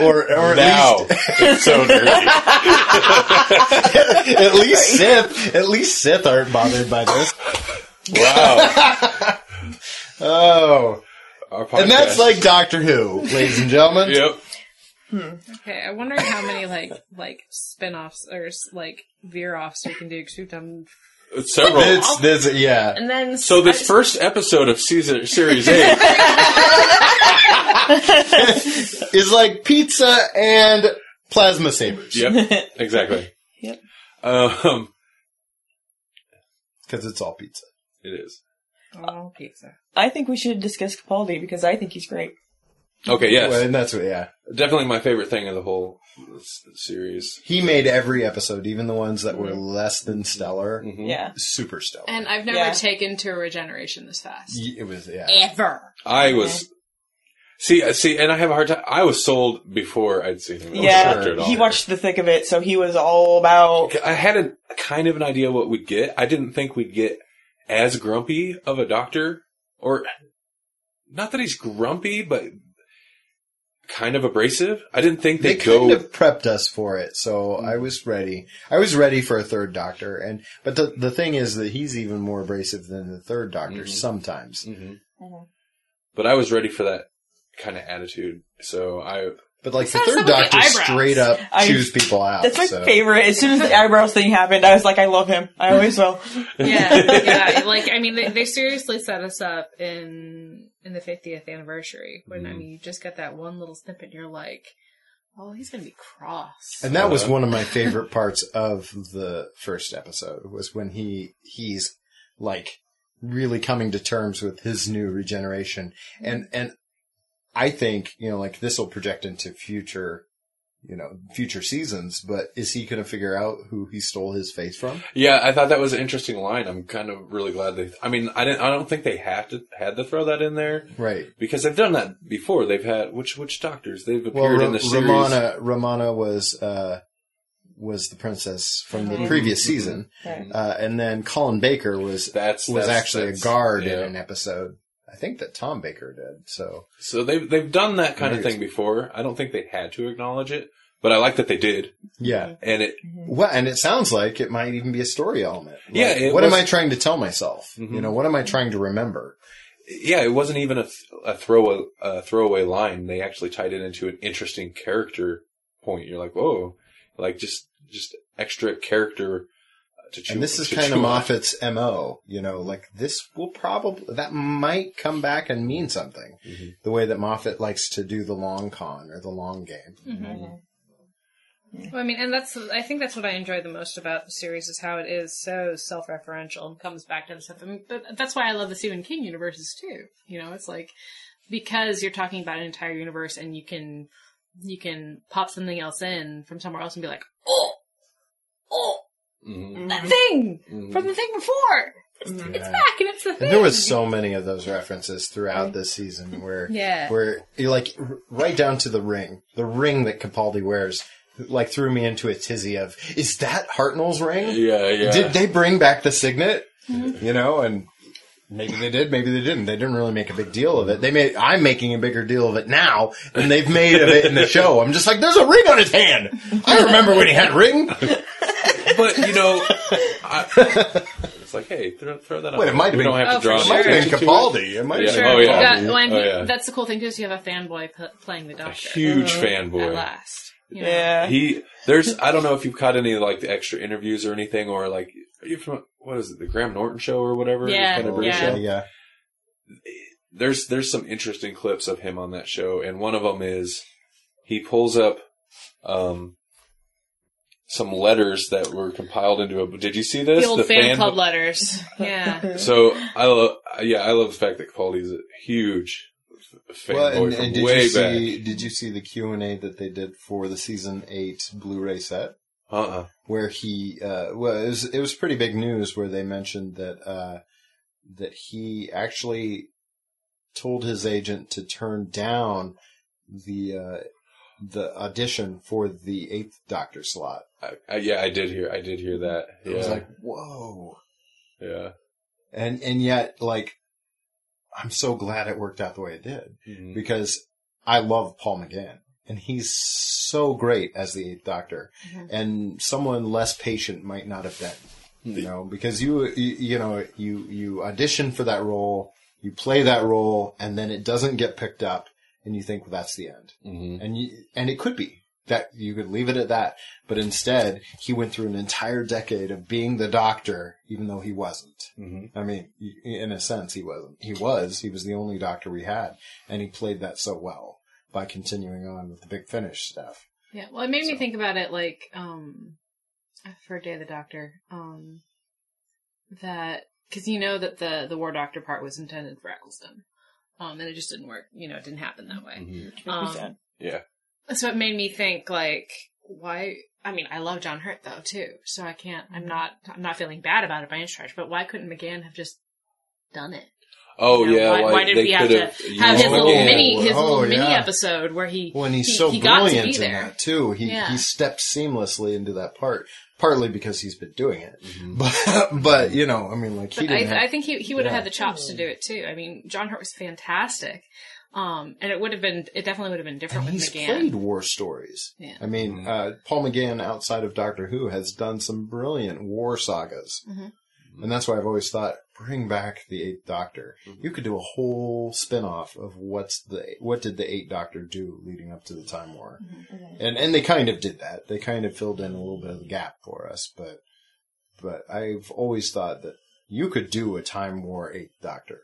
Speaker 3: Or, or at
Speaker 2: now
Speaker 3: least,
Speaker 2: it's so nerdy.
Speaker 3: at least Sith, at least Sith aren't bothered by this.
Speaker 2: Wow,
Speaker 3: Oh, and that's like Doctor Who, ladies and gentlemen.
Speaker 2: yep. Hmm.
Speaker 5: Okay, I wonder how many like like spin-offs or like veer-offs we can do because we've done.
Speaker 2: It's several.
Speaker 3: It's, this, yeah.
Speaker 5: And then
Speaker 2: So this
Speaker 5: just-
Speaker 2: first episode of season series eight,
Speaker 3: is like pizza and plasma sabers.
Speaker 2: yep, exactly.
Speaker 4: Yep.
Speaker 2: Um,
Speaker 3: Because it's all pizza.
Speaker 2: it is
Speaker 5: oh pizza.
Speaker 4: I think we should discuss Capaldi because I think he's great.
Speaker 2: okay. Yes,
Speaker 3: Well, and that's what, yeah.
Speaker 2: definitely my favorite thing of the whole s- series.
Speaker 3: He made every episode, even the ones that were less than stellar,
Speaker 2: Mhm.
Speaker 4: Yeah.
Speaker 3: super stellar.
Speaker 5: And I've never
Speaker 4: Yeah.
Speaker 5: taken to a regeneration this fast.
Speaker 3: It was, yeah.
Speaker 5: Ever.
Speaker 2: I was. See, uh, see, and I have a hard time. I was sold before I'd seen him.
Speaker 4: yeah,
Speaker 2: after it all.
Speaker 4: he watched the thick of it, so he was all about.
Speaker 2: I had a kind of an idea what we'd get. I didn't think we'd get as grumpy of a doctor, or not that he's grumpy, but kind of abrasive. I didn't think
Speaker 3: They
Speaker 2: they'd go.
Speaker 3: kind of prepped us for it, so I was ready. I was ready for a third Doctor, and but the the thing is that he's even more abrasive than the third Doctor sometimes.
Speaker 2: Mhm.
Speaker 4: Mhm.
Speaker 2: But I was ready for that kind of attitude. So I,
Speaker 3: But like the
Speaker 5: It's
Speaker 3: third
Speaker 5: some of the
Speaker 3: Doctor
Speaker 5: eyebrows.
Speaker 3: straight up
Speaker 4: I-
Speaker 3: chews people out.
Speaker 4: That's my
Speaker 3: so.
Speaker 4: favorite. As soon as the eyebrows thing happened, I was like, I love him. I always will.
Speaker 5: yeah, yeah. Like I mean, they, they seriously set us up in in the 50th anniversary when I
Speaker 2: Mhm.
Speaker 5: mean, you just get that one little snippet, and you're like, oh, he's gonna be cross.
Speaker 3: And that was one of my favorite parts of the first episode was when he he's like really coming to terms with his new regeneration. And and I think, you know, like this will project into future you know, future seasons, but is he going to figure out who he stole his face from?
Speaker 2: yeah, I thought that was an interesting line. I'm kind of really glad they. I mean, I didn't. I don't think they had to had to throw that in there
Speaker 3: Right.
Speaker 2: because they've done that before. They've had which which doctors they've
Speaker 3: Well,
Speaker 2: appeared
Speaker 3: Ra-
Speaker 2: in the series.
Speaker 3: Romana Romana was uh was the princess from the
Speaker 4: Mhm.
Speaker 3: previous season.
Speaker 4: Right.
Speaker 3: Uh, and then Colin Baker was
Speaker 2: That's
Speaker 3: was
Speaker 2: that's-
Speaker 3: actually
Speaker 2: that's-
Speaker 3: a guard
Speaker 2: yeah.
Speaker 3: in an episode. I think that Tom Baker did. So
Speaker 2: So they've they've done that kind of thing before. I don't think they had to acknowledge it, but I like that they did.
Speaker 3: yeah,
Speaker 2: And it
Speaker 3: well, and it sounds like it might even be a story element. Like,
Speaker 2: Yeah,
Speaker 3: what
Speaker 2: was-
Speaker 3: am I trying to tell myself?
Speaker 2: Mhm.
Speaker 3: You know, what am I trying to remember?
Speaker 2: yeah, it wasn't even a, th- a throwaway a throwaway line. They actually tied it into an interesting character point. You're like, whoa, like just just extra character to chew.
Speaker 3: And this is kind
Speaker 2: chew
Speaker 3: of
Speaker 2: on.
Speaker 3: Moffat's mo. You know, like this will probably that might come back and mean something.
Speaker 2: Mhm.
Speaker 3: The way that Moffat likes to do the long con or the long game.
Speaker 5: Mhm. Well, I mean, and that's I think that's what I enjoy the most about the series is how it is so self-referential and comes back to the stuff. I mean, but that's why I love the Stephen King universes too. You know, it's like because you're talking about an entire universe and you can you can pop something else in from somewhere else and be like, oh,
Speaker 2: Mhm.
Speaker 5: that thing
Speaker 2: Mhm.
Speaker 5: from the thing before. It's,
Speaker 3: Mm-hmm.
Speaker 5: it's back and it's the thing.
Speaker 3: And there was so many of those references throughout this season where
Speaker 5: Yeah.
Speaker 3: where you like right down to the ring, the ring that Capaldi wears, like threw me into a tizzy of is that Hartnell's ring?
Speaker 2: Yeah, yeah.
Speaker 3: Did they bring back the signet? You know, and maybe they did, maybe they didn't. They didn't really make a big deal of it. They made. I'm making a bigger deal of it now than they've made of it in the show. I'm just like, there's a ring on his hand. I remember when he had a ring.
Speaker 2: but you know, I, it's like, hey, throw, throw that.
Speaker 3: Wait,
Speaker 2: on.
Speaker 3: it might have been-
Speaker 2: don't have
Speaker 5: Oh,
Speaker 2: to draw.
Speaker 5: for
Speaker 3: It might have been
Speaker 2: attention to it.
Speaker 3: Capaldi. It might have
Speaker 2: Yeah.
Speaker 3: been
Speaker 5: Sure.
Speaker 2: Oh, yeah.
Speaker 5: Yeah, well, and
Speaker 2: Oh,
Speaker 5: he-
Speaker 2: yeah.
Speaker 5: that's the cool thing too is you have a fanboy p- playing the
Speaker 2: A
Speaker 5: doctor
Speaker 2: huge
Speaker 5: at
Speaker 2: fanboy.
Speaker 5: last. you know?
Speaker 4: Yeah.
Speaker 2: He there's I don't know if you've caught any like the extra interviews or anything or like are you from what is it the Graham Norton show or whatever
Speaker 5: Yeah,
Speaker 2: kind of British
Speaker 5: yeah.
Speaker 2: show?
Speaker 3: yeah.
Speaker 2: There's there's some interesting clips of him on that show and one of them is he pulls up um some letters that were compiled into a. Did you see this?
Speaker 5: The old fan, club letters. Yeah.
Speaker 2: So I love, yeah, I love the fact that Capaldi's a huge fan
Speaker 3: Well, and,
Speaker 2: from
Speaker 3: and did
Speaker 2: way
Speaker 3: you
Speaker 2: back.
Speaker 3: see? Did you see the Q and A that they did for the season eight Blu-ray set?
Speaker 2: Uh-uh.
Speaker 3: where he uh well it was it was pretty big news where they mentioned that uh that he actually told his agent to turn down the uh the audition for the eighth doctor slot.
Speaker 2: I, I, yeah, I did hear, I did hear that.
Speaker 3: It
Speaker 2: Yeah,
Speaker 3: was like, whoa.
Speaker 2: yeah.
Speaker 3: And and yet like I'm so glad it worked out the way it did.
Speaker 2: Mhm.
Speaker 3: because I love Paul McGann and he's so great as the Eighth Doctor,
Speaker 5: Mhm.
Speaker 3: and someone less patient might not have been, you know, because you, you you know you you audition for that role, you play that role, and then it doesn't get picked up, and you think well, that's the end,
Speaker 2: Mhm.
Speaker 3: and you and it could be that you could leave it at that, but instead he went through an entire decade of being the Doctor, even though he wasn't.
Speaker 2: Mhm.
Speaker 3: I mean, in a sense, he wasn't. He was. He was the only doctor we had, and he played that so well by continuing on with the big finish stuff.
Speaker 5: Yeah, well, it made me think about it like um for Day of the Doctor, um that because you know that the the War Doctor part was intended for Eccleston, um, and it just didn't work. You know, it didn't happen that way.
Speaker 2: Mhm.
Speaker 5: Um.
Speaker 2: Yeah.
Speaker 5: So it made me think like why. I mean, I love John Hurt though too, so I can't. I'm not. I'm not feeling bad about it by any stretch. But why couldn't McGann have just done it?
Speaker 2: Oh
Speaker 5: You know,
Speaker 2: yeah.
Speaker 5: why,
Speaker 2: like,
Speaker 5: why did
Speaker 2: they
Speaker 5: we have to
Speaker 2: have
Speaker 5: have his little
Speaker 2: McGann.
Speaker 5: mini his
Speaker 3: Oh,
Speaker 5: little mini
Speaker 3: yeah.
Speaker 5: episode where he
Speaker 3: When he's
Speaker 5: he,
Speaker 3: so
Speaker 5: he got to
Speaker 3: brilliant
Speaker 5: be
Speaker 3: in
Speaker 5: there.
Speaker 3: that too, he
Speaker 5: Yeah.
Speaker 3: he steps seamlessly into that part. Partly because he's been doing it,
Speaker 2: Mhm.
Speaker 3: but but you know, I mean, like he
Speaker 5: I,
Speaker 3: didn't.
Speaker 5: I
Speaker 3: have,
Speaker 5: think he he would have
Speaker 3: yeah.
Speaker 5: had the chops to do it too. I mean, John Hurt was fantastic, Um, and it would have been, it definitely would have been different
Speaker 3: And
Speaker 5: with
Speaker 3: he's
Speaker 5: McGann.
Speaker 3: played war stories.
Speaker 5: Yeah.
Speaker 3: I mean, uh, Paul McGann, outside of Doctor Who, has done some brilliant war sagas.
Speaker 5: Mhm.
Speaker 3: And that's why I've always thought, bring back the Eighth Doctor. Mm-hmm. You could do a whole spin-off of what's the, what did the Eighth Doctor do leading up to the Time War? Mm-hmm. And, and they kind of did that. They kind of filled in a little bit of the gap for us, but, but I've always thought that you could do a Time War Eighth Doctor.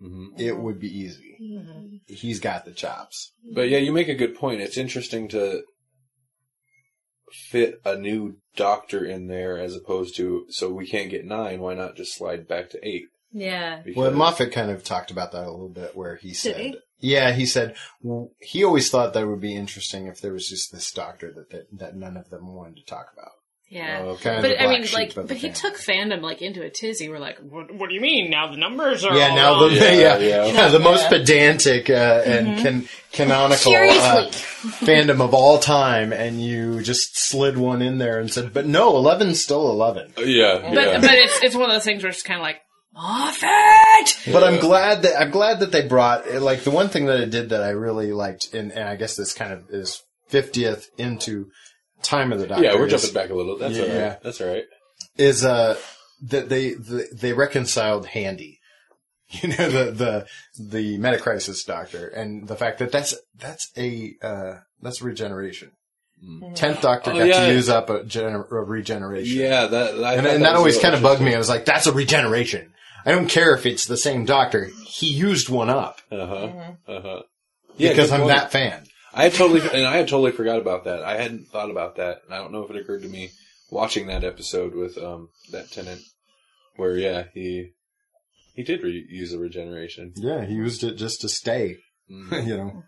Speaker 2: hmm
Speaker 3: It would be easy. Mm-hmm. He's got the chops.
Speaker 2: But yeah, you make a good point. It's interesting to fit a new doctor in there as opposed to so we can't get nine. Why not just slide back to eight?
Speaker 5: Yeah.
Speaker 2: Because-
Speaker 3: Well, Moffat kind of talked about that a little bit, where he said,
Speaker 5: he?
Speaker 3: "Yeah, he said w- he always thought that would be interesting if there was just this doctor that that, that none of them wanted to talk about."
Speaker 5: Yeah.
Speaker 2: Okay.
Speaker 3: Kind of
Speaker 5: But
Speaker 3: the
Speaker 5: I
Speaker 3: black
Speaker 5: mean,
Speaker 3: sheep
Speaker 5: like,
Speaker 3: of the
Speaker 5: but he
Speaker 3: family.
Speaker 5: took fandom like into a tizzy. We're like, what, what do you mean now? The numbers are
Speaker 3: Yeah,
Speaker 5: all
Speaker 3: now
Speaker 5: wrong.
Speaker 3: the
Speaker 2: Yeah,
Speaker 3: yeah,
Speaker 2: yeah.
Speaker 3: yeah, the most pedantic uh, and can, canonical uh, fandom of all time, and you just slid one in there and said, "But no, 11's still 11."
Speaker 2: yeah,
Speaker 5: but
Speaker 2: yeah.
Speaker 5: but it's it's one of those things where it's kind of like Moffat.
Speaker 3: But I'm glad that I'm glad that they brought like the one thing that it did that I really liked, and, and I guess this kind of is 50th into Time of the Doctor.
Speaker 2: yeah, we're
Speaker 3: is-
Speaker 2: jumping back a little. That's all
Speaker 3: Yeah.
Speaker 2: right. That's all right.
Speaker 3: is uh that they the, they reconciled Handy, you know the the the Metacrisis Doctor, and the fact that that's that's a uh that's regeneration. Tenth Doctor
Speaker 2: Oh,
Speaker 3: got
Speaker 2: yeah.
Speaker 3: to use up a, gener- a regeneration.
Speaker 2: Yeah, that I
Speaker 3: and, and that
Speaker 2: was
Speaker 3: always kind of bugged me. I was like, "That's a regeneration." I don't care if it's the same Doctor. He used one up
Speaker 2: Uh-huh. Uh-huh. Yeah,
Speaker 3: because I'm that fan.
Speaker 2: I had totally and I had totally forgot about that. I hadn't thought about that. And I don't know if it occurred to me watching that episode with um that Tennant where yeah, he he did re- use the regeneration.
Speaker 3: Yeah, he used it just to stay,
Speaker 2: Mm.
Speaker 3: you know,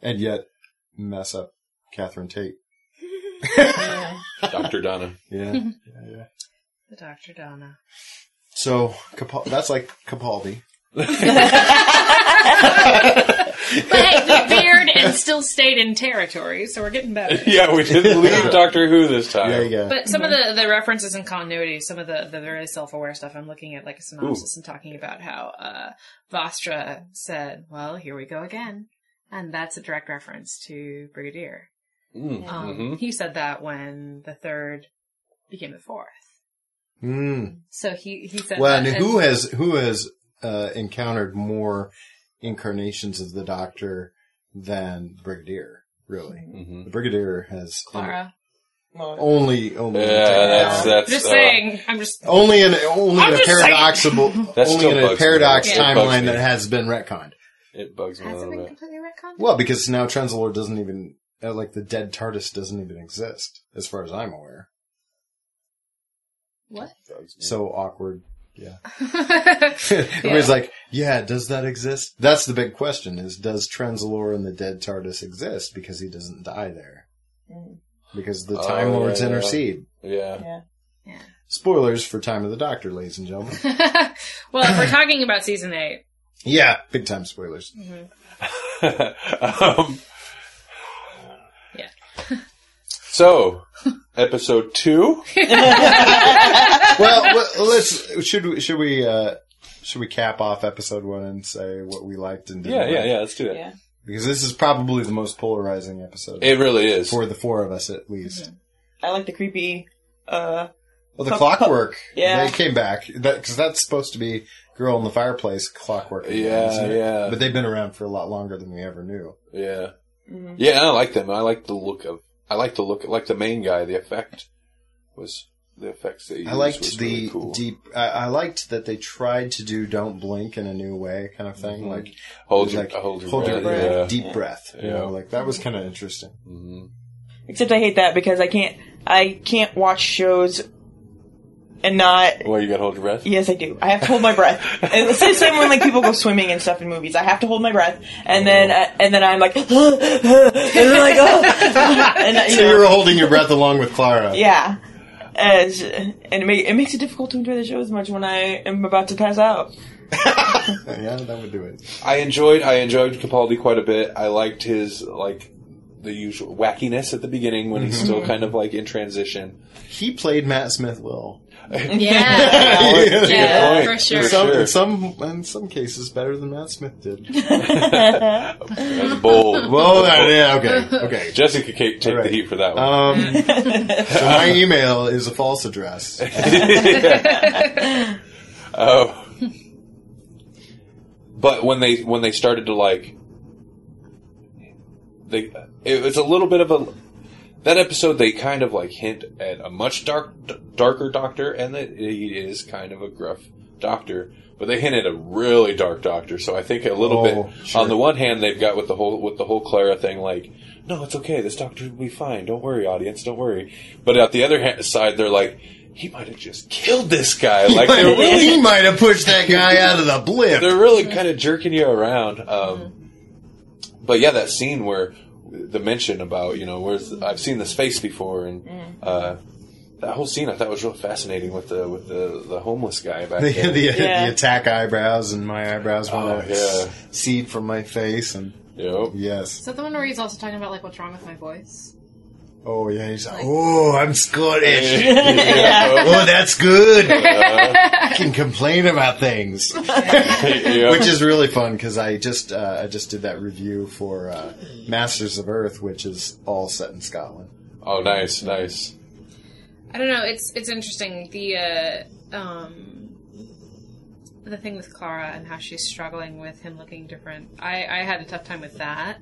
Speaker 3: and yet mess up Catherine Tate.
Speaker 2: Dr. Donna.
Speaker 3: Yeah, yeah, yeah.
Speaker 5: The Doctor Donna.
Speaker 3: So Capal- that's like Capaldi.
Speaker 5: But hey, we beard and still stayed in territory, so we're getting better.
Speaker 2: Yeah, we didn't leave Doctor Who this time.
Speaker 3: There you go.
Speaker 5: But some of the, the references and continuity, some of the, the very self aware stuff, I'm looking at like a synopsis and talking about how uh, Vastra said, "Well, here we go again," and that's a direct reference to Brigadier.
Speaker 2: Mm,
Speaker 5: Um,
Speaker 2: mhm.
Speaker 5: He said that when the third became the fourth.
Speaker 3: Mm.
Speaker 5: So he he said,
Speaker 3: Well, and
Speaker 5: that,
Speaker 3: who has who has uh, encountered more incarnations of the Doctor than Brigadier? Really,
Speaker 2: Mhm.
Speaker 3: the Brigadier has
Speaker 5: Clara.
Speaker 3: only only
Speaker 2: Yeah, that's that's
Speaker 5: Just
Speaker 2: uh,
Speaker 5: saying, I'm just
Speaker 3: only in only
Speaker 5: I'm
Speaker 3: in a
Speaker 5: just
Speaker 3: paradoxical only in a
Speaker 2: bugs me.
Speaker 3: paradox
Speaker 5: Yeah.
Speaker 3: Timeline that has been retconned.
Speaker 2: It bugs me a
Speaker 5: has it been
Speaker 2: bit.
Speaker 5: completely retconned?
Speaker 3: Well, because now Trenzalore doesn't even uh, like the dead TARDIS doesn't even exist, as far as I'm aware.
Speaker 5: What?
Speaker 3: So awkward. Yeah. Everybody's like, yeah, does that exist? That's the big question is, does Trenzalore and the dead TARDIS exist? Because he doesn't die there. Because the
Speaker 2: Oh,
Speaker 3: Time
Speaker 2: yeah,
Speaker 3: Lords
Speaker 2: yeah.
Speaker 3: intercede.
Speaker 2: yeah.
Speaker 5: yeah.
Speaker 3: Spoilers for Time of the Doctor, ladies and gentlemen.
Speaker 5: well, if we're talking about season eight,
Speaker 3: yeah, big time spoilers.
Speaker 2: um,
Speaker 5: yeah.
Speaker 2: so, episode two.
Speaker 3: Well, well, let's should we should we uh should we cap off episode one and say what we liked and didn't
Speaker 2: Yeah, yeah,
Speaker 3: like?
Speaker 2: yeah. Let's do that.
Speaker 4: Yeah.
Speaker 3: Because this is probably the most polarizing episode
Speaker 2: It really is.
Speaker 3: for the four of us, at least.
Speaker 4: I like the creepy, uh,
Speaker 3: Well, the
Speaker 4: Pup-
Speaker 3: clockwork,
Speaker 4: Yeah.
Speaker 3: they came back because that's supposed to be girl in the fireplace clockwork.
Speaker 2: Yeah,
Speaker 3: isn't
Speaker 2: yeah.
Speaker 3: But they've been around for a lot longer than we ever knew.
Speaker 2: Yeah.
Speaker 4: Mhm.
Speaker 2: Yeah, I like them. I like the look of. I like the look. Like the main guy, the effect was the effects they used.
Speaker 3: I liked
Speaker 2: was
Speaker 3: the
Speaker 2: really cool.
Speaker 3: deep. I, I liked that they tried to do "Don't Blink" in a new way, kind of thing.
Speaker 2: Mhm.
Speaker 3: Like
Speaker 2: hold your
Speaker 3: like
Speaker 2: hold your
Speaker 3: hold your
Speaker 2: breath.
Speaker 3: breath,
Speaker 2: Yeah.
Speaker 3: deep breath. You
Speaker 2: Yeah.
Speaker 3: know, like that was kind of interesting.
Speaker 2: Mhm.
Speaker 4: except I hate that because I can't, I can't watch shows and not,
Speaker 2: Well, you got to hold your breath.
Speaker 4: yes I do. I have to hold my breath. And it's the same when like people go swimming and stuff in movies. I have to hold my breath and then, uh, and then I'm like, and then like, oh, and uh, you
Speaker 3: So
Speaker 4: know,
Speaker 3: you were holding your breath along with Clara.
Speaker 4: yeah. As, and it, ma- it makes it difficult to enjoy the show as much when I am about to pass out.
Speaker 3: yeah, that would do it.
Speaker 2: I enjoyed. I enjoyed Capaldi quite a bit. I liked his like the usual wackiness at the beginning when he's still kind of like in transition.
Speaker 3: He played Matt Smith well.
Speaker 5: Yeah,
Speaker 3: Yeah,
Speaker 5: yeah,
Speaker 2: point.
Speaker 5: for sure.
Speaker 2: For
Speaker 3: Some,
Speaker 2: sure.
Speaker 3: in some in some cases better than Matt Smith did.
Speaker 2: That's bold.
Speaker 3: Well, that, yeah, okay, okay.
Speaker 2: Jesse could take, take
Speaker 3: All right.
Speaker 2: the heat for that one.
Speaker 3: Um, so my email is a false address.
Speaker 2: Oh. but when they when they started to like, they it was a little bit of a that episode. They kind of like hint at a much dark darker Doctor, and that he is kind of a gruff Doctor. But they hint at a really dark Doctor. So I think a little
Speaker 3: Oh,
Speaker 2: bit.
Speaker 3: sure.
Speaker 2: On the one hand, they've got with the whole with the whole Clara thing, like. No, it's okay. This doctor will be fine. Don't worry, audience. Don't worry. But at the other hand, side, they're like, he might have just killed this guy. Like they're really
Speaker 3: he might have pushed that guy out of the blip.
Speaker 2: they're really kind of jerking you around. Um, But yeah, that scene where the mention about you know where's I've seen this face before, and uh, that whole scene I thought was real fascinating with the with the, the homeless guy back
Speaker 3: the,
Speaker 2: there.
Speaker 3: the,
Speaker 4: Yeah.
Speaker 3: the attack eyebrows and my eyebrows
Speaker 2: Oh,
Speaker 3: want to
Speaker 2: yeah.
Speaker 3: seed from my face and
Speaker 2: Yep.
Speaker 3: yes.
Speaker 5: Is that the one where he's also talking about like what's wrong with my voice?
Speaker 3: Oh yeah, he's like, oh, I'm Scottish.
Speaker 2: Yeah.
Speaker 3: oh, that's good. I can complain about things,
Speaker 2: Yep.
Speaker 3: which is really fun because I just uh, I just did that review for uh, Masters of Earth, which is all set in Scotland.
Speaker 2: oh, nice, nice.
Speaker 5: I don't know. It's it's interesting the uh, um, the thing with Clara and how she's struggling with him looking different. I I had a tough time with that,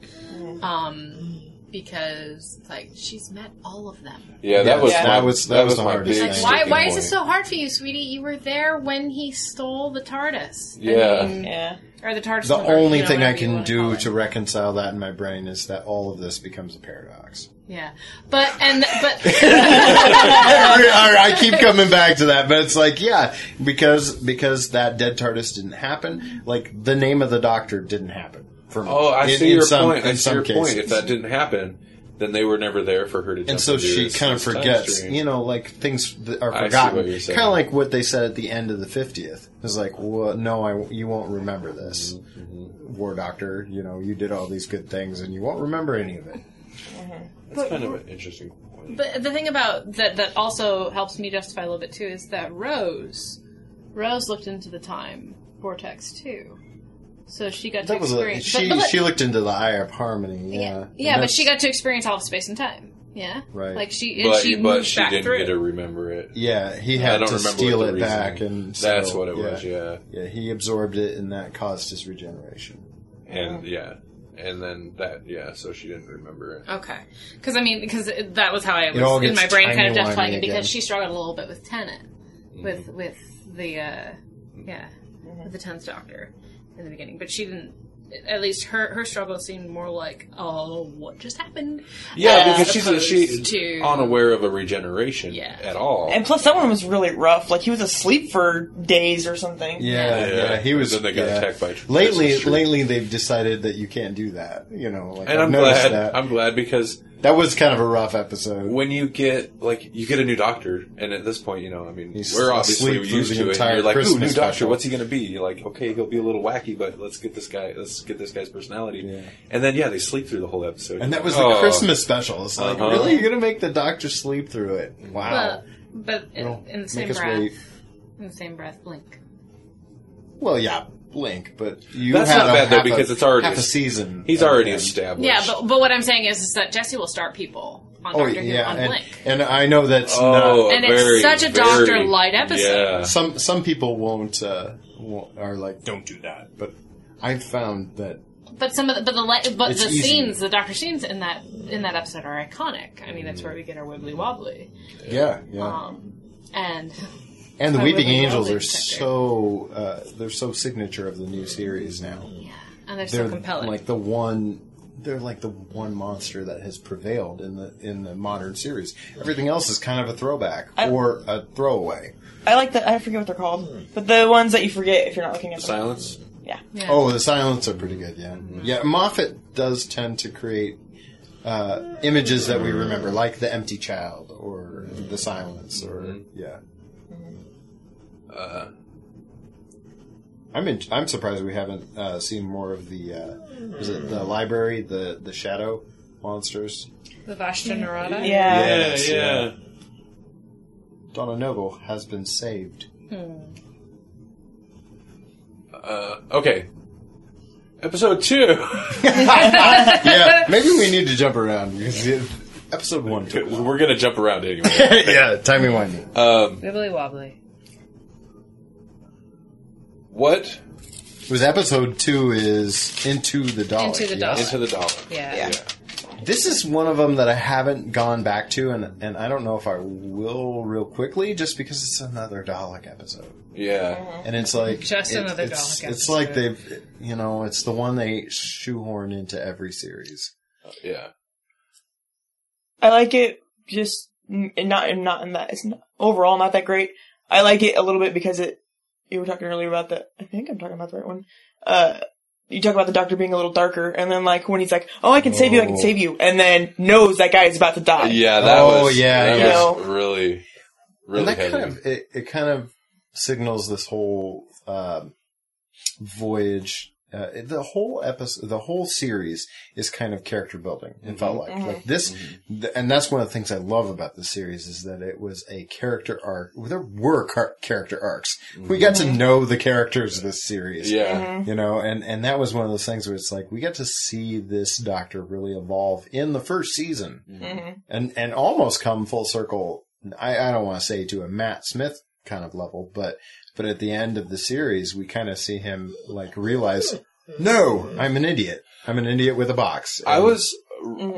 Speaker 5: um, because like she's met all of them.
Speaker 2: Yeah, that
Speaker 3: Yeah,
Speaker 2: was
Speaker 4: Yeah.
Speaker 2: my,
Speaker 3: that was- that was the
Speaker 2: my
Speaker 3: hardest
Speaker 2: big
Speaker 3: thing.
Speaker 5: Why
Speaker 2: sticking
Speaker 5: why is it so hard for you, sweetie? You were there when he stole the TARDIS. I
Speaker 2: Yeah.
Speaker 5: mean,
Speaker 4: Yeah.
Speaker 5: or the TARDIS.
Speaker 3: The
Speaker 5: or,
Speaker 3: only
Speaker 5: you know,
Speaker 3: thing I can do to reconcile that in my brain is that all of this becomes a paradox.
Speaker 5: yeah, but and but
Speaker 3: I, I keep coming back to that, but it's like, yeah, because because that dead TARDIS didn't happen. Like the name of the Doctor didn't happen. For me.
Speaker 2: Oh, I
Speaker 3: In-
Speaker 2: see
Speaker 3: in
Speaker 2: your
Speaker 3: some-
Speaker 2: point. I
Speaker 3: in
Speaker 2: see
Speaker 3: some
Speaker 2: your point.
Speaker 3: cases.
Speaker 2: If that didn't happen, then they were never there for her to. Jump
Speaker 3: and so
Speaker 2: into
Speaker 3: she
Speaker 2: this-
Speaker 3: kind of forgets, you know, like things that are forgotten.
Speaker 2: what you're saying.
Speaker 3: Kind of like what they said at the end of the fiftieth. It's like, well, no, I, you won't remember this,
Speaker 2: Mm-hmm,
Speaker 3: War Doctor. You know, you did all these good things, and you won't remember any of it.
Speaker 2: That's kind of an interesting point.
Speaker 5: But the thing about that that also helps me justify a little bit too is that Rose, Rose looked into the time vortex too, so she got to
Speaker 3: That was a,
Speaker 5: experience.
Speaker 3: she.
Speaker 5: but, but,
Speaker 3: she looked into the Eye of Harmony. Yeah,
Speaker 5: yeah, yeah, but she got to experience all of space and time. Yeah,
Speaker 3: Right.
Speaker 5: Like she, and
Speaker 2: But
Speaker 5: she
Speaker 2: but
Speaker 5: moved
Speaker 2: she
Speaker 5: back
Speaker 2: didn't
Speaker 5: through.
Speaker 2: get to remember it.
Speaker 3: Yeah, he had to steal it
Speaker 2: the
Speaker 3: back,
Speaker 2: reasoning-
Speaker 3: and
Speaker 2: That's what it was. Yeah,
Speaker 3: Yeah, he absorbed it, and that caused his regeneration.
Speaker 2: and yeah, and then that yeah. So she didn't remember it.
Speaker 5: Okay, because I mean, because that was how I was in my brain, kind of
Speaker 3: timey-wimey
Speaker 5: justifying it because she struggled a little bit with Tennant, with
Speaker 2: Mm-hmm.
Speaker 5: with the uh, yeah, with the tenth Doctor in the beginning, but she didn't. At least her her struggle seemed more like, oh, what just happened?
Speaker 2: Yeah,
Speaker 5: as
Speaker 2: because she's a, she's
Speaker 5: to-
Speaker 2: unaware of a regeneration
Speaker 5: Yeah.
Speaker 2: at all.
Speaker 4: And plus, that one was really rough. Like he was asleep for days or something.
Speaker 3: Yeah,
Speaker 2: Yeah.
Speaker 3: yeah, he was.
Speaker 2: Then they got
Speaker 3: yeah.
Speaker 2: attacked by
Speaker 3: Lately,
Speaker 2: Christmas tree.
Speaker 3: lately they've decided that you can't do that. You know, like
Speaker 2: and
Speaker 3: I've
Speaker 2: I'm
Speaker 3: noticed
Speaker 2: glad.
Speaker 3: that.
Speaker 2: I'm glad because
Speaker 3: that was kind of a rough episode.
Speaker 2: when you get like you get a new doctor, and at this point, you know, I mean,
Speaker 3: He's
Speaker 2: we're obviously
Speaker 3: asleep through
Speaker 2: used
Speaker 3: the
Speaker 2: to it. and
Speaker 3: entire
Speaker 2: You're like, ooh, new
Speaker 3: Christmas
Speaker 2: doctor.
Speaker 3: special."
Speaker 2: What's he going to be? You're like, okay, he'll be a little wacky, but let's get this guy. Let's get this guy's personality.
Speaker 3: Yeah.
Speaker 2: And then yeah, they sleep through the whole episode.
Speaker 3: And that was
Speaker 2: Oh.
Speaker 3: the Christmas special. It's like,
Speaker 2: Uh-huh.
Speaker 3: really, you're gonna make the Doctor sleep through it? Wow.
Speaker 5: But but in,
Speaker 3: Well,
Speaker 5: in the same breath,
Speaker 3: wait.
Speaker 5: in the same breath, blink.
Speaker 3: Well, yeah, Blink, but you
Speaker 2: That's
Speaker 3: had
Speaker 2: not bad, though, because
Speaker 3: a,
Speaker 2: it's already
Speaker 3: half a season.
Speaker 2: He's already
Speaker 3: him.
Speaker 2: established.
Speaker 5: Yeah, but but what I'm saying is, is that Jesse will start people on
Speaker 3: Oh
Speaker 5: Doctor Who
Speaker 3: yeah,
Speaker 5: on
Speaker 3: and,
Speaker 5: Blink.
Speaker 3: and I know that's
Speaker 2: oh,
Speaker 3: not.
Speaker 5: And it's
Speaker 2: very,
Speaker 5: such a
Speaker 2: very-
Speaker 5: Doctor light episode.
Speaker 2: Yeah.
Speaker 3: Some some people won't uh, won't- are like, don't do that. But I've found that
Speaker 5: But some of the, but the li- but the
Speaker 3: easy.
Speaker 5: scenes, the Doctor scenes in that in that episode are iconic. I mean, that's where we get our wibbly wobbly.
Speaker 3: yeah, yeah.
Speaker 5: Um, and
Speaker 3: and the
Speaker 5: I
Speaker 3: Weeping
Speaker 5: really
Speaker 3: Angels are
Speaker 5: it,
Speaker 3: so uh, they're so signature of the new series now.
Speaker 5: Yeah, and they're,
Speaker 3: They're
Speaker 5: so compelling.
Speaker 3: like the one. They're like the one monster that has prevailed in the in the modern series. Everything else is kind of a throwback
Speaker 4: I-
Speaker 3: or a throwaway.
Speaker 4: I like the. I forget what they're called, but the ones that you forget if you're not looking at them.
Speaker 2: Silence.
Speaker 4: Yeah.
Speaker 5: yeah.
Speaker 3: Oh, the silence are pretty good. Yeah, yeah. Moffat does tend to create uh, images that we remember, like the empty child or the silence, or yeah.
Speaker 2: Uh,
Speaker 3: I'm in, I'm surprised we haven't uh, seen more of the uh, is it the library, the the shadow monsters.
Speaker 5: The Vashta Nerada.
Speaker 4: Yeah.
Speaker 3: Yes,
Speaker 2: yeah.
Speaker 3: yeah. Donna Noble has been saved.
Speaker 2: Uh, okay. Episode two.
Speaker 3: yeah, maybe we need to jump around because it, episode one took. a while.
Speaker 2: We're gonna jump around anyway.
Speaker 3: yeah, timey wimey.
Speaker 2: Um,
Speaker 5: Wibbly wobbly.
Speaker 2: What
Speaker 3: It was episode two is into the Dalek.
Speaker 5: Into the
Speaker 3: yes?
Speaker 2: Into the dollar?
Speaker 5: Yeah.
Speaker 4: Yeah.
Speaker 3: This is one of them that I haven't gone back to, and and I don't know if I will real quickly, just because it's another Dalek episode,
Speaker 2: Yeah. Mm-hmm.
Speaker 3: and it's like
Speaker 5: Just another
Speaker 3: it's,
Speaker 5: Dalek
Speaker 3: It's like
Speaker 5: episode.
Speaker 3: they've, you know, it's the one they shoehorn into every series.
Speaker 2: Oh, yeah.
Speaker 4: I like it just n- not not in that it's not, overall not that great. I like it a little bit because it. You were talking earlier about the. I think I'm talking about the right one. Uh, you talk about the doctor being a little darker, and then like when he's like, "Oh, I can save you, I can
Speaker 3: Oh.
Speaker 4: save you," and then knows that guy is about to die.
Speaker 2: Yeah, that
Speaker 3: Oh,
Speaker 2: was
Speaker 3: yeah,
Speaker 2: that
Speaker 4: yeah.
Speaker 2: was really really
Speaker 3: and that
Speaker 2: heavy.
Speaker 3: kind of it, it kind of signals this whole um voyage. Uh, the whole episode, the whole series is kind of character building. It felt like like this, th- and that's one of the things I love about the series is that it was a character arc. There were car- character arcs. We got to know the characters of this series.
Speaker 2: yeah.
Speaker 3: You know, and, and that was one of those things where it's like we got to see this doctor really evolve in the first season
Speaker 4: Mhm.
Speaker 3: and and almost come full circle. I, I don't want to say to a Matt Smith kind of level, but but at the end of the series, we kind of see him like realize, no, I'm an idiot. I'm an idiot with a box.
Speaker 2: I
Speaker 3: And-
Speaker 2: was.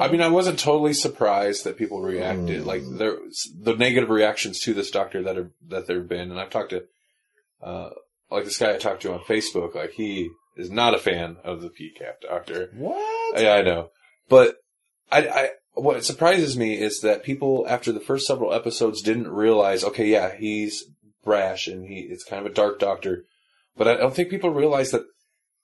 Speaker 2: I mean, I wasn't totally surprised that people reacted like there the negative reactions to this doctor that are that there've been, and I've talked to, uh, like this guy I talked to on Facebook, like he is not a fan of the PCAP doctor.
Speaker 3: what?
Speaker 2: Yeah, I know, but I, I what surprises me is that people after the first several episodes didn't realize, okay, yeah, he's brash and he it's kind of a dark doctor, but I don't think people realize that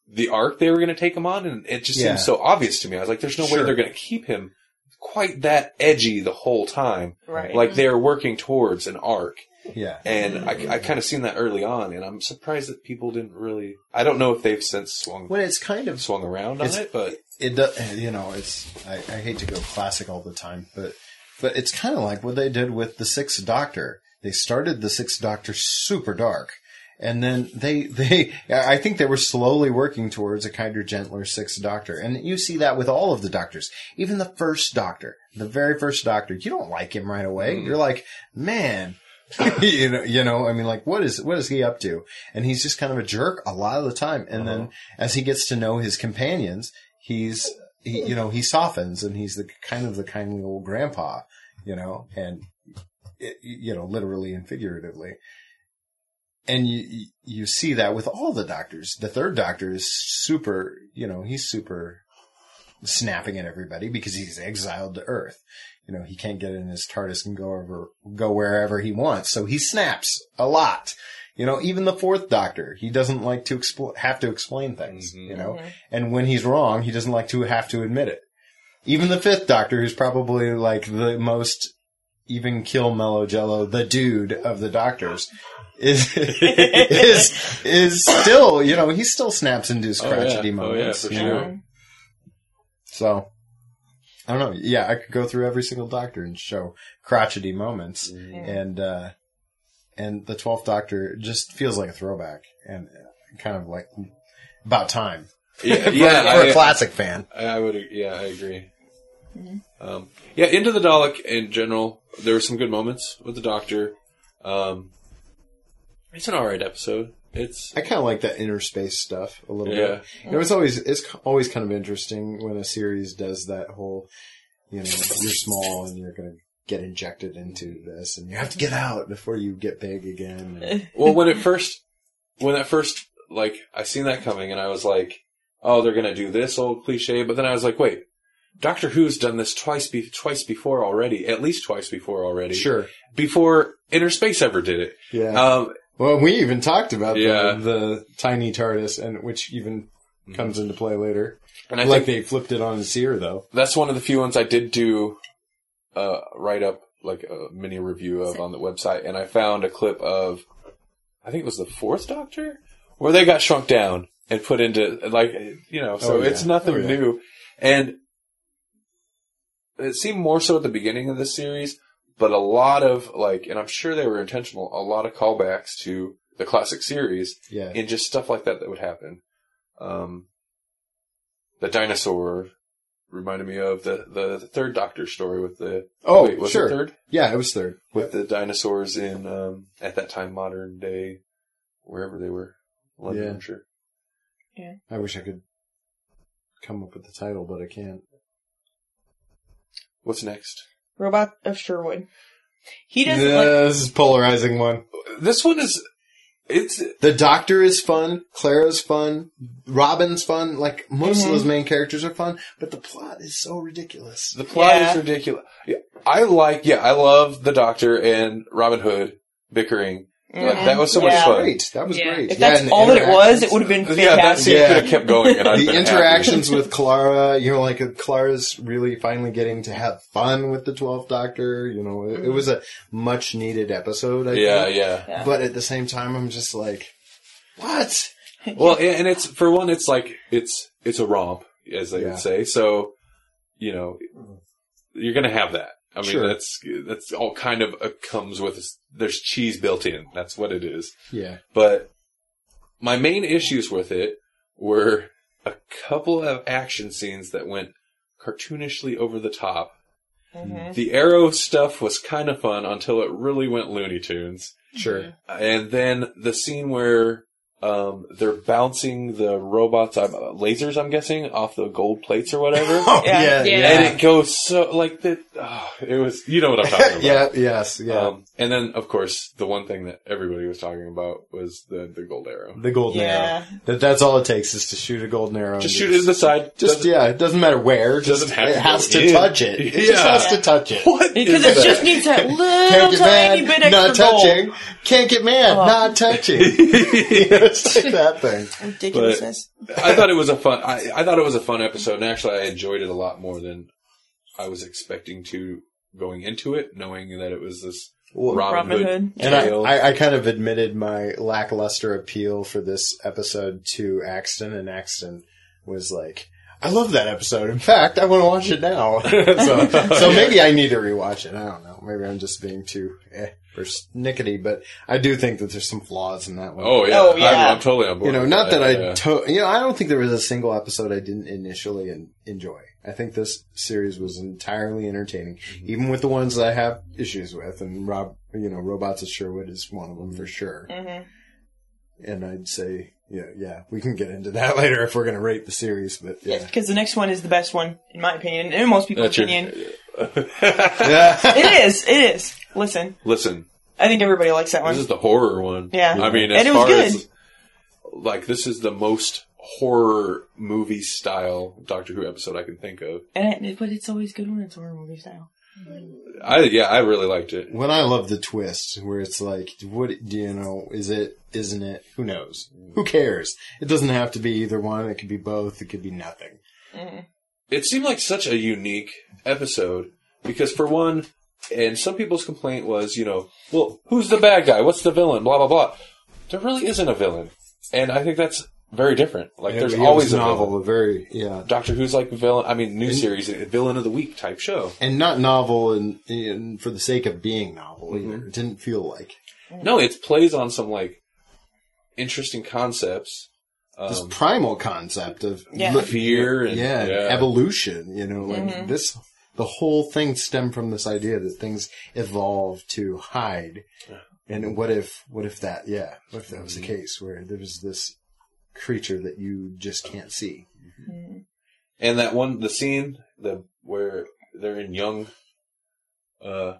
Speaker 2: the arc they were going to take him on, and it just
Speaker 3: Yeah.
Speaker 2: seems so obvious to me. I was like, there's no way they're going to keep him quite that edgy the whole time.
Speaker 4: Right.
Speaker 2: Like mm-hmm. they're working towards an arc,
Speaker 3: Yeah.
Speaker 2: and I, I kind of seen that early on, and I'm surprised that people didn't really. I don't know if they've since swung
Speaker 3: Well, it's kind of
Speaker 2: swung around on it, but
Speaker 3: it does, you know, it's, I, I hate to go classic all the time, but, but it's kind of like what they did with the Sixth Doctor. They started the Sixth Doctor super dark. And then they, they, I think they were slowly working towards a kinder, gentler Sixth Doctor. And you see that with all of the Doctors. Even the first Doctor, the very first Doctor, you don't like him right away. Mm-hmm. You're like, man, you know, you know, I mean, like, what is, what is he up to? And he's just kind of a jerk a lot of the time. And then uh-huh. as he gets to know his companions, he's, he, you know, he softens and he's the kind of the kindly old grandpa, you know, and, it, you know, literally and figuratively. And you, you see that with all the doctors. The third doctor is super, you know, he's super snapping at everybody because he's exiled to Earth. You know, he can't get in his TARDIS and go over, go wherever he wants. So he snaps a lot. You know, even the fourth doctor, he doesn't like to expl- have to explain things, mm-hmm. you know, mm-hmm. and when he's wrong, he doesn't like to have to admit it. Even the fifth doctor, who's probably like the most even kill mellow jello, the dude of the doctors, is, is, is still, you know, he still snaps into his
Speaker 2: Oh, yeah.
Speaker 3: crotchety
Speaker 2: Oh, yeah,
Speaker 3: moments,
Speaker 2: for
Speaker 3: you
Speaker 2: sure.
Speaker 3: know? So, I don't know. Yeah, I could go through every single doctor and show crotchety moments, and uh, and the twelfth Doctor just feels like a throwback, and uh, kind of like about time
Speaker 2: yeah,
Speaker 3: for,
Speaker 2: yeah,
Speaker 3: for a
Speaker 2: I-
Speaker 3: classic fan.
Speaker 2: I I would, yeah, I agree. Um, yeah, into the Dalek in general, there were some good moments with the Doctor. Um, it's an alright episode. It's
Speaker 3: I kind of like that inner space stuff a little
Speaker 2: Yeah.
Speaker 3: bit. It was always it's always kind of interesting when a series does that whole, you know, you're small and you're going to get injected into this, and you have to get out before you get big again.
Speaker 2: Well when it first, when that first, like, I seen that coming, and I was like, oh, they're gonna do this old cliche, but then I was like, wait, Doctor Who's done this twice, be- twice before already, at least twice before already.
Speaker 3: sure,
Speaker 2: Before Innerspace ever did it.
Speaker 3: yeah.
Speaker 2: Um,
Speaker 3: Well, we even talked about
Speaker 2: Yeah.
Speaker 3: the, the tiny TARDIS, and which even comes into play later.
Speaker 2: and I
Speaker 3: like
Speaker 2: think
Speaker 3: they flipped it on its ear, though.
Speaker 2: that's one of the few ones I did do uh, write up like a mini review of on the website, and I found a clip of I think it was the fourth Doctor where they got shrunk down and put into like you know, so
Speaker 3: Oh, yeah.
Speaker 2: it's nothing
Speaker 3: Oh, yeah.
Speaker 2: new, and it seemed more so at the beginning of the series, but a lot of like, and I'm sure they were intentional, a lot of callbacks to the classic series
Speaker 3: Yeah.
Speaker 2: and just stuff like that that would happen. Um, the dinosaur reminded me of the, the, the third Doctor story with the,
Speaker 3: Oh,
Speaker 2: wait, was
Speaker 3: sure.
Speaker 2: it third?
Speaker 3: Yeah, it was third.
Speaker 2: With the dinosaurs in, um, at that time, modern day, wherever they were. London,
Speaker 3: Yeah.
Speaker 2: I'm sure.
Speaker 3: yeah I wish I could come up with the title, but I can't.
Speaker 2: What's next?
Speaker 4: Robot of Sherwood. He doesn't
Speaker 3: Yeah,
Speaker 4: like.
Speaker 3: this is a polarizing one.
Speaker 2: This one is, it's,
Speaker 3: The Doctor is fun. Clara's fun. Robin's fun. Like most of mm-hmm. those main characters are fun, but the plot is so ridiculous.
Speaker 2: The plot
Speaker 4: Yeah.
Speaker 2: is ridiculous. Yeah, I like, yeah, I love the Doctor and Robin Hood bickering. Like, that was so much
Speaker 4: Yeah.
Speaker 2: fun.
Speaker 3: Great, that was
Speaker 5: Yeah.
Speaker 3: great.
Speaker 4: If that's
Speaker 3: and
Speaker 4: all that it was,
Speaker 3: interactions-
Speaker 4: it would have been
Speaker 2: Yeah, that
Speaker 4: fantastic.
Speaker 2: scene
Speaker 3: Yeah.
Speaker 2: could have kept going, and I'd
Speaker 3: the
Speaker 2: been happy.
Speaker 3: interactions with Clara, you know, like uh, Clara's really finally getting to have fun with the Twelfth Doctor. You know, it, it was a much needed episode. I
Speaker 2: Yeah,
Speaker 3: think.
Speaker 2: yeah.
Speaker 4: Yeah.
Speaker 3: But at the same time, I'm just like, what?
Speaker 2: Well, and and it's for one, it's like it's it's a romp, as they
Speaker 3: Yeah.
Speaker 2: would say. So, you know, you're gonna have that. I mean,
Speaker 3: Sure.
Speaker 2: that's that's all kind of uh, comes with. There's cheese built in. That's what it is.
Speaker 3: Yeah,
Speaker 2: But my main issues with it were a couple of action scenes that went cartoonishly over the top.
Speaker 4: Mhm.
Speaker 2: The arrow stuff was kind of fun until it really went Looney Tunes.
Speaker 3: sure.
Speaker 2: And then the scene where um, they're bouncing the robots, uh, lasers, I'm guessing, off the gold plates or whatever.
Speaker 3: Oh,
Speaker 4: Yeah.
Speaker 3: yeah,
Speaker 5: Yeah.
Speaker 3: yeah,
Speaker 2: And it goes so, like, the, oh, it was, you know what I'm talking about.
Speaker 3: yeah, yes, yeah.
Speaker 2: Um, and then, of course, the one thing that everybody was talking about was the, the gold arrow.
Speaker 3: the golden
Speaker 4: Yeah.
Speaker 3: arrow. That, that's all it takes is to shoot a golden arrow.
Speaker 2: Just shoot it to the side.
Speaker 3: Just
Speaker 2: Doesn't-
Speaker 3: yeah, it doesn't matter where. Just,
Speaker 2: Doesn't have
Speaker 3: it
Speaker 2: to
Speaker 3: has
Speaker 2: go
Speaker 3: to
Speaker 2: in.
Speaker 3: touch it. It just
Speaker 2: Yeah.
Speaker 3: has to touch it.
Speaker 2: What
Speaker 4: Because it
Speaker 2: that?
Speaker 4: just needs that
Speaker 3: Can't
Speaker 4: little tiny
Speaker 3: mad,
Speaker 4: bit
Speaker 3: not
Speaker 4: extra
Speaker 3: touching.
Speaker 4: gold.
Speaker 3: Can't get mad,
Speaker 4: Oh.
Speaker 3: not touching. It's like that thing.
Speaker 4: Ridiculousness.
Speaker 2: I thought it was a fun. I, I thought it was a fun episode, and actually, I enjoyed it a lot more than I was expecting to going into it, knowing that it was this Robin,
Speaker 4: Robin
Speaker 2: Hood.
Speaker 4: Hood.
Speaker 3: And I. I, I kind of admitted my lackluster appeal for this episode to Axton, and Axton was like, I love that episode. In fact, I want to watch it now. so, so maybe I need to rewatch it. I don't know. Maybe I'm just being too eh, persnickety, but I do think that there's some flaws in that one.
Speaker 2: oh yeah,
Speaker 4: Oh, yeah.
Speaker 2: I'm, I'm totally on board.
Speaker 3: you know, not that I,
Speaker 2: yeah.
Speaker 3: to- you know, I don't think there was a single episode I didn't initially en- enjoy. I think this series was entirely entertaining,
Speaker 2: Mm-hmm.
Speaker 3: even with the ones that I have issues with. And Rob, you know, Robots of Sherwood is one of them for sure.
Speaker 4: Mhm.
Speaker 3: And I'd say, yeah, yeah, we can get into that later if we're going to rate the series. But yeah,
Speaker 4: Because the next one is the best one, in my opinion, and in most people's
Speaker 2: That's your-
Speaker 4: opinion.
Speaker 3: yeah,
Speaker 4: It is. It is. Listen,
Speaker 2: Listen,
Speaker 4: I think everybody likes that one.
Speaker 2: this is the horror one.
Speaker 4: Yeah.
Speaker 2: I mean, as
Speaker 4: And it was
Speaker 2: far
Speaker 4: good.
Speaker 2: as like this is the most horror movie style Doctor Who episode I can think of.
Speaker 4: and it, but it's always good when it's horror movie style.
Speaker 2: I yeah, I really liked it.
Speaker 3: when I love the twist, where it's like, what do you know? Is it? Isn't it? Who knows? Who cares? It doesn't have to be either one. It could be both. It could be nothing. Mm-hmm.
Speaker 2: It seemed like such a unique episode because for one, and some people's complaint was, you know, well, who's the bad guy? What's the villain? Blah blah blah. There really isn't a villain, and I think that's very different. Like, there's
Speaker 3: Yeah, it
Speaker 2: always a
Speaker 3: novel,
Speaker 2: villain.
Speaker 3: a very yeah,
Speaker 2: Doctor Who's like villain. I mean, new series, villain of the week type show.
Speaker 3: and not novel, and, and for the sake of being novel either. It didn't feel like
Speaker 2: No, it plays on some like interesting concepts.
Speaker 3: this
Speaker 2: Um,
Speaker 3: primal concept of
Speaker 4: Yeah.
Speaker 2: Fear and-
Speaker 3: yeah, and
Speaker 2: yeah.
Speaker 3: evolution. You know, like this. The whole thing stemmed from this idea that things evolve to hide. And what if, what if that, yeah, what if that was the case where there was this creature that you just can't see?
Speaker 2: and that one, the scene, the where they're in young. Uh,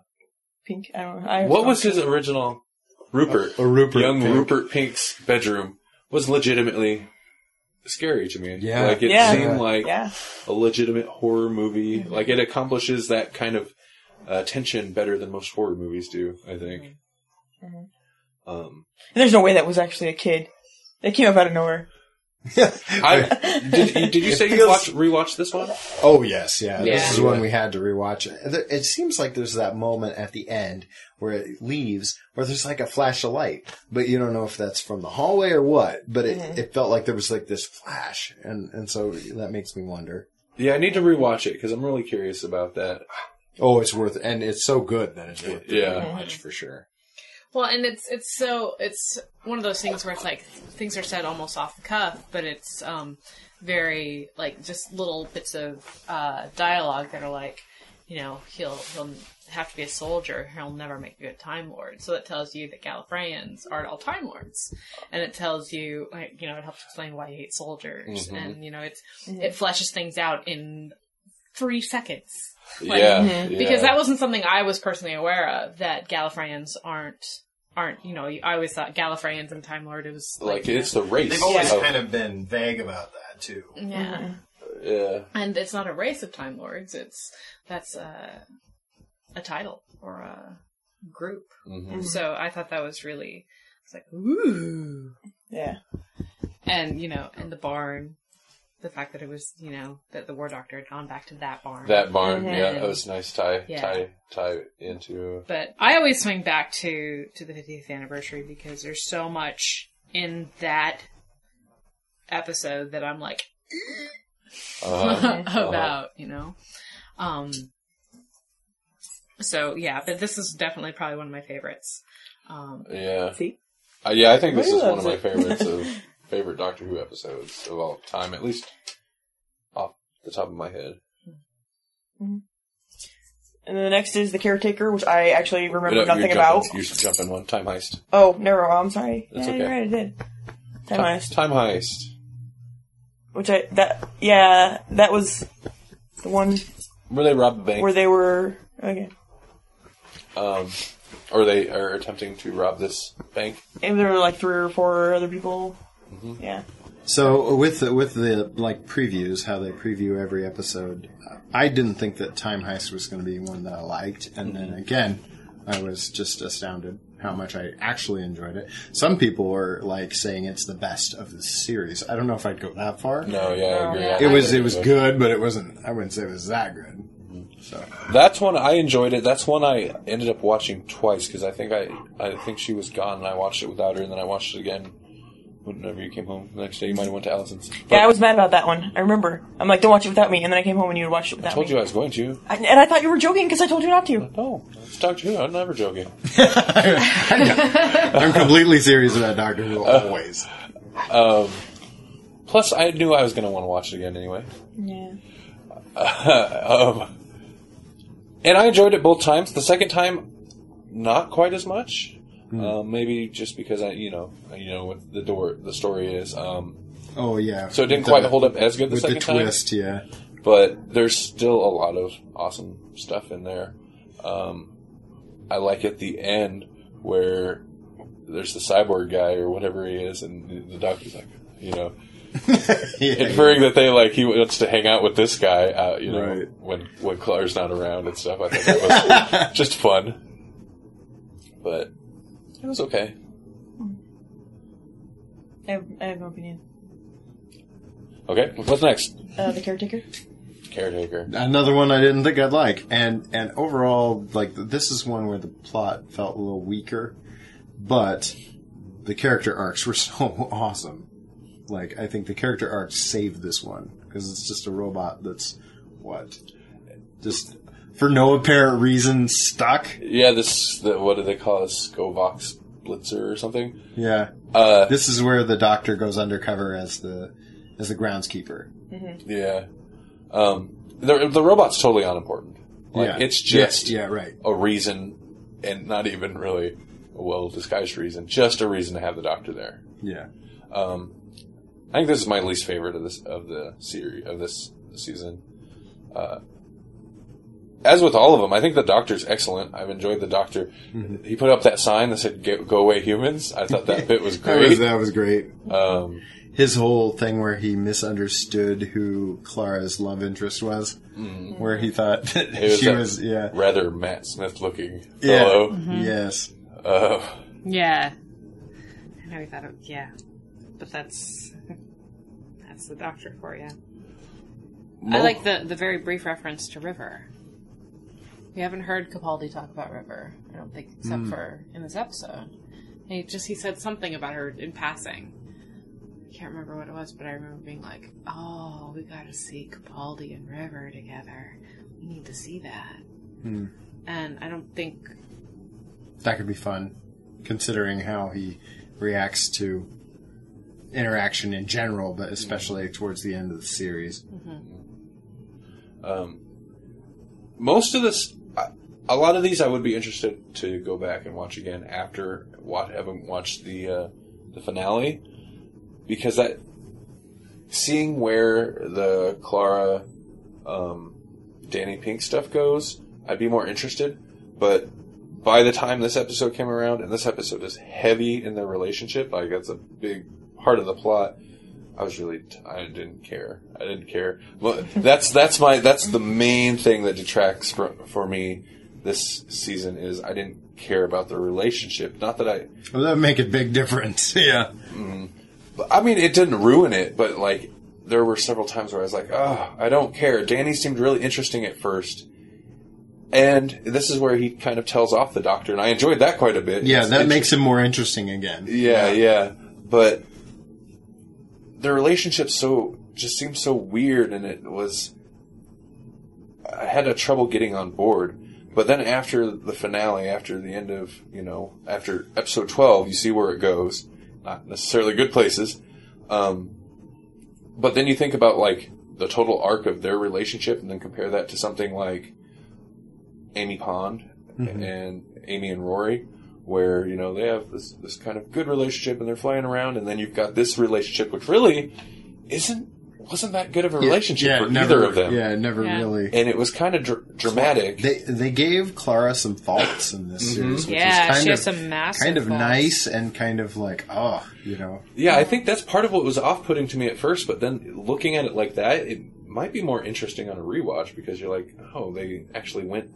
Speaker 4: Pink. I don't know. I
Speaker 2: what was his original? Rupert.
Speaker 3: A Rupert
Speaker 2: young
Speaker 3: Pink.
Speaker 2: Rupert Pink's bedroom was legitimately scary to me.
Speaker 3: Yeah.
Speaker 2: like it
Speaker 4: Yeah.
Speaker 2: seemed like
Speaker 4: Yeah.
Speaker 2: a legitimate horror movie. Like it accomplishes that kind of uh, tension better than most horror movies do. I think.
Speaker 4: Mm-hmm.
Speaker 2: Um,
Speaker 4: And there's no way that was actually a kid. They came up out of nowhere.
Speaker 2: I did. You, did you say you
Speaker 3: feels-
Speaker 2: watch rewatch this one?
Speaker 3: Oh yes, yeah.
Speaker 5: Yeah.
Speaker 3: This is one we had to rewatch. There- It seems like there's that moment at the end where it leaves, where there's like a flash of light, but you don't know if that's from the hallway or what. But it, mm-hmm. it felt like there was like this flash, and and so that makes me wonder.
Speaker 2: Yeah, I need to rewatch it because I'm really curious about that.
Speaker 3: Oh, it's worth, and it's so good that it's worth the
Speaker 2: Yeah.
Speaker 3: watch for sure.
Speaker 5: Well, and it's it's so it's one of those things where it's like things are said almost off the cuff, but it's um very like just little bits of uh, dialogue that are like, you know, he'll he'll have to be a soldier. He'll never make a good time lord. So it tells you that Gallifreyans aren't all time lords, and it tells you like you know it helps explain why you hate soldiers, and you know it's it fleshes things out in three seconds. Like,
Speaker 2: yeah, mm-hmm. yeah,
Speaker 5: because that wasn't something I was personally aware of that Gallifreyans aren't aren't you know I always thought Gallifreyans and Time Lord it was
Speaker 2: like
Speaker 5: like,
Speaker 2: it's the race.
Speaker 3: They've always
Speaker 2: of-
Speaker 3: kind of been vague about that too.
Speaker 5: yeah mm-hmm.
Speaker 2: yeah.
Speaker 5: and it's not a race of Time Lords it's that's a a title or a group
Speaker 2: Mhm.
Speaker 5: so I thought that was really it's like ooh
Speaker 4: Yeah.
Speaker 5: and you know and the barn the fact that it was you know that the War Doctor had gone back to that barn
Speaker 2: That barn,
Speaker 4: Mhm.
Speaker 2: yeah, that was nice tie
Speaker 5: Yeah.
Speaker 2: tie tie into.
Speaker 5: But I always swing back to to the 50th anniversary because there's so much in that episode that I'm like
Speaker 2: Uh,
Speaker 5: about, you know. Um so yeah, but this is definitely probably one of my favorites. Um
Speaker 2: yeah,
Speaker 4: See?
Speaker 2: uh, yeah. I think this is one of my favorites of favorite Doctor Who episodes of all time, at least off the top of my head.
Speaker 4: And then the next is the caretaker, which I actually remember nothing about.
Speaker 2: You're jumping one time heist.
Speaker 4: Oh, no, I'm sorry.
Speaker 2: That's
Speaker 4: yeah,
Speaker 2: okay.
Speaker 4: you're right, I did. Time Heist.
Speaker 2: Time heist.
Speaker 4: Which I, that, yeah, that was the one
Speaker 2: Where they rob the bank,
Speaker 4: where they were, okay.
Speaker 2: um, or they are attempting to rob this bank.
Speaker 4: And there were like three or four other people.
Speaker 2: Mm-hmm.
Speaker 4: Yeah.
Speaker 3: So with the, with the like previews, how they preview every episode, I didn't think that Time Heist was going to be one that I liked, and then again, I was just astounded how much I actually enjoyed it. Some people were like saying it's the best of the series. I don't know if I'd go that far.
Speaker 2: No, yeah, I agree.
Speaker 5: Yeah.
Speaker 3: It was it was good, but it wasn't. I wouldn't say it was that good. So
Speaker 2: That's one I enjoyed it. That's one I ended up watching twice because I think I I think she was gone and I watched it without her and then I watched it again whenever you came home the next day. You might have went to Allison's. But
Speaker 4: Yeah, I was mad about that one. I remember. I'm like, don't watch it without me. And then I came home and you watched it
Speaker 2: I told
Speaker 4: me.
Speaker 2: you I was going to.
Speaker 4: I, and I thought you were joking because I told you not to.
Speaker 2: No, it's Doctor Who. I'm never joking.
Speaker 3: I'm completely serious about Doctor Who always.
Speaker 2: Plus, I knew I was going to want to watch it again anyway.
Speaker 4: Yeah.
Speaker 2: um, and I enjoyed it both times. The second time, not quite as much. Um, maybe just because I, you know, you know what the door, the story is. Um,
Speaker 3: Oh yeah.
Speaker 2: so it didn't quite
Speaker 3: the-
Speaker 2: hold up as good the
Speaker 3: with the
Speaker 2: second time.
Speaker 3: twist. Yeah.
Speaker 2: but there's still a lot of awesome stuff in there. Um, I like at the end where there's the cyborg guy or whatever he is, and the- the doctor's like, you know,
Speaker 3: yeah.
Speaker 2: inferring that they like he wants to hang out with this guy, uh, you know,
Speaker 3: Right.
Speaker 2: when when Clara's not around and stuff. I thought that was just fun, but it was okay.
Speaker 4: I have, I have no opinion.
Speaker 2: Okay, what's next?
Speaker 4: Uh, the caretaker?
Speaker 2: Caretaker.
Speaker 3: Another one I didn't think I'd like, and and overall, like this is one where the plot felt a little weaker, but the character arcs were so awesome. Like I think the character arcs saved this one because it's just a robot that's what, just for no apparent reason stuck.
Speaker 2: Yeah, this the, what do they call it? Skovox Blitzer or something?
Speaker 3: Yeah,
Speaker 2: Uh,
Speaker 3: this is where the doctor goes undercover as the as the groundskeeper.
Speaker 2: Yeah. Um, the the robot's totally unimportant. Like
Speaker 3: yeah,
Speaker 2: it's just
Speaker 3: yeah, yeah, right.
Speaker 2: a reason, and not even really a well disguised reason. Just a reason to have the doctor there.
Speaker 3: Yeah,
Speaker 2: Um, I think this is my least favorite of this of the series of this season. Uh, as with all of them, I think the Doctor's excellent. I've enjoyed the Doctor. He put up that sign that said "Go go away, humans." I thought that bit was
Speaker 3: that was
Speaker 2: great.
Speaker 3: that was great.
Speaker 2: Um,
Speaker 3: his whole thing where he misunderstood who Clara's love interest was, where he thought that
Speaker 2: Mm-hmm. was
Speaker 3: she was, yeah,
Speaker 2: rather Matt Smith looking
Speaker 3: yeah,
Speaker 2: fellow.
Speaker 3: yes,
Speaker 2: Uh,
Speaker 5: Yeah. I know we thought it, yeah. But that's, that's the doctor for you. I like the, the very brief reference to River. We haven't heard Capaldi talk about River, I don't think, except for in this episode. He just, he said something about her in passing. I can't remember what it was, but I remember being like, "Oh, we got to see Capaldi and River together. We need to see that."
Speaker 3: Hmm.
Speaker 5: And I don't think
Speaker 3: That could be fun, considering how he reacts to interaction in general, but especially towards the end of the series.
Speaker 2: Um, most of this, a lot of these, I would be interested to go back and watch again after what having watched the uh, the finale, because that seeing where the Clara, um, Danny Pink stuff goes, I'd be more interested. But by the time this episode came around, and this episode is heavy in their relationship, like that's a big part of the plot. I was really, I didn't care. I didn't care. Well, that's that's my that's the main thing that detracts for for me this season is I didn't care about the relationship. Not that I,
Speaker 3: Well, that would make a big difference. yeah. Mm-hmm.
Speaker 2: But I mean, it didn't ruin it, but like there were several times where I was like, oh, I don't care. Danny seemed really interesting at first. And this is where he kind of tells off the doctor, and I enjoyed that quite a bit.
Speaker 3: Yeah,
Speaker 2: It's-
Speaker 3: that makes him more interesting again.
Speaker 2: Yeah, yeah. But the relationship so just seemed so weird and it was I had a trouble getting on board. But then after the finale, after the end of, you know, after episode 12, you see where it goes. Not necessarily good places. Um, but then you think about like the total arc of their relationship and then compare that to something like Amy Pond and Amy and Rory, where you know they have this this kind of good relationship and they're flying around, and then you've got this relationship which really isn't wasn't that good of a relationship for
Speaker 3: never,
Speaker 2: either of them,
Speaker 3: Yeah, never
Speaker 5: Yeah.
Speaker 3: really.
Speaker 2: and it was kind of dr- dramatic.
Speaker 3: They they gave Clara some faults in this mm-hmm. series, which
Speaker 5: yeah,
Speaker 3: is kind
Speaker 5: she
Speaker 3: of
Speaker 5: has some massive
Speaker 3: kind of
Speaker 5: faults.
Speaker 3: nice and kind of like oh, you know,
Speaker 2: yeah, I think that's part of what was off putting to me at first, but then looking at it like that, it might be more interesting on a rewatch because you're like, oh, they actually went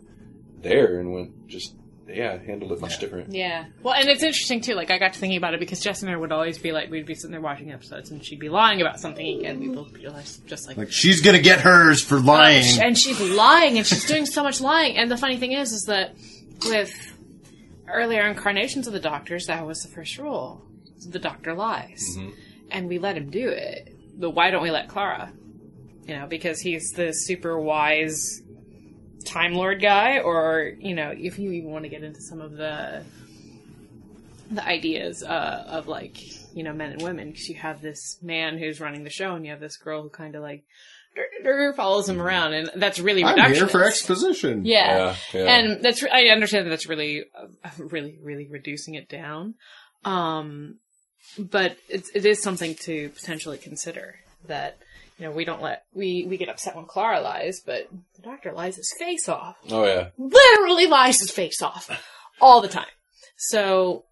Speaker 2: there and went just yeah, handled it much different.
Speaker 5: Yeah. Well, and it's interesting too. Like I got to thinking about it because Jess and I would always be like, we'd be sitting there watching episodes, and she'd be lying about something, and we'd both be like- just like,
Speaker 3: like she's gonna get hers for oh, lying.
Speaker 5: Oh, and she's lying, and she's doing so much lying. And the funny thing is, is that with earlier incarnations of the Doctors, that was the first rule: the Doctor lies, mm-hmm. and we let him do it. But why don't we let Clara? You know, because he's the super wise Time Lord guy, or you know, if you even want to get into some of the the ideas uh, of like you know men and women, because you have this man who's running the show, and you have this girl who kind of like follows him around, and that's really
Speaker 3: I'm here for exposition.
Speaker 5: Yeah.
Speaker 2: Yeah, yeah.
Speaker 5: And that's, re- I understand that that's really, uh, really, really reducing it down. Um, but it's, it is something to potentially consider that, you know, we don't let, we, we get upset when Clara lies, but the doctor lies his face off.
Speaker 2: Oh yeah,
Speaker 5: Literally lies his face off. All the time. So,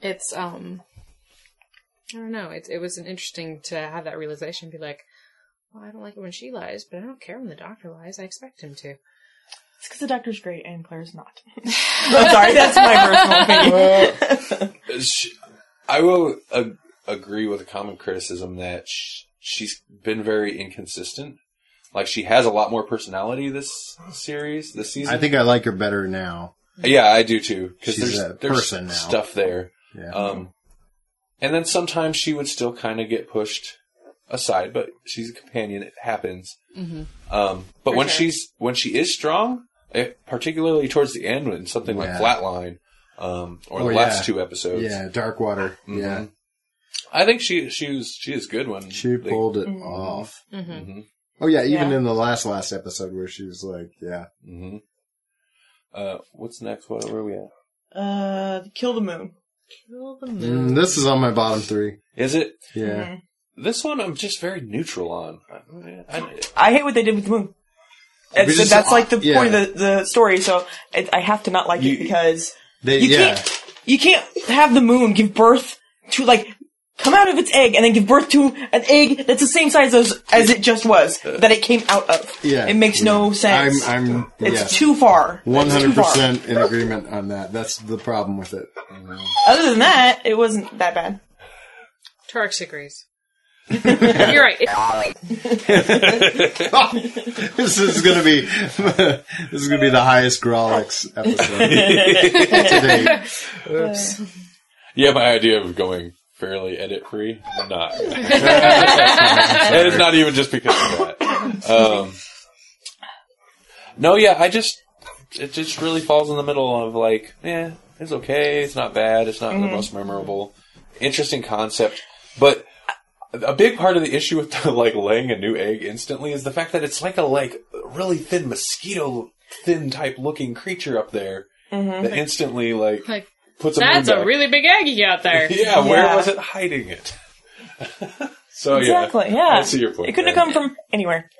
Speaker 5: it's, um, I don't know, it, it was an interesting to have that realization, be like, well, I don't like it when she lies, but I don't care when the doctor lies. I expect him to.
Speaker 4: It's because the doctor's great and Clara's not. I'm sorry, that's my personal opinion.
Speaker 2: Sh- I will ag- agree with a common criticism that sh- she's been very inconsistent. Like she has a lot more personality this series, this season.
Speaker 3: I think I like her better now.
Speaker 2: yeah, I do too. Because there's
Speaker 3: a
Speaker 2: there's
Speaker 3: person now.
Speaker 2: stuff there.
Speaker 3: Yeah.
Speaker 2: Um, and then sometimes she would still kind of get pushed aside, but she's a companion. It happens. Um, but
Speaker 5: For
Speaker 2: when
Speaker 5: sure.
Speaker 2: she's when she is strong, eh, particularly towards the end, when something like Flatline, um, or
Speaker 3: Oh,
Speaker 2: the last
Speaker 3: yeah.
Speaker 2: two episodes,
Speaker 3: yeah, Darkwater. Yeah,
Speaker 2: Mhm. I think she she was she is good when
Speaker 3: she
Speaker 2: they-
Speaker 3: pulled it off.
Speaker 5: Mm-hmm.
Speaker 3: Oh yeah, even
Speaker 4: Yeah.
Speaker 3: in the last last episode where she was like, yeah,
Speaker 2: Mhm. Uh, what's next? What where are we at?
Speaker 4: Uh, Kill the Moon.
Speaker 5: Kill the moon.
Speaker 3: mm, this is on my bottom three.
Speaker 2: Is it
Speaker 3: Yeah,
Speaker 4: Mhm.
Speaker 2: this one? I'm just very neutral on. I, I,
Speaker 4: I hate what they did with the moon. It's,
Speaker 3: just-
Speaker 4: that's like the
Speaker 3: yeah.
Speaker 4: point of the, the story, so it, I have to not like
Speaker 2: You-
Speaker 4: it because
Speaker 3: they,
Speaker 4: you
Speaker 3: yeah.
Speaker 4: can't you can't have the moon give birth to like come out of its egg and then give birth to an egg that's the same size as as it just was uh, that it came out of.
Speaker 3: Yeah.
Speaker 4: it makes no sense.
Speaker 3: I'm, I'm,
Speaker 4: it's
Speaker 3: yeah,
Speaker 4: too far.
Speaker 3: one
Speaker 4: It's too
Speaker 3: hundred
Speaker 4: far.
Speaker 3: percent in agreement on that. That's the problem with it.
Speaker 4: Other than that, it wasn't that bad.
Speaker 5: Torx agrees. You're right.
Speaker 3: This is gonna be this is gonna be the highest Grawlix episode to date.
Speaker 2: yeah, my idea of going fairly edit free. Not. and it's not even just because of that. Um, no, yeah, I just it just really falls in the middle of like, yeah, it's okay, it's not bad, it's not the mm-hmm. most memorable, interesting concept, but a big part of the issue with the, like laying a new egg instantly is the fact that it's like a like really thin mosquito thin type looking creature up there mm-hmm. that instantly like
Speaker 5: Like,
Speaker 2: puts a
Speaker 5: that's a
Speaker 2: back.
Speaker 5: really big egg you got there.
Speaker 2: yeah, where
Speaker 4: Yeah.
Speaker 2: was it hiding it? so
Speaker 4: Exactly.
Speaker 2: yeah,
Speaker 4: Yeah.
Speaker 2: I see your point.
Speaker 4: It couldn't
Speaker 2: there.
Speaker 4: have come from anywhere.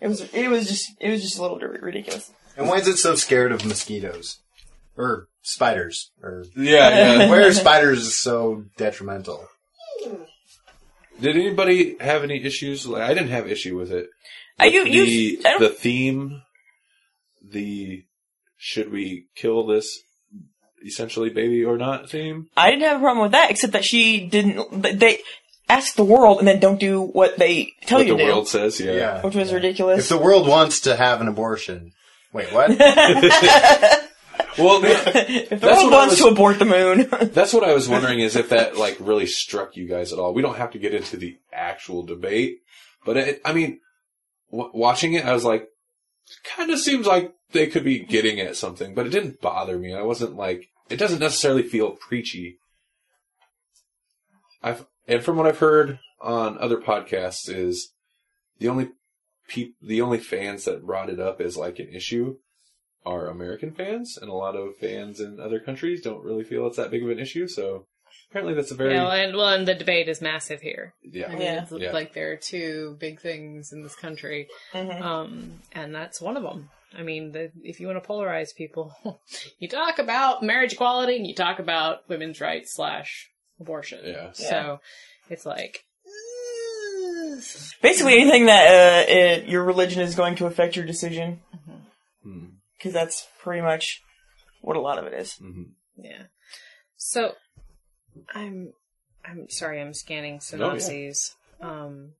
Speaker 4: It was. It was just. It was just a little ri- ridiculous.
Speaker 3: And why is it so scared of mosquitoes? Or spiders? Or
Speaker 2: Yeah, yeah.
Speaker 3: why are spiders so detrimental?
Speaker 2: Did anybody have any issues? Like, I didn't have issue with it.
Speaker 4: Uh, you-
Speaker 2: With
Speaker 4: you-
Speaker 2: the
Speaker 4: I don't-
Speaker 2: the theme, the should we kill this essentially baby or not theme?
Speaker 4: I didn't have a problem with that, except that she didn't. They ask the world and then don't do what they tell
Speaker 2: what
Speaker 4: you
Speaker 2: the
Speaker 4: to do,
Speaker 2: world says, yeah.
Speaker 4: which was
Speaker 3: If
Speaker 4: ridiculous.
Speaker 3: If the world wants to have an abortion, wait, what?
Speaker 2: Well,
Speaker 4: if the
Speaker 2: That's
Speaker 4: world wants
Speaker 2: was-
Speaker 4: to abort the moon,
Speaker 2: that's what I was wondering is if that like really struck you guys at all. We don't have to get into the actual debate, but it, I mean, w- watching it, I was like, kind of seems like they could be getting at something, but it didn't bother me. I wasn't like, it doesn't necessarily feel preachy. I've and from what I've heard on other podcasts is the only peop, the only fans that brought it up as like an issue are American fans, and a lot of fans in other countries don't really feel it's that big of an issue. So apparently, that's a very
Speaker 5: Yeah, well, and, well, and the debate is massive here. I
Speaker 2: yeah.
Speaker 5: mean,
Speaker 4: Yeah.
Speaker 5: it's
Speaker 2: Yeah.
Speaker 5: like there are two big things in this country,
Speaker 4: Mhm.
Speaker 5: um, and that's one of them. I mean, the, if you want to polarize people, you talk about marriage equality and you talk about women's rights slash abortion.
Speaker 2: Yeah.
Speaker 5: So it's like,
Speaker 4: basically anything that uh, it, your religion is going to affect your decision, because that's pretty much what a lot of it is.
Speaker 2: Mhm.
Speaker 5: yeah. So I'm, I'm sorry, I'm scanning synopses. Um,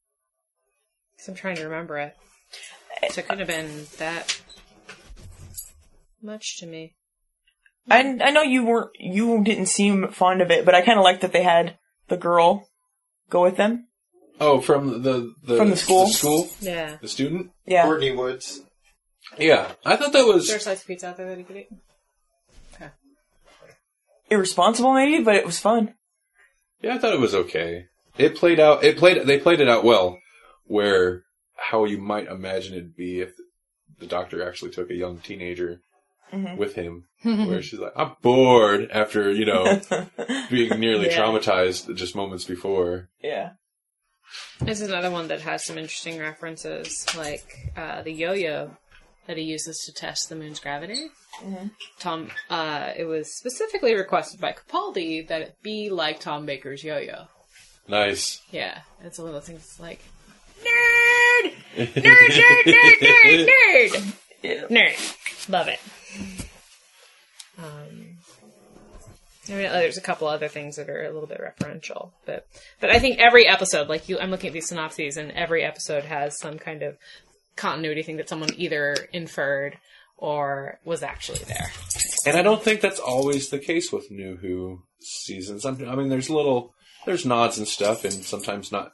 Speaker 5: because I'm trying to remember it. So it couldn't have been that much to me.
Speaker 4: I I know you weren't you didn't seem fond of it, but I kind of liked that they had the girl go with them.
Speaker 2: Oh, from the, the
Speaker 4: From the school?
Speaker 2: school,
Speaker 5: Yeah.
Speaker 2: the student.
Speaker 4: Yeah,
Speaker 3: Courtney Woods.
Speaker 2: Yeah, I thought that was
Speaker 5: Is there a slice of pizza out there that he could eat?
Speaker 4: irresponsible maybe, but it was fun.
Speaker 2: Yeah, I thought it was okay. It played out. It played. They played it out well, where how you might imagine it'd be if the doctor actually took a young teenager
Speaker 4: Mhm.
Speaker 2: with him, where she's like, "I'm bored," after you know being nearly
Speaker 5: Yeah.
Speaker 2: traumatized just moments before.
Speaker 4: Yeah,
Speaker 5: This is another one that has some interesting references, like uh, the yo-yo that he uses to test the moon's gravity. Tom, uh, it was specifically requested by Capaldi that it be like Tom Baker's yo-yo.
Speaker 2: Nice.
Speaker 5: Yeah, it's one of those things. Like nerd, nerd, nerd, nerd, nerd, nerd,
Speaker 4: yeah.
Speaker 5: nerd. Love it. Um, I mean, there's a couple other things that are a little bit referential, but but I think every episode, like you, I'm looking at these synopses, and every episode has some kind of continuity thing that someone either inferred or was actually there.
Speaker 2: And I don't think that's always the case with New Who seasons. I'm- I mean, there's little, there's nods and stuff, and sometimes not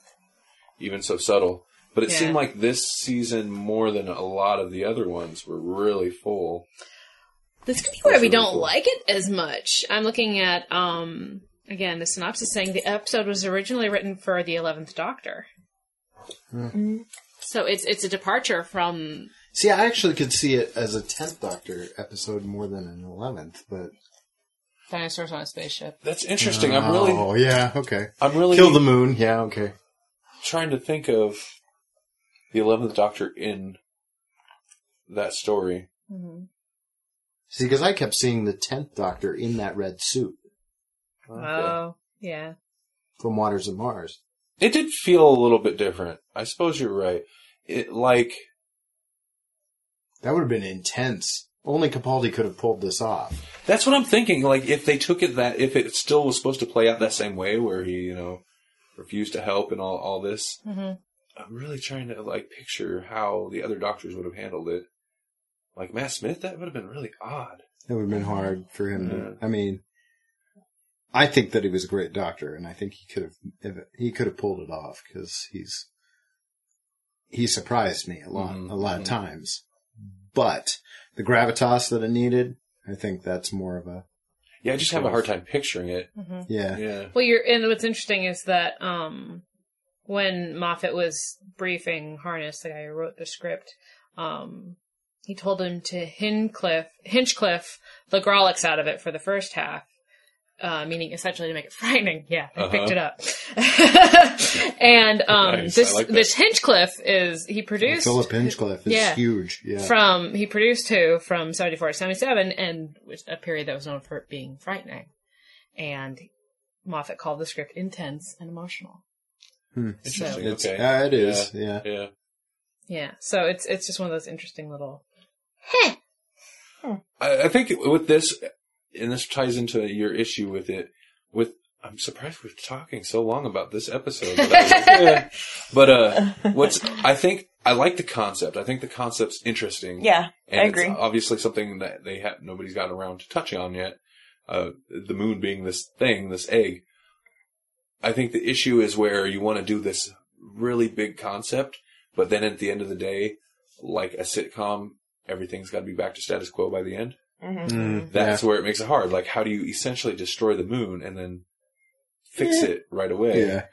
Speaker 2: even so subtle. But it
Speaker 5: Yeah.
Speaker 2: seemed like this season, more than a lot of the other ones, were really full.
Speaker 5: This could be where we don't
Speaker 2: cool.
Speaker 5: like it as much. I'm looking at um again the synopsis saying the episode was originally written for the Eleventh Doctor. So it's it's a departure from
Speaker 3: See, I actually could see it as a 10th Doctor episode more than an 11th, but.
Speaker 5: Dinosaurs on a Spaceship.
Speaker 2: That's interesting. I'm really,
Speaker 3: Oh, yeah, okay.
Speaker 2: I'm really
Speaker 3: Kill the moon, yeah, okay.
Speaker 2: trying to think of the Eleventh Doctor in that story.
Speaker 3: See, because I kept seeing the 10th Doctor in that red suit
Speaker 5: Oh yeah.
Speaker 3: from Waters of Mars.
Speaker 2: It did feel a little bit different. I suppose you're right. It like
Speaker 3: That would have been intense. Only Capaldi could have pulled this off.
Speaker 2: That's what I'm thinking. Like, if they took it that, if it still was supposed to play out that same way, where he, you know, refused to help and all, all this,
Speaker 5: Mm-hmm.
Speaker 2: I'm really trying to like picture how the other doctors would have handled it. Like Matt Smith, that would have been really odd.
Speaker 3: It would have been hard for him
Speaker 2: Yeah.
Speaker 3: to. I mean, I think that he was a great doctor, and I think he could have he could have pulled it off because he's he surprised me a lot
Speaker 2: Mhm,
Speaker 3: a lot
Speaker 2: mhm.
Speaker 3: of times. But the gravitas that it needed, I think that's more of a
Speaker 2: Yeah, I just have a hard time picturing it.
Speaker 3: yeah.
Speaker 2: Yeah.
Speaker 5: Well, you're, and what's interesting is that um, when Moffat was briefing Harness, the guy who wrote the script, um, he told him to Hinchcliffe, Hinchcliffe the Grawlix out of it for the first half, uh, meaning essentially to make it frightening. Yeah, I picked
Speaker 2: Uh-huh.
Speaker 5: it up. and um,
Speaker 2: Nice,
Speaker 5: this
Speaker 2: like that.
Speaker 5: this Hinchcliffe is he produced
Speaker 3: Philip Hinchcliffe is
Speaker 5: Yeah.
Speaker 3: huge. Yeah.
Speaker 5: from he produced two from 74 to 77 and was a period that was known for it being frightening and moffat called the script intense and emotional
Speaker 3: Hmm.
Speaker 5: so
Speaker 2: Interesting.
Speaker 3: It's,
Speaker 2: Okay.
Speaker 3: yeah, it is. Yeah.
Speaker 2: Yeah.
Speaker 5: yeah so it's it's just one of those interesting little
Speaker 2: I, I think with this, and this ties into your issue with it. With I'm surprised we're talking so long about this episode. But, I- yeah. But, uh, what's I think I like the concept. I think the concept's interesting.
Speaker 4: Yeah,
Speaker 2: and
Speaker 4: I
Speaker 2: it's
Speaker 4: agree.
Speaker 2: obviously something that they have nobody's gotten around to touching on yet. Uh, the moon being this thing, this egg. I think the issue is where you want to do this really big concept, but then at the end of the day, like a sitcom, everything's got to be back to status quo by the end.
Speaker 4: Mhm.
Speaker 3: Mm,
Speaker 2: That's
Speaker 3: yeah.
Speaker 2: where it makes it hard. Like, how do you essentially destroy the moon and then fix it right away?
Speaker 3: Yeah.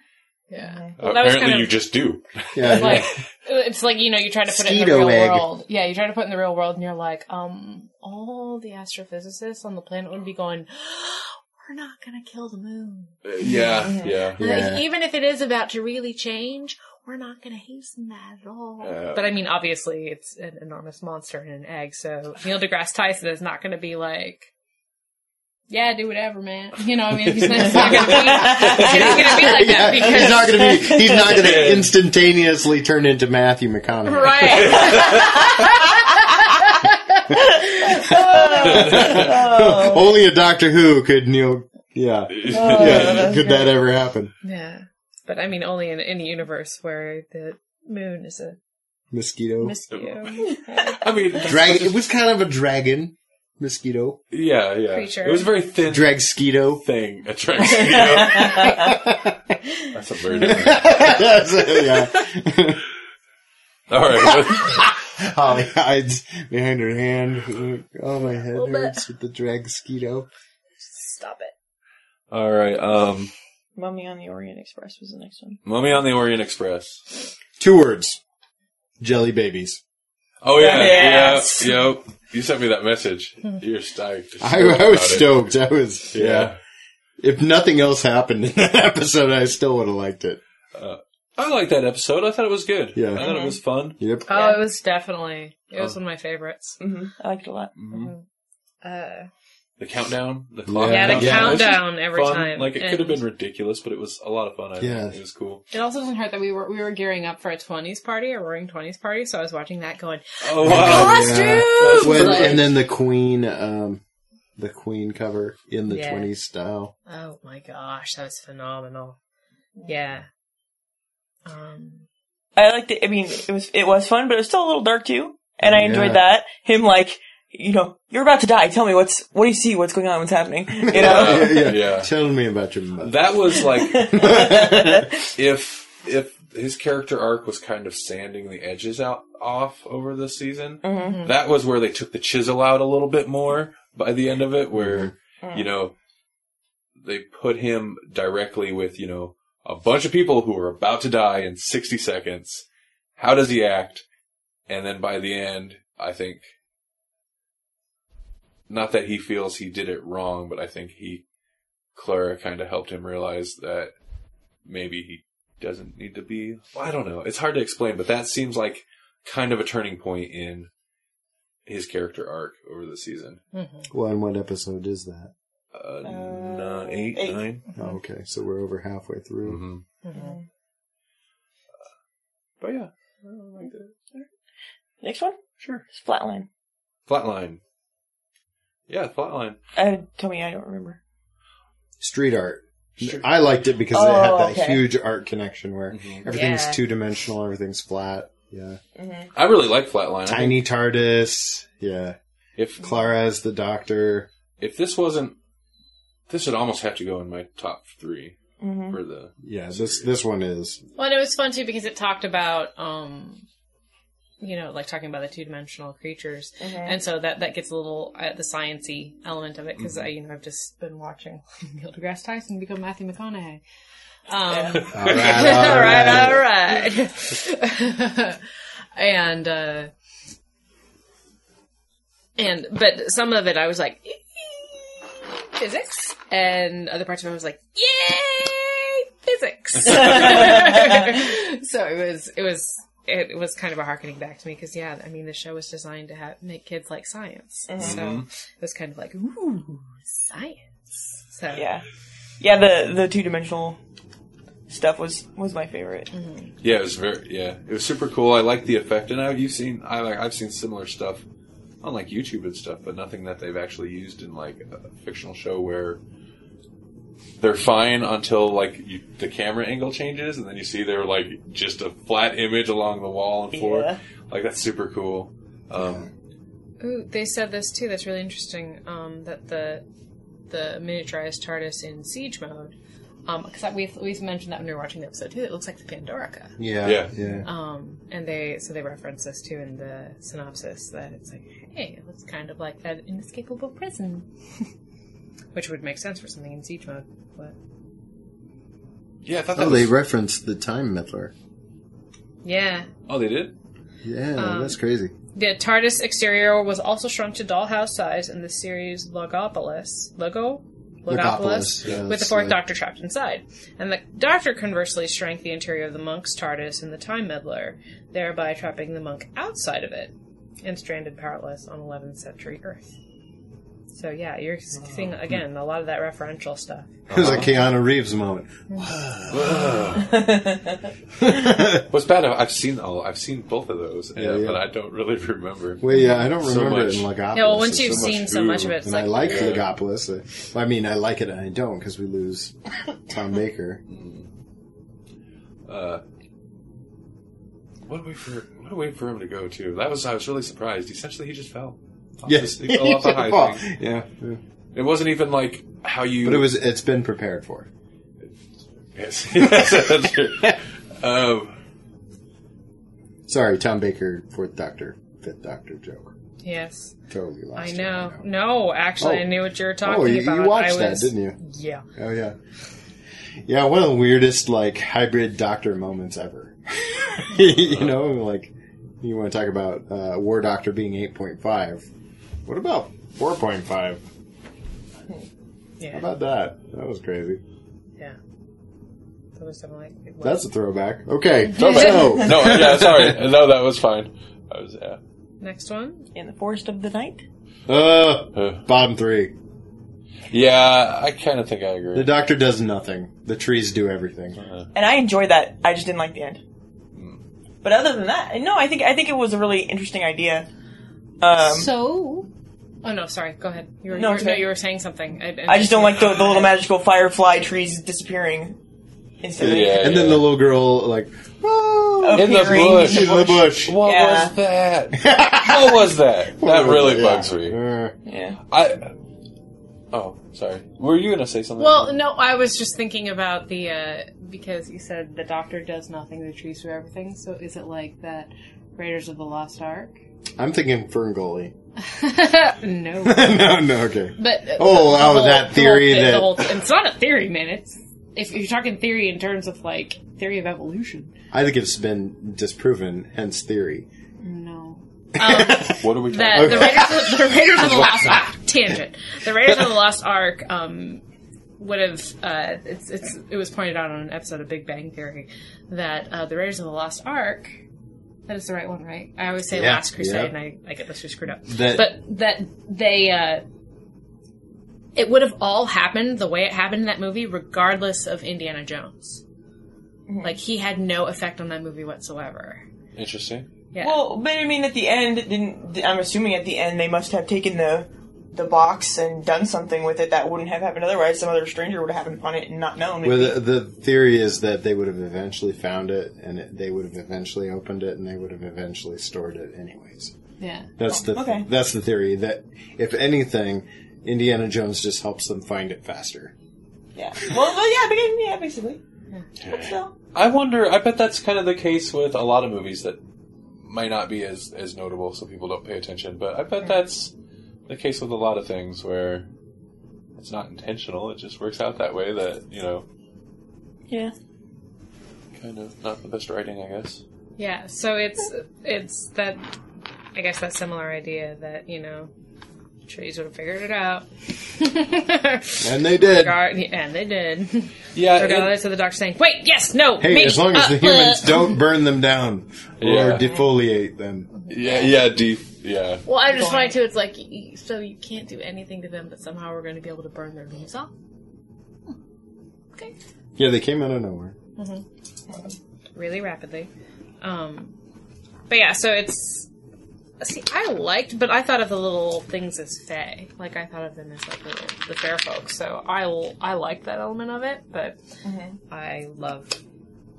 Speaker 5: yeah
Speaker 2: Uh,
Speaker 5: Well,
Speaker 2: apparently,
Speaker 5: kind of-
Speaker 2: you just do.
Speaker 3: Yeah.
Speaker 5: like it's like you know you try to put it in the real
Speaker 3: egg.
Speaker 5: world yeah you try to put it in the real world and you're like um all the astrophysicists on the planet would be going we're not gonna kill the moon
Speaker 2: Uh, yeah, yeah.
Speaker 3: Yeah.
Speaker 5: Like, even if it is about to really change, we're not going to hasten that at all.
Speaker 2: Yeah.
Speaker 5: but I mean, obviously, it's an enormous monster in an egg, so Neil deGrasse Tyson is not going to be like, "Yeah, do whatever, man." You know, what I mean, he's not, he's not going to be, he's not going to be like
Speaker 3: Yeah,
Speaker 5: that because
Speaker 3: he's not going to be. He's not going to instantaneously turn into Matthew McConaughey.
Speaker 5: right. Oh.
Speaker 3: Only a Doctor Who could Neil. Yeah, yeah. Could that ever happen?
Speaker 5: yeah, but I mean, only in any universe where the moon is a
Speaker 3: Mosquito.
Speaker 5: mosquito
Speaker 2: I mean,
Speaker 3: Dragon. It was kind of a dragon mosquito.
Speaker 2: yeah, yeah.
Speaker 5: Creature.
Speaker 2: It was a very thin
Speaker 3: Dragsquito.
Speaker 2: thing. A Dragsquito. That's a very different.
Speaker 3: yeah.
Speaker 2: All right.
Speaker 3: Holly hides behind her hand. Oh, my head hurts with the dragsquito.
Speaker 5: Stop it.
Speaker 2: All right. Um,
Speaker 4: Mummy on the Orient Express was the next one.
Speaker 2: Mummy on the Orient Express.
Speaker 3: Two words. Jelly babies.
Speaker 2: Oh yeah,
Speaker 4: Yes.
Speaker 2: yeah, yep. You sent me that message. You're stoked.
Speaker 3: I, I was stoked. I was,
Speaker 2: Yeah.
Speaker 3: yeah. If nothing else happened in that episode, I still would have liked it.
Speaker 2: I liked that episode. I thought it was good.
Speaker 3: Yeah.
Speaker 2: I thought it was fun.
Speaker 3: Yep.
Speaker 5: Oh, it was definitely. It was
Speaker 2: Oh.
Speaker 5: one of my favorites.
Speaker 4: hmm I liked it a lot.
Speaker 2: Mhm.
Speaker 5: Uh,
Speaker 2: The countdown, the clock.
Speaker 5: yeah, the
Speaker 2: countdown. It
Speaker 5: countdown every
Speaker 2: fun.
Speaker 5: time.
Speaker 2: Like it
Speaker 5: And
Speaker 2: could have been ridiculous, but it was a lot of fun. I
Speaker 3: Yeah.
Speaker 2: think. it was cool.
Speaker 5: It also doesn't hurt that we were we were gearing up for a twenties party, a roaring twenties party. So I was watching that, going,
Speaker 2: Oh wow!
Speaker 5: costumes!
Speaker 3: When,
Speaker 5: Like-
Speaker 3: and then the Queen, um, the Queen cover in the
Speaker 5: Yeah.
Speaker 3: 20s style.
Speaker 5: oh my gosh, that was phenomenal. Yeah. Um,
Speaker 4: I liked it. I mean, it was it was fun, but it was still a little dark too. And I
Speaker 3: Yeah.
Speaker 4: enjoyed that. Him like, you know, you're about to die. Tell me what's what do you see? What's going on? What's happening? You know.
Speaker 3: yeah.
Speaker 2: Yeah.
Speaker 3: Tell me about your mother.
Speaker 2: That was like if if his character arc was kind of sanding the edges out off over the season.
Speaker 4: Mhm.
Speaker 2: That was where they took the chisel out a little bit more by the end of it, where
Speaker 4: Mhm.
Speaker 2: you know they put him directly with you know a bunch of people who are about to die in sixty seconds. How does he act? And then by the end, I think not that he feels he did it wrong, but I think he Clara kind of helped him realize that maybe he doesn't need to be. Well, I don't know. It's hard to explain, but that seems like kind of a turning point in his character arc over the season.
Speaker 5: mhm.
Speaker 3: Well, and what episode is that?
Speaker 2: Uh,
Speaker 4: Uh,
Speaker 2: nine, eight,
Speaker 4: eight.
Speaker 2: nine.
Speaker 3: Oh, okay, so we're over halfway through.
Speaker 2: Mm-hmm.
Speaker 5: Mhm.
Speaker 2: But yeah, I liked it.
Speaker 4: Next one,
Speaker 2: Sure.
Speaker 4: it's Flatline.
Speaker 2: Flatline. Yeah, Flatline.
Speaker 4: Uh, tell me, I don't remember.
Speaker 3: Street art.
Speaker 2: Sure.
Speaker 3: I liked it because
Speaker 4: Oh,
Speaker 3: it had that
Speaker 4: okay.
Speaker 3: huge art connection where
Speaker 2: Mhm.
Speaker 3: everything's
Speaker 5: Yeah.
Speaker 3: two dimensional, everything's flat. Yeah.
Speaker 2: I really like Flatline. I think
Speaker 3: Tiny TARDIS. Yeah.
Speaker 2: If
Speaker 3: Clara as the doctor.
Speaker 2: if this wasn't This would almost have to go in my top 3 for the.
Speaker 3: Yeah, this this one is.
Speaker 5: Well, and it was fun too because it talked about, um, you know, like talking about the two dimensional creatures, and so that that gets a little uh, the sciency element of it because I, you know, I've just been watching Neil deGrasse Tyson become Matthew McConaughey. Um,
Speaker 3: All right, all
Speaker 5: all
Speaker 3: right.
Speaker 5: right, all right. and uh and but some of it I was like physics, and other parts of it I was like yay physics. so it was it was it was kind of a harkening back to me because yeah, I mean the show was designed to have, make kids like science, mm-hmm. so it was kind of like ooh science. So
Speaker 4: Yeah. Yeah, the the two dimensional stuff was was my favorite. Mm-hmm.
Speaker 2: Yeah, it was very. Yeah, it was super cool. I like the effect, and I've you've seen. I like. I've seen similar stuff on like YouTube and stuff, but nothing that they've actually used in like a fictional show where they're fine until like you, the camera angle changes, and then you see they're like just a flat image along the wall and floor.
Speaker 4: Yeah.
Speaker 2: Like that's super cool. Um,
Speaker 5: Ooh, they said this too. That's really interesting. Um, that the the miniaturized TARDIS in siege mode. Because we we mentioned that when we were watching the episode too. It looks like the Pandorica.
Speaker 3: Yeah,
Speaker 2: Yeah.
Speaker 3: yeah.
Speaker 5: Um, and they so they reference this too in the synopsis that it's like, hey, it looks kind of like that inescapable prison, which would make sense for something in siege mode. But
Speaker 2: yeah, I thought that
Speaker 3: Oh,
Speaker 2: was.
Speaker 3: they referenced the Time Meddler.
Speaker 5: yeah,
Speaker 2: oh, they did.
Speaker 3: Yeah,
Speaker 5: Um,
Speaker 3: that's crazy.
Speaker 5: the TARDIS exterior was also shrunk to dollhouse size in the series Logopolis. Logo.
Speaker 3: Logopolis, yeah,
Speaker 5: with the fourth
Speaker 3: like-
Speaker 5: Doctor trapped inside. And the Doctor conversely shrank the interior of the monk's TARDIS in the Time Meddler, thereby trapping the monk outside of it and stranded powerless on 11th century Earth. So yeah, you're seeing again a lot of that referential stuff.
Speaker 3: It was a Keanu Reeves moment.
Speaker 2: What's bad? I've seen. Oh, I've seen both of those, yeah,
Speaker 3: yeah.
Speaker 2: but I don't really remember.
Speaker 3: Well, yeah, I don't
Speaker 2: So
Speaker 3: remember
Speaker 2: much.
Speaker 3: it in Logopolis.
Speaker 5: Yeah, well, once
Speaker 3: It's
Speaker 5: you've
Speaker 3: so much
Speaker 5: seen so much of it, it's
Speaker 3: and
Speaker 5: like
Speaker 3: I like
Speaker 2: Yeah.
Speaker 3: Logopolis. Uh, I mean, I like it and I don't because we lose Tom Baker.
Speaker 2: Uh, what a way for what a way for him to go to. That was I was really surprised. Essentially, he just fell. Off
Speaker 3: Yes,
Speaker 2: this- he fell off the high
Speaker 3: Fall. yeah, yeah.
Speaker 2: It wasn't even like how you.
Speaker 3: but it was. It's been prepared for.
Speaker 2: Yes, Yes, that's true. um,
Speaker 3: Sorry, Tom Baker, Fourth Doctor, Fifth Doctor joke.
Speaker 5: Yes,
Speaker 3: Totally lost.
Speaker 5: I
Speaker 3: it,
Speaker 5: know. No, actually,
Speaker 3: Oh.
Speaker 5: I knew what you were talking
Speaker 3: Oh, you,
Speaker 5: about.
Speaker 3: you watched
Speaker 5: I
Speaker 3: that,
Speaker 5: was,
Speaker 3: didn't you?
Speaker 5: Yeah.
Speaker 3: Oh yeah. Yeah, one of the weirdest like hybrid doctor moments ever. you know, like you want to talk about uh, War Doctor being eight point five. What about four point five? How
Speaker 5: Yeah.
Speaker 3: about that? That was crazy.
Speaker 5: Yeah. That was something like. it was-
Speaker 3: That's a throwback. Okay,
Speaker 2: no, no, yeah, sorry, no, that was fine. I was yeah.
Speaker 5: Next one.
Speaker 4: In the Forest of the Night.
Speaker 3: uh,
Speaker 2: Uh,
Speaker 3: bottom three.
Speaker 2: yeah, I kind of think I agree.
Speaker 3: The doctor does nothing. The trees do everything.
Speaker 4: And I enjoyed that. I just didn't like the end. But other than that, no, I think I think it was a really interesting idea. Um,
Speaker 5: So. Oh no! Sorry. Go ahead. You were,
Speaker 4: No,
Speaker 5: you were,
Speaker 4: it's
Speaker 5: no, you were saying something. I,
Speaker 4: I just don't like the, the little magical firefly trees disappearing instantly.
Speaker 2: Yeah,
Speaker 3: And then the little girl like, oh,
Speaker 2: in the
Speaker 4: Appearing
Speaker 2: bush.
Speaker 3: in the bush.
Speaker 2: What
Speaker 4: Yeah.
Speaker 2: was that? what was that? That really
Speaker 3: Yeah.
Speaker 2: bugs me.
Speaker 4: Yeah.
Speaker 2: I. Oh, sorry. Were you gonna say something?
Speaker 5: Well, no, I was just thinking about the uh because you said the doctor does nothing, the trees do everything. So is it like that Raiders of the Lost Ark?
Speaker 3: I'm thinking Ferngully.
Speaker 5: no.
Speaker 3: no, no, okay.
Speaker 5: But uh,
Speaker 3: Oh,
Speaker 5: the
Speaker 3: oh,
Speaker 5: whole-
Speaker 3: that
Speaker 5: the
Speaker 3: theory
Speaker 5: whole,
Speaker 3: that-
Speaker 5: the whole, it's not a theory, man. It's if you're talking theory in terms of like theory of evolution.
Speaker 3: I think it's been disproven, hence theory.
Speaker 5: No.
Speaker 2: what are we talking
Speaker 5: The,
Speaker 2: about?
Speaker 5: the Raiders, of, the Raiders of the Lost Ark tangent. The Raiders of the Lost Ark um, would have. Uh, it's, it's it was pointed out on an episode of Big Bang Theory that uh, the Raiders of the Lost Ark. That is the right one, right? I always say
Speaker 3: Yeah,
Speaker 5: Last Crusade,
Speaker 3: yeah.
Speaker 5: and I, I get this two screwed up.
Speaker 3: That-
Speaker 5: but that they. Uh, it would have all happened the way it happened in that movie, regardless of Indiana Jones. Like he had no effect on that movie whatsoever.
Speaker 2: Interesting.
Speaker 5: Yeah.
Speaker 4: Well, but I mean, at the end, didn't I'm assuming at the end they must have taken the the box and done something with it that wouldn't have happened otherwise. Some other stranger would have happened upon it and not known.
Speaker 3: Well, the, the theory is that they would have eventually found it, and it, they would have eventually opened it, and they would have eventually stored it, anyways.
Speaker 5: yeah.
Speaker 3: That's the
Speaker 4: okay.
Speaker 3: that's the theory. That if anything, Indiana Jones just helps them find it faster.
Speaker 4: Yeah. Well, well yeah, but yeah, basically. But still.
Speaker 2: I wonder. I bet that's kind of the case with a lot of movies that might not be as as notable, so people don't pay attention. But I bet that's the case with a lot of things where it's not intentional. It just works out that way. That you know,
Speaker 4: Yeah.
Speaker 2: kind of not the best writing, I guess.
Speaker 6: Yeah, so it's it's that I guess that similar idea that you know trees would have figured it out.
Speaker 3: And they did.
Speaker 6: Regard- and they did.
Speaker 2: Yeah, it-
Speaker 6: of the doctor saying, "Wait, yes, no,
Speaker 3: Hey,
Speaker 6: me,
Speaker 3: as long as
Speaker 6: uh,
Speaker 3: the humans don't burn them down or
Speaker 2: Yeah.
Speaker 3: defoliate them.
Speaker 2: yeah, yeah, deep, yeah.
Speaker 7: Well, I'm just find to. It's like y- so you can't do anything to them, but somehow we're going to be able to burn their leaves off. Hmm. Okay.
Speaker 3: Yeah, they came out of nowhere. Mm-hmm.
Speaker 6: really rapidly. Um, but yeah, so it's see, I liked, but I thought of the little things as fae. Like I thought of them as like the, the fair folks. So I I liked that element of it, but mm-hmm. I love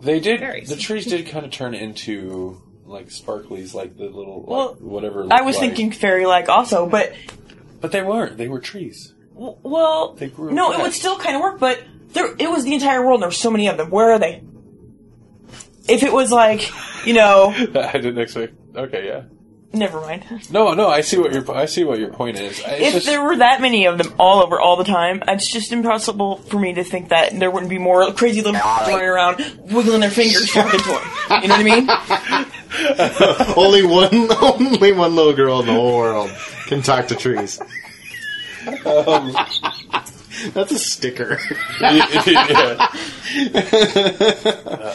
Speaker 2: They did.
Speaker 6: Berries.
Speaker 2: The trees did kind of turn into like sparklies, like the little like,
Speaker 4: Well,
Speaker 2: whatever.
Speaker 4: I was
Speaker 2: like.
Speaker 4: thinking fairy-like also, but
Speaker 2: but they weren't. They were trees.
Speaker 4: w- well,
Speaker 2: They grew
Speaker 4: no, it would still kind of work. But there, it was the entire world. and There were so many of them. Where are they? If it was like, you know,
Speaker 2: I didn't expect. Okay, yeah.
Speaker 4: never mind.
Speaker 2: No, no. I see what your I see what your point is. I- It's
Speaker 4: If
Speaker 2: just,
Speaker 4: there were that many of them all over all the time, it's just impossible for me to think that there wouldn't be more crazy little running around, wiggling their fingers, talking to him. You know what I mean?
Speaker 3: only one, only one little girl in the whole world can talk to trees.
Speaker 2: Um,
Speaker 3: That's a sticker.
Speaker 2: yeah. Uh,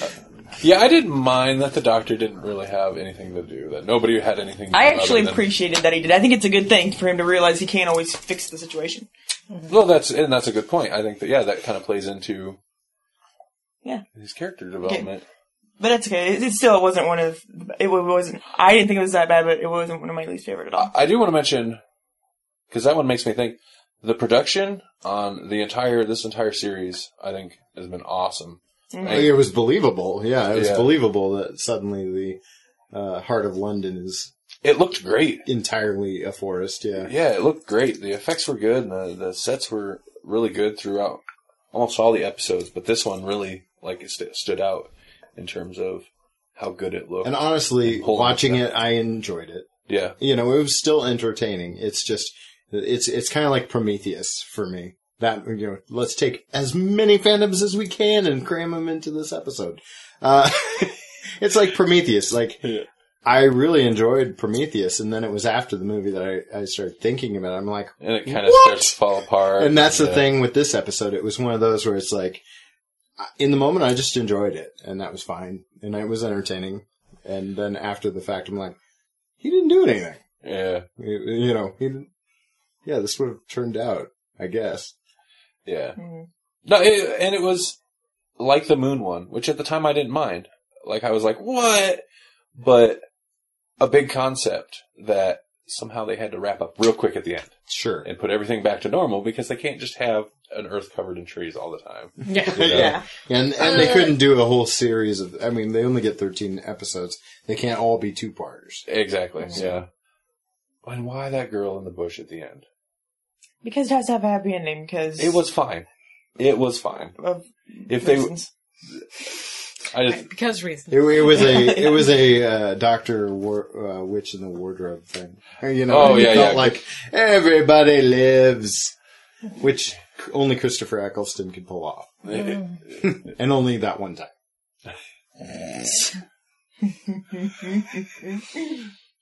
Speaker 2: yeah, I didn't mind that the doctor didn't really have anything to do. That nobody had anything. to
Speaker 4: I
Speaker 2: do
Speaker 4: actually
Speaker 2: other than-
Speaker 4: appreciated that he did. I think it's a good thing for him to realize he can't always fix the situation.
Speaker 2: Well, that's and that's a good point. I think that yeah, that kind of plays into
Speaker 4: Yeah.
Speaker 2: his character development.
Speaker 4: But that's okay. It, it still wasn't one of. It wasn't. I didn't think it was that bad, but it wasn't one of my least favorite at all.
Speaker 2: I do want to mention because that one makes me think the production on the entire this entire series. I think has been awesome.
Speaker 3: it was believable. Yeah, it was
Speaker 2: Yeah.
Speaker 3: believable that suddenly the uh, heart of London is
Speaker 2: It looked great.
Speaker 3: entirely a forest. Yeah.
Speaker 2: Yeah, it looked great. The effects were good, and the the sets were really good throughout almost all the episodes. But this one really like it st- stood out in terms of how good it looked.
Speaker 3: And honestly,
Speaker 2: Holding
Speaker 3: watching
Speaker 2: it
Speaker 3: I enjoyed it.
Speaker 2: yeah,
Speaker 3: You know, it was still entertaining. It's just, it's it's kind of like Prometheus for me. That you know, let's take as many fandoms as we can and cram them into this episode. Uh, it's like Prometheus. Like
Speaker 2: Yeah.
Speaker 3: I really enjoyed Prometheus, and then it was after the movie that I, I started thinking about. it. I'm like,
Speaker 2: and it kind of starts to fall apart.
Speaker 3: and that's the
Speaker 2: Yeah.
Speaker 3: thing with this episode. It was one of those where it's like, in the moment, I just enjoyed it, and that was fine, and it was entertaining. And then after the fact, I'm like, he didn't do anything.
Speaker 2: Yeah,
Speaker 3: You you know, he didn't. Yeah, this would have turned out, I guess.
Speaker 2: yeah.
Speaker 4: Mhm.
Speaker 2: No, it, and it was like the moon one, which at the time I didn't mind. Like I was like, what? But a big concept that somehow they had to wrap up real quick at the end
Speaker 3: Sure.
Speaker 2: and put everything back to normal because they can't just have an earth covered in trees all the time.
Speaker 6: yeah.
Speaker 2: you know?
Speaker 4: Yeah.
Speaker 3: And and they uh, couldn't do a whole series of. I mean, they only get thirteen episodes. They can't all be two parters.
Speaker 2: Exactly. Yeah. And why that girl in the bush at the end?
Speaker 4: Because it has to have a happy ending. Because
Speaker 2: It was fine. It was fine.
Speaker 4: of
Speaker 2: If they,
Speaker 4: reasons.
Speaker 2: I just,
Speaker 6: Because reason.
Speaker 3: It, it was a it was a uh, Doctor War, uh, Witch in the Wardrobe thing. You know,
Speaker 2: Oh, yeah,
Speaker 3: felt
Speaker 2: yeah.
Speaker 3: like everybody lives, which only Christopher Eccleston could pull off, and only that one time.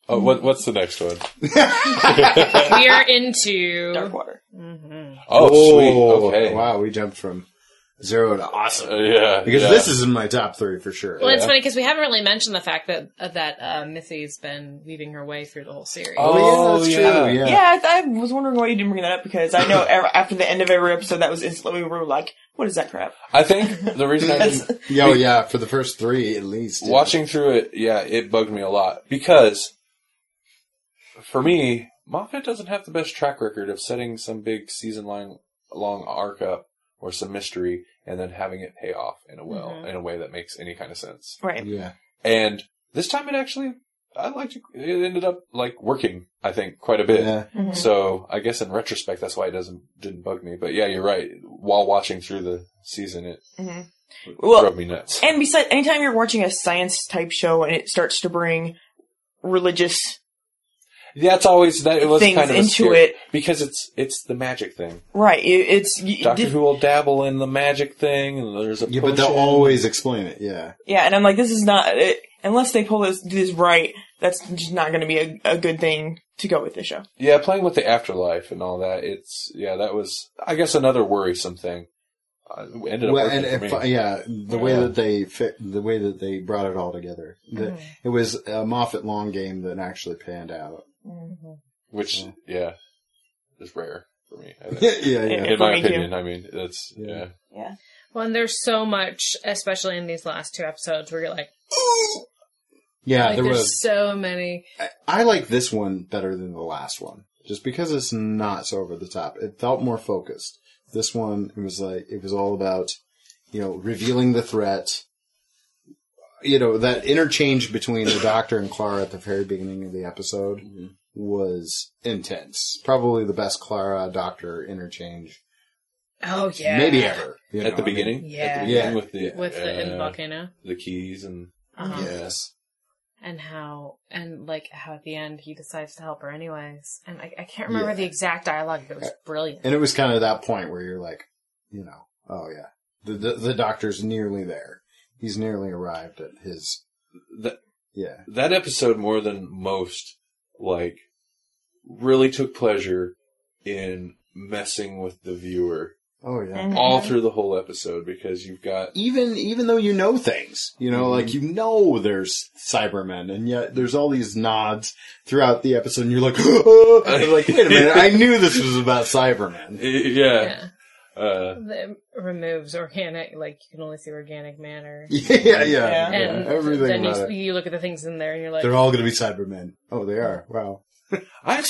Speaker 2: oh, what, what's the next one?
Speaker 6: we are into
Speaker 4: Dark water.
Speaker 2: Oh, sweet. Okay.
Speaker 3: Wow, we jumped from zero to awesome
Speaker 2: Uh, yeah.
Speaker 3: because
Speaker 2: yeah.
Speaker 3: this is in my top three for sure.
Speaker 6: Well, it's funny because we haven't really mentioned the fact that uh, that uh, Missy's been weaving her way through the whole series.
Speaker 2: Oh,
Speaker 3: yeah, that's
Speaker 2: yeah.
Speaker 3: true. Yeah.
Speaker 4: Yeah, I, I was wondering why you didn't bring that up because I know ev- after the end of every episode, that was instantly we were like, "What is that crap?"
Speaker 2: I think the reason I didn't,
Speaker 3: Yeah, oh, yeah, for the first three at least. yeah.
Speaker 2: watching through it, yeah, it bugged me a lot because for me, Moffat doesn't have the best track record of setting some big season long long arc up or some mystery and then having it pay off in a well mm-hmm. in a way that makes any kind of sense.
Speaker 4: Right.
Speaker 3: Yeah.
Speaker 2: And this time it actually I liked it. It ended up like working. I think quite a bit.
Speaker 3: Yeah. Mm-hmm.
Speaker 2: So I guess in retrospect, that's why it doesn't didn't bug me. But yeah, you're right. While watching through the season, it mm-hmm.
Speaker 4: Well,
Speaker 2: drove me nuts.
Speaker 4: and besides, anytime you're watching a science type show and it starts to bring religious
Speaker 2: That's always that. It was
Speaker 4: things
Speaker 2: kind of a
Speaker 4: into
Speaker 2: scare-
Speaker 4: it,
Speaker 2: because it's it's the magic thing.
Speaker 4: right? It, it's y-
Speaker 2: Doctor
Speaker 4: di-
Speaker 2: Who will dabble in the magic thing, and there's a
Speaker 3: Yeah, but they'll always explain it. Yeah.
Speaker 4: yeah, and I'm like, this is not it, unless they pull this do this right. That's just not going to be a, a good thing to go with the show.
Speaker 2: Yeah, playing with the afterlife and all that. It's yeah, that was I guess another worrisome thing. Uh, ended up
Speaker 3: Well,
Speaker 2: working
Speaker 3: and
Speaker 2: for
Speaker 3: if,
Speaker 2: me.
Speaker 3: yeah, the way that they fit, the way that they brought it all together, the, it was a Moffat long game that actually panned out. Mm-hmm.
Speaker 2: which yeah, is rare for me.
Speaker 3: Yeah, yeah, yeah.
Speaker 2: In my
Speaker 4: me, too.
Speaker 2: opinion, I mean that's
Speaker 3: Yeah.
Speaker 2: yeah.
Speaker 4: Yeah,
Speaker 5: Well, and there's so much, especially in these last two episodes, where you're like,
Speaker 3: Yeah,
Speaker 5: like
Speaker 3: there
Speaker 5: there's
Speaker 3: was.
Speaker 5: so many.
Speaker 3: I, I like this one better than the last one, just because it's not so over the top. It felt more focused. This one, it was like it was all about, you know, revealing the threat. You know that interchange between the Doctor and Clara at the very beginning of the episode was intense. Probably the best Clara Doctor interchange
Speaker 5: Oh yeah,
Speaker 3: maybe ever. you
Speaker 2: At the
Speaker 3: know, I mean,
Speaker 2: beginning,
Speaker 5: Yeah.
Speaker 2: at the beginning
Speaker 3: Yeah.
Speaker 2: with the
Speaker 5: with the in the
Speaker 2: uh,
Speaker 5: volcano,
Speaker 2: the keys and
Speaker 5: uh-huh.
Speaker 3: yes.
Speaker 5: and how and like how at the end he decides to help her anyways. And I, I can't remember
Speaker 3: Yeah.
Speaker 5: the exact dialogue, but it was brilliant.
Speaker 3: And it was kind of that point where you're like, you know, oh yeah, the the, the doctor's nearly there. He's nearly arrived at his
Speaker 2: that
Speaker 3: yeah.
Speaker 2: that episode more than most like really took pleasure in messing with the viewer
Speaker 3: Oh yeah.
Speaker 4: Mhm.
Speaker 2: all through the whole episode because you've got
Speaker 3: Even even though you know things, you know, like you know there's Cybermen, and yet there's all these nods throughout the episode, and you're like, You're like wait a minute, I knew this was about Cybermen.
Speaker 2: yeah,
Speaker 5: Yeah,
Speaker 2: Uh,
Speaker 5: it removes organic, like you can only see organic matter.
Speaker 3: Yeah, yeah, yeah.
Speaker 4: Yeah.
Speaker 5: And
Speaker 3: everything
Speaker 5: then you,
Speaker 3: it.
Speaker 5: you look at the things in there and you're like,
Speaker 3: They're all going to be Cybermen. Oh, they are. Wow.
Speaker 2: I,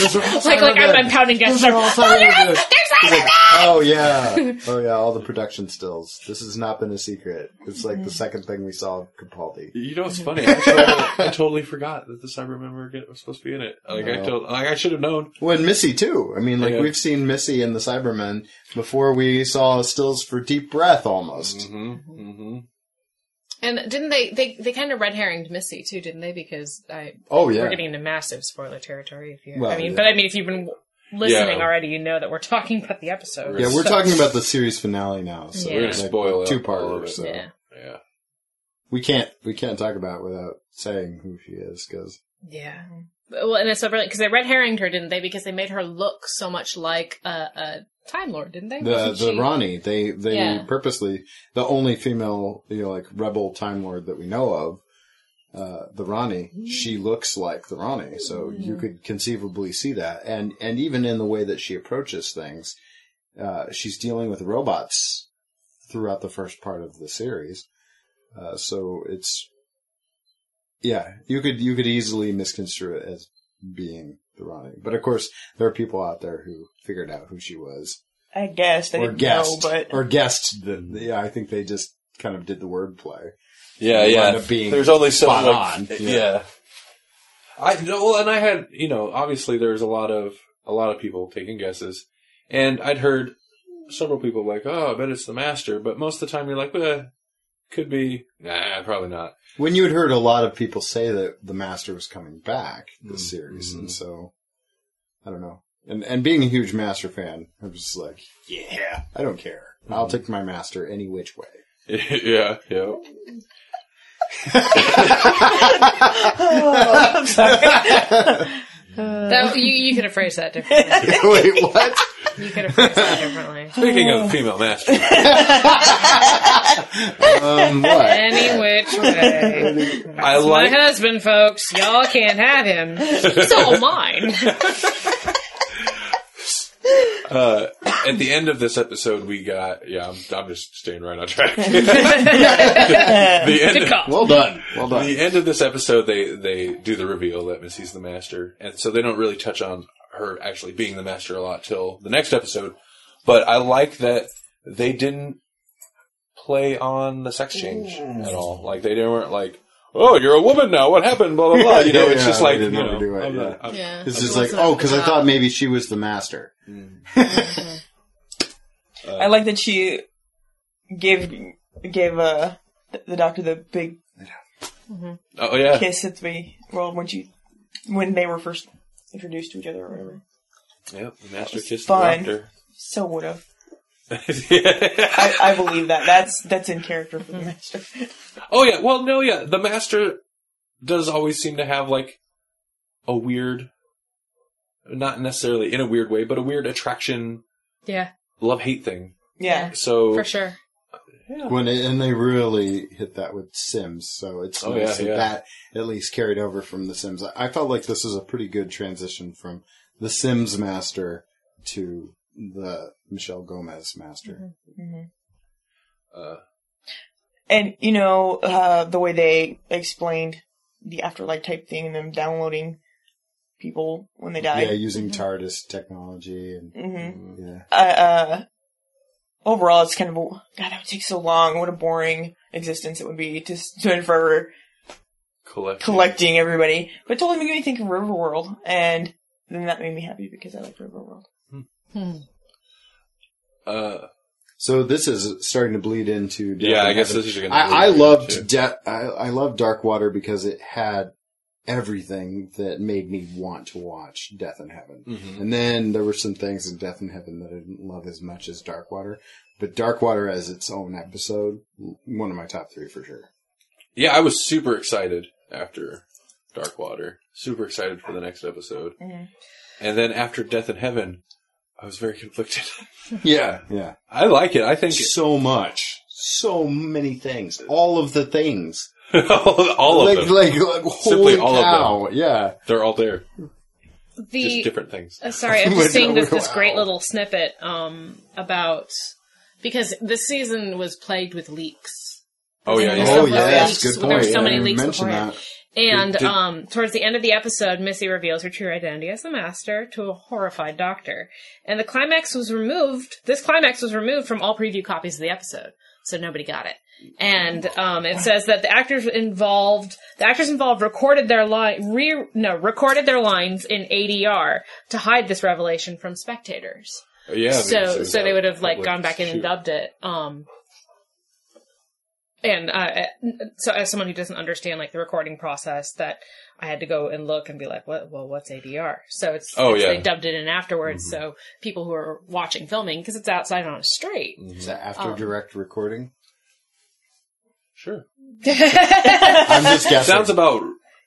Speaker 5: like, like I'm, I'm pounding against
Speaker 3: Those are all Cybermen.
Speaker 5: There's
Speaker 3: Like, oh yeah, oh yeah, all the production stills. This has not been a secret. It's like the second thing we saw of Capaldi.
Speaker 2: you know what's funny? I totally, I totally forgot that the Cybermen were, get, were supposed to be in it. Like I
Speaker 3: No.
Speaker 2: told, like I should have known.
Speaker 3: Well, and Missy too. I mean, like
Speaker 2: Yeah.
Speaker 3: we've seen Missy and the Cybermen before we saw stills for Deep Breath, almost.
Speaker 2: hmm hmm
Speaker 5: And didn't they, they, they kind of red herringed Missy too, didn't they? Because I,
Speaker 3: Oh yeah,
Speaker 5: we're getting into massive spoiler territory if you,
Speaker 3: Well,
Speaker 5: I mean,
Speaker 3: yeah.
Speaker 5: but I mean, if you've been listening
Speaker 2: Yeah.
Speaker 5: already, you know that we're talking about the episode.
Speaker 3: yeah. We're
Speaker 5: So-
Speaker 3: talking about the series finale now, so
Speaker 5: Yeah. We're
Speaker 2: gonna spoil it,
Speaker 3: two
Speaker 2: all of it.
Speaker 3: So
Speaker 5: Yeah.
Speaker 2: Yeah.
Speaker 3: we can't we can't talk about it without saying who she is because
Speaker 5: Yeah. Well, and it's so brilliant because they red herringed her, didn't they? Because they made her look so much like a, a Time Lord, didn't they?
Speaker 3: the
Speaker 5: Wasn't
Speaker 3: the
Speaker 5: she-
Speaker 3: Rani they they
Speaker 5: Yeah.
Speaker 3: purposely the only female you know like rebel Time Lord that we know of. Uh, the Rani, she looks like the Rani, so you could conceivably see that, and and even in the way that she approaches things, uh, she's dealing with robots throughout the first part of the series, uh, so it's yeah, you could you could easily misconstrue it as being the Rani, but of course there are people out there who figured out who she was.
Speaker 4: I guess they
Speaker 3: or guessed,
Speaker 4: know, but
Speaker 3: or guessed. The, yeah, I think they just kind of did the wordplay.
Speaker 2: Yeah, yeah.
Speaker 3: up being
Speaker 2: There's only so
Speaker 3: spot
Speaker 2: like,
Speaker 3: on.
Speaker 2: yeah.
Speaker 3: Yeah.
Speaker 2: I no, well, and I had you know obviously there's a lot of a lot of people taking guesses, and I'd heard several people like, oh, I bet it's the master, but most of the time you're like, well, could be, nah, probably not.
Speaker 3: When you had heard a lot of people say that the Master was coming back this
Speaker 2: Mm,
Speaker 3: series, and so I don't know. And and being a huge Master fan, I was just like, yeah, I don't care. I'll take my Master any which way.
Speaker 2: yeah, yeah.
Speaker 4: Oh, I'm sorry.
Speaker 5: That, you, you could have phrased that differently.
Speaker 3: Wait, what?
Speaker 5: You could have phrased that differently.
Speaker 2: Speaking of female master,
Speaker 3: Um, what?
Speaker 5: Any which way.
Speaker 2: I
Speaker 5: That's
Speaker 2: like
Speaker 5: my husband, folks. Y'all can't have him. He's all mine.
Speaker 2: uh, at the end of this episode we got yeah I'm, I'm just staying right on track. the end
Speaker 5: Good call.
Speaker 3: Well done. Well done.
Speaker 2: the end of this episode, they they do the reveal that Missy's the master, and so they don't really touch on her actually being the master a lot till the next episode. But I like that they didn't play on the sex change at all. Like they didn't weren't like, oh, you're a woman now. What happened? Blah blah blah. You know, it's
Speaker 3: Yeah,
Speaker 2: just
Speaker 3: they
Speaker 2: like
Speaker 3: didn't
Speaker 2: you know,
Speaker 3: do it,
Speaker 2: I'm
Speaker 3: yeah.
Speaker 2: not- I'm-
Speaker 5: Yeah.
Speaker 3: It's just like, oh, because I thought maybe she was the master. Mm. Mm-hmm.
Speaker 4: Uh, I like that she gave gave uh th- the doctor the big mm-hmm.
Speaker 2: oh yeah,
Speaker 4: kiss at the well when she when they were first introduced to each other or whatever.
Speaker 2: yep. The master kissed
Speaker 4: fun.
Speaker 2: the
Speaker 4: So would have. I, I believe that. That's that's in character for the mm-hmm. master.
Speaker 2: Oh yeah, well no, yeah. The master does always seem to have like a weird, not necessarily in a weird way, but a weird attraction,
Speaker 5: Yeah,
Speaker 2: love hate thing.
Speaker 4: Yeah.
Speaker 2: So
Speaker 5: for sure.
Speaker 3: When it, and they really hit that with Simm's, so it's
Speaker 2: Oh,
Speaker 3: nice
Speaker 2: yeah,
Speaker 3: that
Speaker 2: yeah.
Speaker 3: that at least carried over from the Simm's. I, I felt like this is a pretty good transition from the Simm's master to the Michelle Gomez master.
Speaker 2: uh,
Speaker 4: And you know uh, the way they explained the afterlife type thing and them downloading people when they die.
Speaker 3: Yeah,
Speaker 4: died.
Speaker 3: using TARDIS technology and
Speaker 4: hmm
Speaker 3: yeah.
Speaker 4: Uh, uh, overall, it's kind of a, God. That would take so long. What a boring existence it would be to spend forever
Speaker 2: collect
Speaker 4: collecting everybody. But it totally made me think of Riverworld, and then that made me happy because I like Riverworld. Hmm.
Speaker 2: Uh,
Speaker 3: So this is starting to bleed into. Death
Speaker 2: yeah, I guess
Speaker 3: Heaven.
Speaker 2: this is going.
Speaker 3: I, I loved De- I, I loved Darkwater because it had everything that made me want to watch Death in Heaven.
Speaker 2: Mhm.
Speaker 3: And then there were some things in Death in Heaven that I didn't love as much as Darkwater. But Darkwater as its own episode, one of my top three for sure.
Speaker 2: Yeah, I was super excited after Darkwater. Super excited for the next episode.
Speaker 4: Mhm.
Speaker 2: And then after Death in Heaven, I was very conflicted.
Speaker 3: Yeah, yeah.
Speaker 2: I like it. I think
Speaker 3: So much. So many things. All of the things.
Speaker 2: all of
Speaker 3: like,
Speaker 2: them.
Speaker 3: Like, like,
Speaker 2: Simply
Speaker 3: holy
Speaker 2: all of
Speaker 3: cow. Yeah.
Speaker 2: They're all there.
Speaker 5: The
Speaker 2: Just different things.
Speaker 5: Uh, sorry, I'm just seeing this, this great little snippet um, about because this season was plagued with leaks.
Speaker 2: Oh yeah,
Speaker 5: There's
Speaker 2: yeah.
Speaker 3: Oh, yes.
Speaker 5: leaks.
Speaker 3: Good
Speaker 5: There
Speaker 3: point.
Speaker 5: were so
Speaker 3: Yeah,
Speaker 5: many leaks
Speaker 3: mentioned
Speaker 5: beforehand.
Speaker 3: that.
Speaker 5: And
Speaker 2: Did-
Speaker 5: um, towards the end of the episode, Missy reveals her true identity as the Master to a horrified Doctor. And the climax was removed. This climax was removed from all preview copies of the episode, so nobody got it. And um, it says that the actors involved, the actors involved, recorded their line, re, no, recorded their lines in ADR to hide this revelation from spectators.
Speaker 2: yeah.
Speaker 5: so, so they would have like gone back in and dubbed it. Um, and uh, so as someone who doesn't understand like the recording process, that I had to go and look and be like, what? Well, what's ADR? So it's
Speaker 2: Oh,
Speaker 5: it's-
Speaker 2: yeah.
Speaker 5: they dubbed it in afterwards. So people who are watching filming because it's outside on a street.
Speaker 3: Is that after
Speaker 5: Um,
Speaker 3: direct recording?
Speaker 2: Sure.
Speaker 3: I'm just guessing.
Speaker 2: Sounds about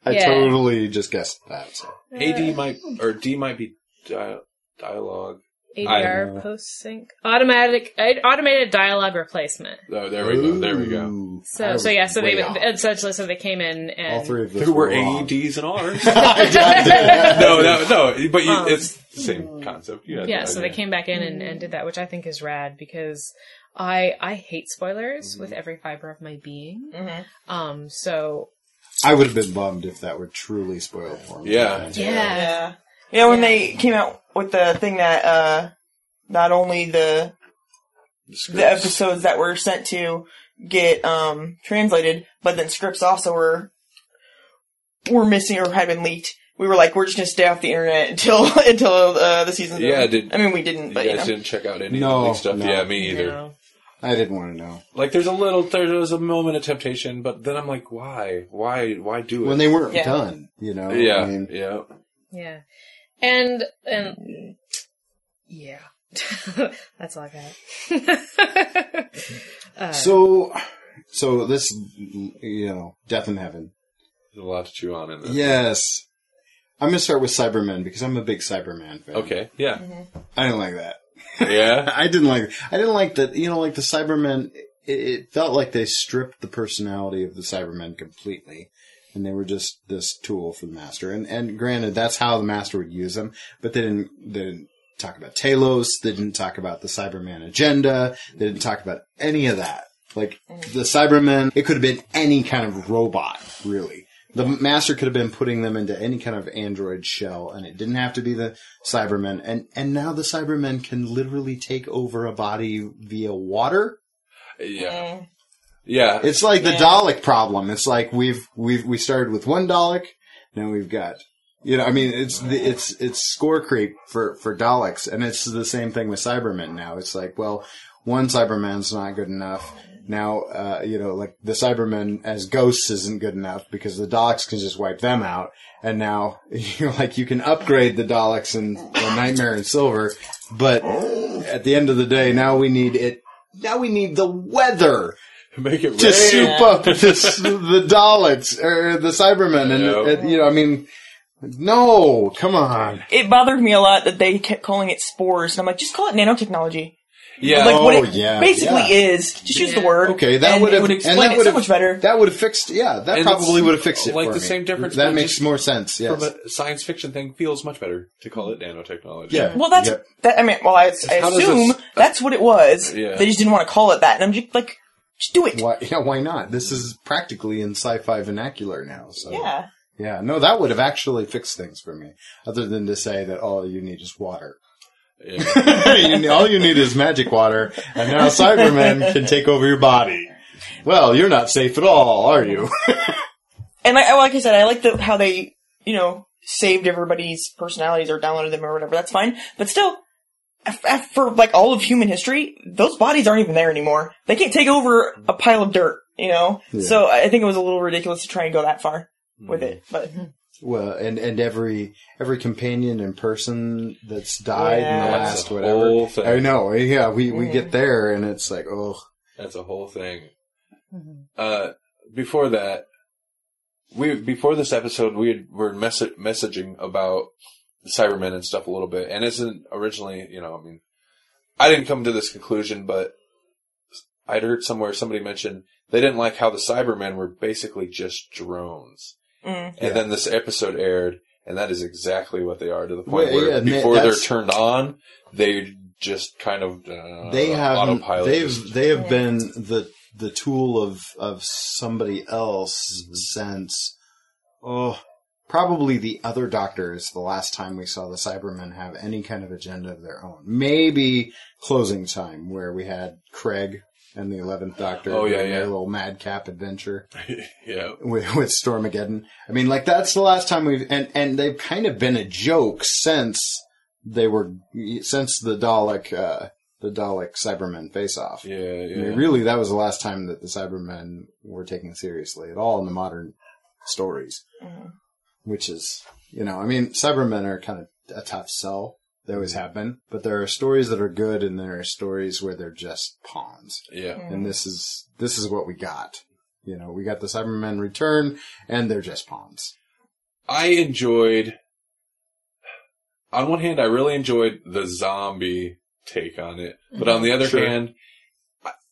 Speaker 3: I
Speaker 5: Yeah.
Speaker 3: totally just guessed that. So.
Speaker 2: AD might or D might be dia- dialogue.
Speaker 5: ADR
Speaker 3: know.
Speaker 5: post sync automatic automated dialogue replacement.
Speaker 2: Oh, there we go. There we go.
Speaker 3: Ooh.
Speaker 5: So
Speaker 3: I
Speaker 5: so yeah, so they
Speaker 3: way off.
Speaker 5: essentially so they came in and
Speaker 3: all three of those
Speaker 2: There were
Speaker 3: wrong.
Speaker 2: AEDs and Rs. no, no, no. But you,
Speaker 5: Um,
Speaker 2: it's the same concept. You had
Speaker 5: yeah,
Speaker 2: the
Speaker 5: so they
Speaker 2: idea.
Speaker 5: came back in and, and did that, which I think is rad because I I hate spoilers with every fiber of my being.
Speaker 4: Mhm.
Speaker 5: Um, so
Speaker 3: I would have been bummed if that were truly spoiled for me.
Speaker 2: Yeah.
Speaker 5: yeah,
Speaker 4: Yeah. Yeah, when they came out with the thing that uh not only the
Speaker 2: The
Speaker 4: the episodes that were sent to get um translated, but then scripts also were were missing or had been leaked. We were like, we're just gonna stay off the internet until until uh, the season's
Speaker 2: Yeah,
Speaker 4: over.
Speaker 2: did-
Speaker 4: I mean we didn't,
Speaker 2: You
Speaker 4: but you
Speaker 2: guys
Speaker 4: know.
Speaker 2: didn't check out any
Speaker 3: No,
Speaker 2: of the stuff.
Speaker 3: no.
Speaker 2: Yeah, me either.
Speaker 5: you know.
Speaker 3: I didn't want to know.
Speaker 2: Like, there's a little, there was a moment of temptation, but then I'm like, why, why, why do it?
Speaker 3: When they weren't
Speaker 4: Yeah.
Speaker 3: done, you know?
Speaker 2: yeah,
Speaker 3: I mean,
Speaker 2: yeah.
Speaker 5: yeah, and and yeah, that's all I got. uh,
Speaker 3: so, so this, you know, Death in Heaven.
Speaker 2: There's a lot to chew on in this.
Speaker 3: Yes. I'm going to start with Cybermen because I'm a big Cyberman fan.
Speaker 2: Okay. Yeah.
Speaker 3: I didn't like that.
Speaker 2: Yeah.
Speaker 3: I didn't like. I didn't like that. You know, like the Cybermen. It, it felt like they stripped the personality of the Cybermen completely, and they were just this tool for the Master. And and granted, that's how the Master would use them, but they didn't. They didn't talk about Telos. They didn't talk about the Cyberman agenda. They didn't talk about any of that. Like mm. the Cybermen, it could have been any kind of robot, really. The master could have been putting them into any kind of android shell, and it didn't have to be the Cybermen. And and now the Cybermen can literally take over a body via water.
Speaker 2: Yeah.
Speaker 4: Mm.
Speaker 2: Yeah.
Speaker 3: It's like the Dalek problem. It's like we've we've we started with one Dalek, now we've got you know, I mean, it's the, it's it's score creep for for Daleks, and it's the same thing with Cybermen now. It's like, well, one Cyberman's not good enough. Now, uh, you know, like the Cybermen as ghosts isn't good enough because the Daleks can just wipe them out. And now, you're like, you can upgrade the Daleks and the Nightmare and Silver, but at the end of the day, now we need it. Now we need the weather
Speaker 2: Make it
Speaker 3: to
Speaker 2: rain.
Speaker 3: soup up this, the Daleks or the Cybermen, and
Speaker 2: Yeah.
Speaker 3: it, you know, I mean, no, come on.
Speaker 4: It bothered me a lot that they kept calling it spores, and I'm like, just call it nanotechnology.
Speaker 2: Yeah.
Speaker 4: Like what
Speaker 3: Oh,
Speaker 4: it
Speaker 3: yeah,
Speaker 4: basically
Speaker 3: yeah.
Speaker 4: is. Just use the word.
Speaker 3: Okay, that would have
Speaker 4: would
Speaker 3: and
Speaker 4: explain
Speaker 3: that
Speaker 4: it
Speaker 3: would
Speaker 4: so
Speaker 3: have
Speaker 4: much better.
Speaker 3: That would have fixed. Yeah, that
Speaker 2: And
Speaker 3: probably
Speaker 2: it's
Speaker 3: would have fixed it.
Speaker 2: like
Speaker 3: for
Speaker 2: the
Speaker 3: me.
Speaker 2: same difference,
Speaker 3: That
Speaker 2: but
Speaker 3: makes
Speaker 2: just
Speaker 3: more sense. Yes.
Speaker 2: From a science fiction thing, feels much better to call it nanotechnology.
Speaker 3: yeah.
Speaker 4: Well, that's
Speaker 3: Yep.
Speaker 4: that. I mean, well, I, I
Speaker 2: how does
Speaker 4: assume
Speaker 2: this- uh,
Speaker 4: that's what it was.
Speaker 2: Yeah.
Speaker 4: They just didn't want to call it that, and I'm just like, just do it.
Speaker 3: Why? Yeah. Why not? This is practically in sci-fi vernacular now. So
Speaker 4: Yeah.
Speaker 3: Yeah. No, that would have actually fixed things for me. Other than to say that all you need is water.
Speaker 2: Yeah.
Speaker 3: You- all you need is magic water, and now Cybermen can take over your body. Well, you're not safe at all, are you?
Speaker 4: And I, like I said, I like the how they, you know, saved everybody's personalities or downloaded them or whatever. That's fine, but still, af- af- for like all of human history, those bodies aren't even there anymore. They can't take over a pile of dirt, you know. So I think it was a little ridiculous to try and go that far with it. But mm-hmm.
Speaker 3: Well, and and every every companion and person that's died in
Speaker 4: Yeah.
Speaker 3: the
Speaker 2: That's
Speaker 3: last
Speaker 2: the
Speaker 3: whatever.
Speaker 2: whole thing.
Speaker 3: I know. Yeah, we we get there, and it's like, oh,
Speaker 2: That's a whole thing. Uh, before that, we before this episode, we had, were mess- messaging about the Cybermen and stuff a little bit, and isn't originally, you know, I mean, I didn't come to this conclusion, but I'd heard somewhere somebody mentioned they didn't like how the Cybermen were basically just drones,
Speaker 4: mm,
Speaker 2: and then this episode aired, and that is exactly what they are to the point
Speaker 3: Well,
Speaker 2: where
Speaker 3: yeah, and
Speaker 2: before they're turned on, they just kind of uh,
Speaker 3: they have
Speaker 2: autopilot.
Speaker 3: they've
Speaker 2: just-
Speaker 3: they have been the the tool of of somebody else
Speaker 2: Mm-hmm.
Speaker 3: since oh probably the other doctors the last time we saw the cybermen have any kind of agenda of their own maybe closing time where we had craig and the 11th doctor
Speaker 2: Oh, yeah,
Speaker 3: doing their little madcap adventure
Speaker 2: yeah.
Speaker 3: with, with Stormageddon. I mean, like that's the last time we've and and they've kind of been a joke since they were since the Dalek uh, the Dalek Cybermen face off.
Speaker 2: Yeah,
Speaker 3: I
Speaker 2: yeah.
Speaker 3: mean, really, that was the last time that the Cybermen were taken seriously at all in the modern stories. Which is, you know, I mean, Cybermen are kind of a tough sell. They always have been, but there are stories that are good, and there are stories where they're just pawns
Speaker 2: yeah.
Speaker 3: and this is this is what we got. You know, we got the Cybermen return, and they're just pawns.
Speaker 2: I enjoyed. On one hand, I really enjoyed the zombie take on it, but on the mm-hmm. other
Speaker 3: Sure.
Speaker 2: hand,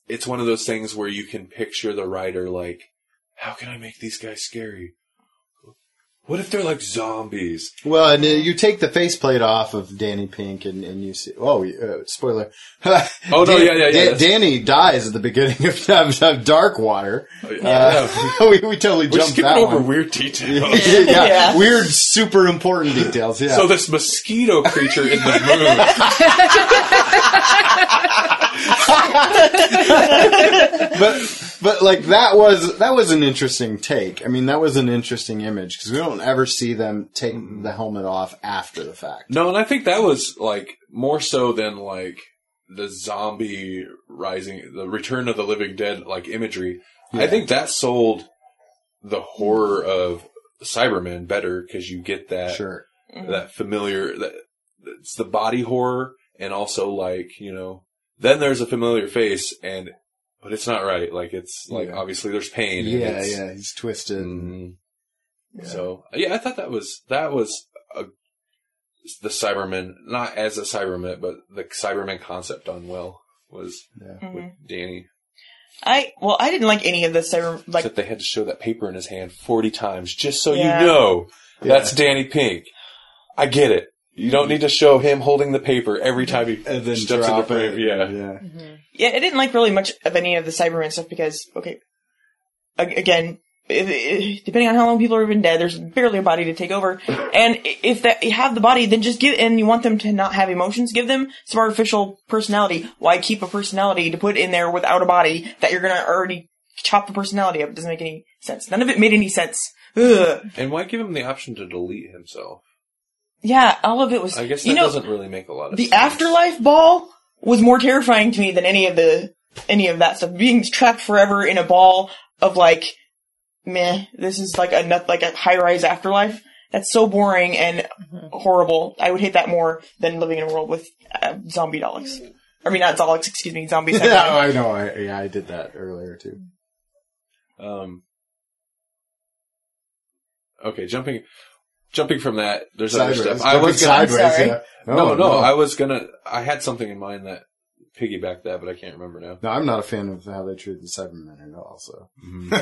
Speaker 2: it's one of those things where you can picture the writer like, how can I make these guys scary? What if they're like zombies?
Speaker 3: Well, and uh, you take the faceplate off of Danny Pink, and, and you see. Oh, uh, spoiler! oh
Speaker 2: no, yeah, yeah, yeah, that's-
Speaker 3: Danny dies at the beginning of, of, of Dark Water.
Speaker 2: Yeah.
Speaker 3: Uh, we, we totally
Speaker 2: We're
Speaker 3: jumped that
Speaker 2: over
Speaker 3: one.
Speaker 2: weird details.
Speaker 3: yeah,
Speaker 4: Yeah.
Speaker 3: weird, super important details. Yeah.
Speaker 2: So this mosquito creature in the moon.
Speaker 3: But but like that was that was an interesting take. I mean, that was an interesting image because we don't ever see them take mm-hmm. the helmet off after the fact.
Speaker 2: No, and I think that was like more so than like the zombie rising, the return of the living dead like imagery. I think that sold the horror of Cybermen better because you get that
Speaker 3: Sure.
Speaker 2: that familiar that it's the body horror and also like you know then there's a familiar face and but it's not right like it's like
Speaker 3: Yeah.
Speaker 2: obviously there's pain and
Speaker 3: Yeah,
Speaker 2: it's-
Speaker 3: yeah, he's twisted.
Speaker 2: Mhm. So yeah, I thought that was that was a, the Cyberman, not as a Cyberman, but the Cyberman concept done well was
Speaker 3: Yeah.
Speaker 2: with Danny.
Speaker 4: I well, I didn't like any of this. I rem- like
Speaker 2: Except they had to show that paper in his hand forty times just so
Speaker 4: Yeah.
Speaker 2: you know that's Danny Pink. I get it. You don't need to show him holding the paper every time he
Speaker 3: And then
Speaker 2: steps in the
Speaker 3: drop
Speaker 2: frame.
Speaker 3: it.
Speaker 2: Yeah.
Speaker 3: yeah. Mm-hmm.
Speaker 4: Yeah, I didn't like really much of any of the Cyberman stuff because, okay, again, if, if, depending on how long people have been dead, there's barely a body to take over. And if that you have the body, then just give, and you want them to not have emotions, give them some artificial personality. Why keep a personality to put in there without a body that you're gonna already chop the personality up. It doesn't make any sense. None of it made any sense. Ugh.
Speaker 2: And why give him the option to delete himself?
Speaker 4: Yeah, all of it was.
Speaker 2: I guess that
Speaker 4: you know,
Speaker 2: doesn't really make a lot of
Speaker 4: the
Speaker 2: sense.
Speaker 4: afterlife ball was more terrifying to me than any of the any of that stuff. Being trapped forever in a ball of like, meh, this is like a like a high rise afterlife. That's so boring and horrible. I would hate that more than living in a world with uh, zombie Daleks. I mean, not Daleks, excuse me, zombies.
Speaker 3: yeah, I know. I, yeah, I did that earlier too.
Speaker 2: Um, okay, jumping, jumping from that. There's other
Speaker 3: Sideways.
Speaker 2: stuff. I was gonna.
Speaker 3: Jumping sideways.
Speaker 4: sorry.
Speaker 3: Yeah.
Speaker 2: No, no, I was gonna. I had something in mind that piggybacked that, but I can't remember now.
Speaker 3: No, I'm not a fan of how they treat the Cybermen at all. So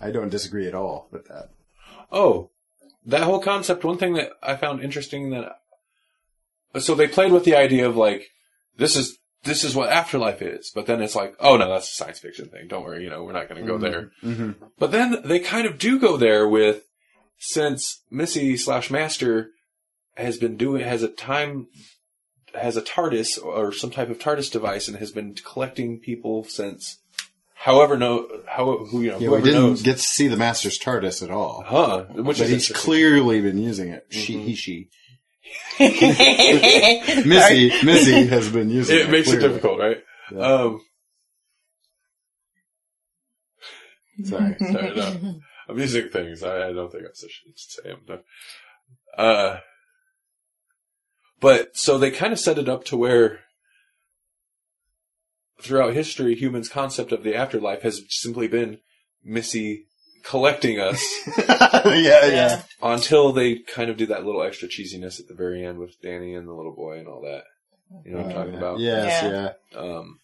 Speaker 3: I don't disagree at all with that.
Speaker 2: Oh, that whole concept. One thing that I found interesting that so they played with the idea of like this is this is what afterlife is, but then it's like, oh no, that's a science fiction thing. Don't worry, you know, we're not going to go there.
Speaker 3: Mm-hmm.
Speaker 2: But then they kind of do go there with since Missy slash Master has been doing has a time has a TARDIS or some type of TARDIS device and has been collecting people since however no, how who you know
Speaker 3: Yeah, we didn't
Speaker 2: knows
Speaker 3: get to see the Master's TARDIS at all,
Speaker 2: huh which
Speaker 3: but
Speaker 2: is
Speaker 3: he's clearly been using it. She, he, she.
Speaker 4: Missy.
Speaker 3: Missy, Missy has been using it.
Speaker 2: it makes it difficult right
Speaker 3: Yeah.
Speaker 2: um
Speaker 3: Sorry.
Speaker 2: sorry no I'm things I, I don't think I'm such say them no. uh but so they kind of set it up to where throughout history humans concept of the afterlife has simply been Missy collecting us
Speaker 3: yeah, yeah.
Speaker 2: until they kind of do that little extra cheesiness at the very end with Danny and the little boy and all that you know what I'm talking about
Speaker 3: Yes,
Speaker 4: Yeah.
Speaker 3: yeah.
Speaker 2: Um,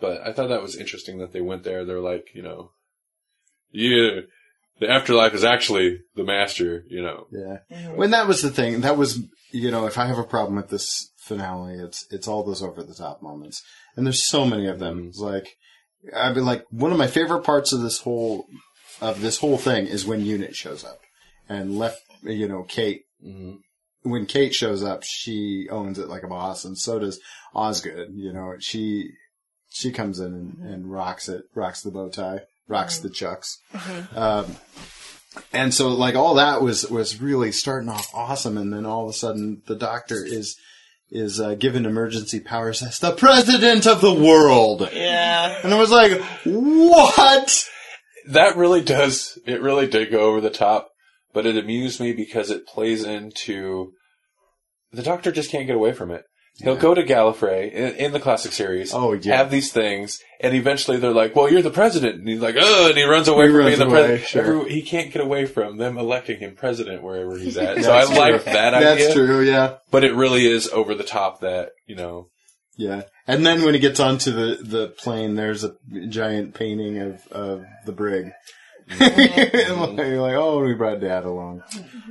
Speaker 2: but I thought that was interesting that they went there. They're like, you know, yeah, the afterlife is actually the master, you know.
Speaker 3: Yeah. When that was the thing, that was, you know, if I have a problem with this finale, it's, it's all those over the top moments. And there's so many of them. It's like, I mean, like, one of my favorite parts of this whole, of this whole thing is when Unit shows up and left, you know, Kate. Mm-hmm. When Kate shows up, she owns it like a boss and so does Osgood, you know, she, she comes in and, and rocks it, rocks the bow tie, rocks the chucks. Um, and so like all that was was really starting off awesome and then all of a sudden the doctor is is uh, given emergency powers as the president of the world
Speaker 4: Yeah.
Speaker 3: and i was like what
Speaker 2: That really does, it really did go over the top, but it amused me because it plays into, the doctor just can't get away from it. He'll go to Gallifrey in, in the classic series.
Speaker 3: Oh, yeah.
Speaker 2: Have these things, and eventually they're like, "Well, you're the president," and he's like, "Oh," and he runs away
Speaker 3: He
Speaker 2: from
Speaker 3: runs
Speaker 2: being the
Speaker 3: away,
Speaker 2: president.
Speaker 3: sure.
Speaker 2: Every- he can't get away from them electing him president wherever he's at. so
Speaker 3: That's
Speaker 2: I like
Speaker 3: true.
Speaker 2: that idea.
Speaker 3: that's true yeah
Speaker 2: But it really is over the top. That you know,
Speaker 3: yeah and then when he gets onto the the plane there's a giant painting of of the brig And you're like oh we brought dad along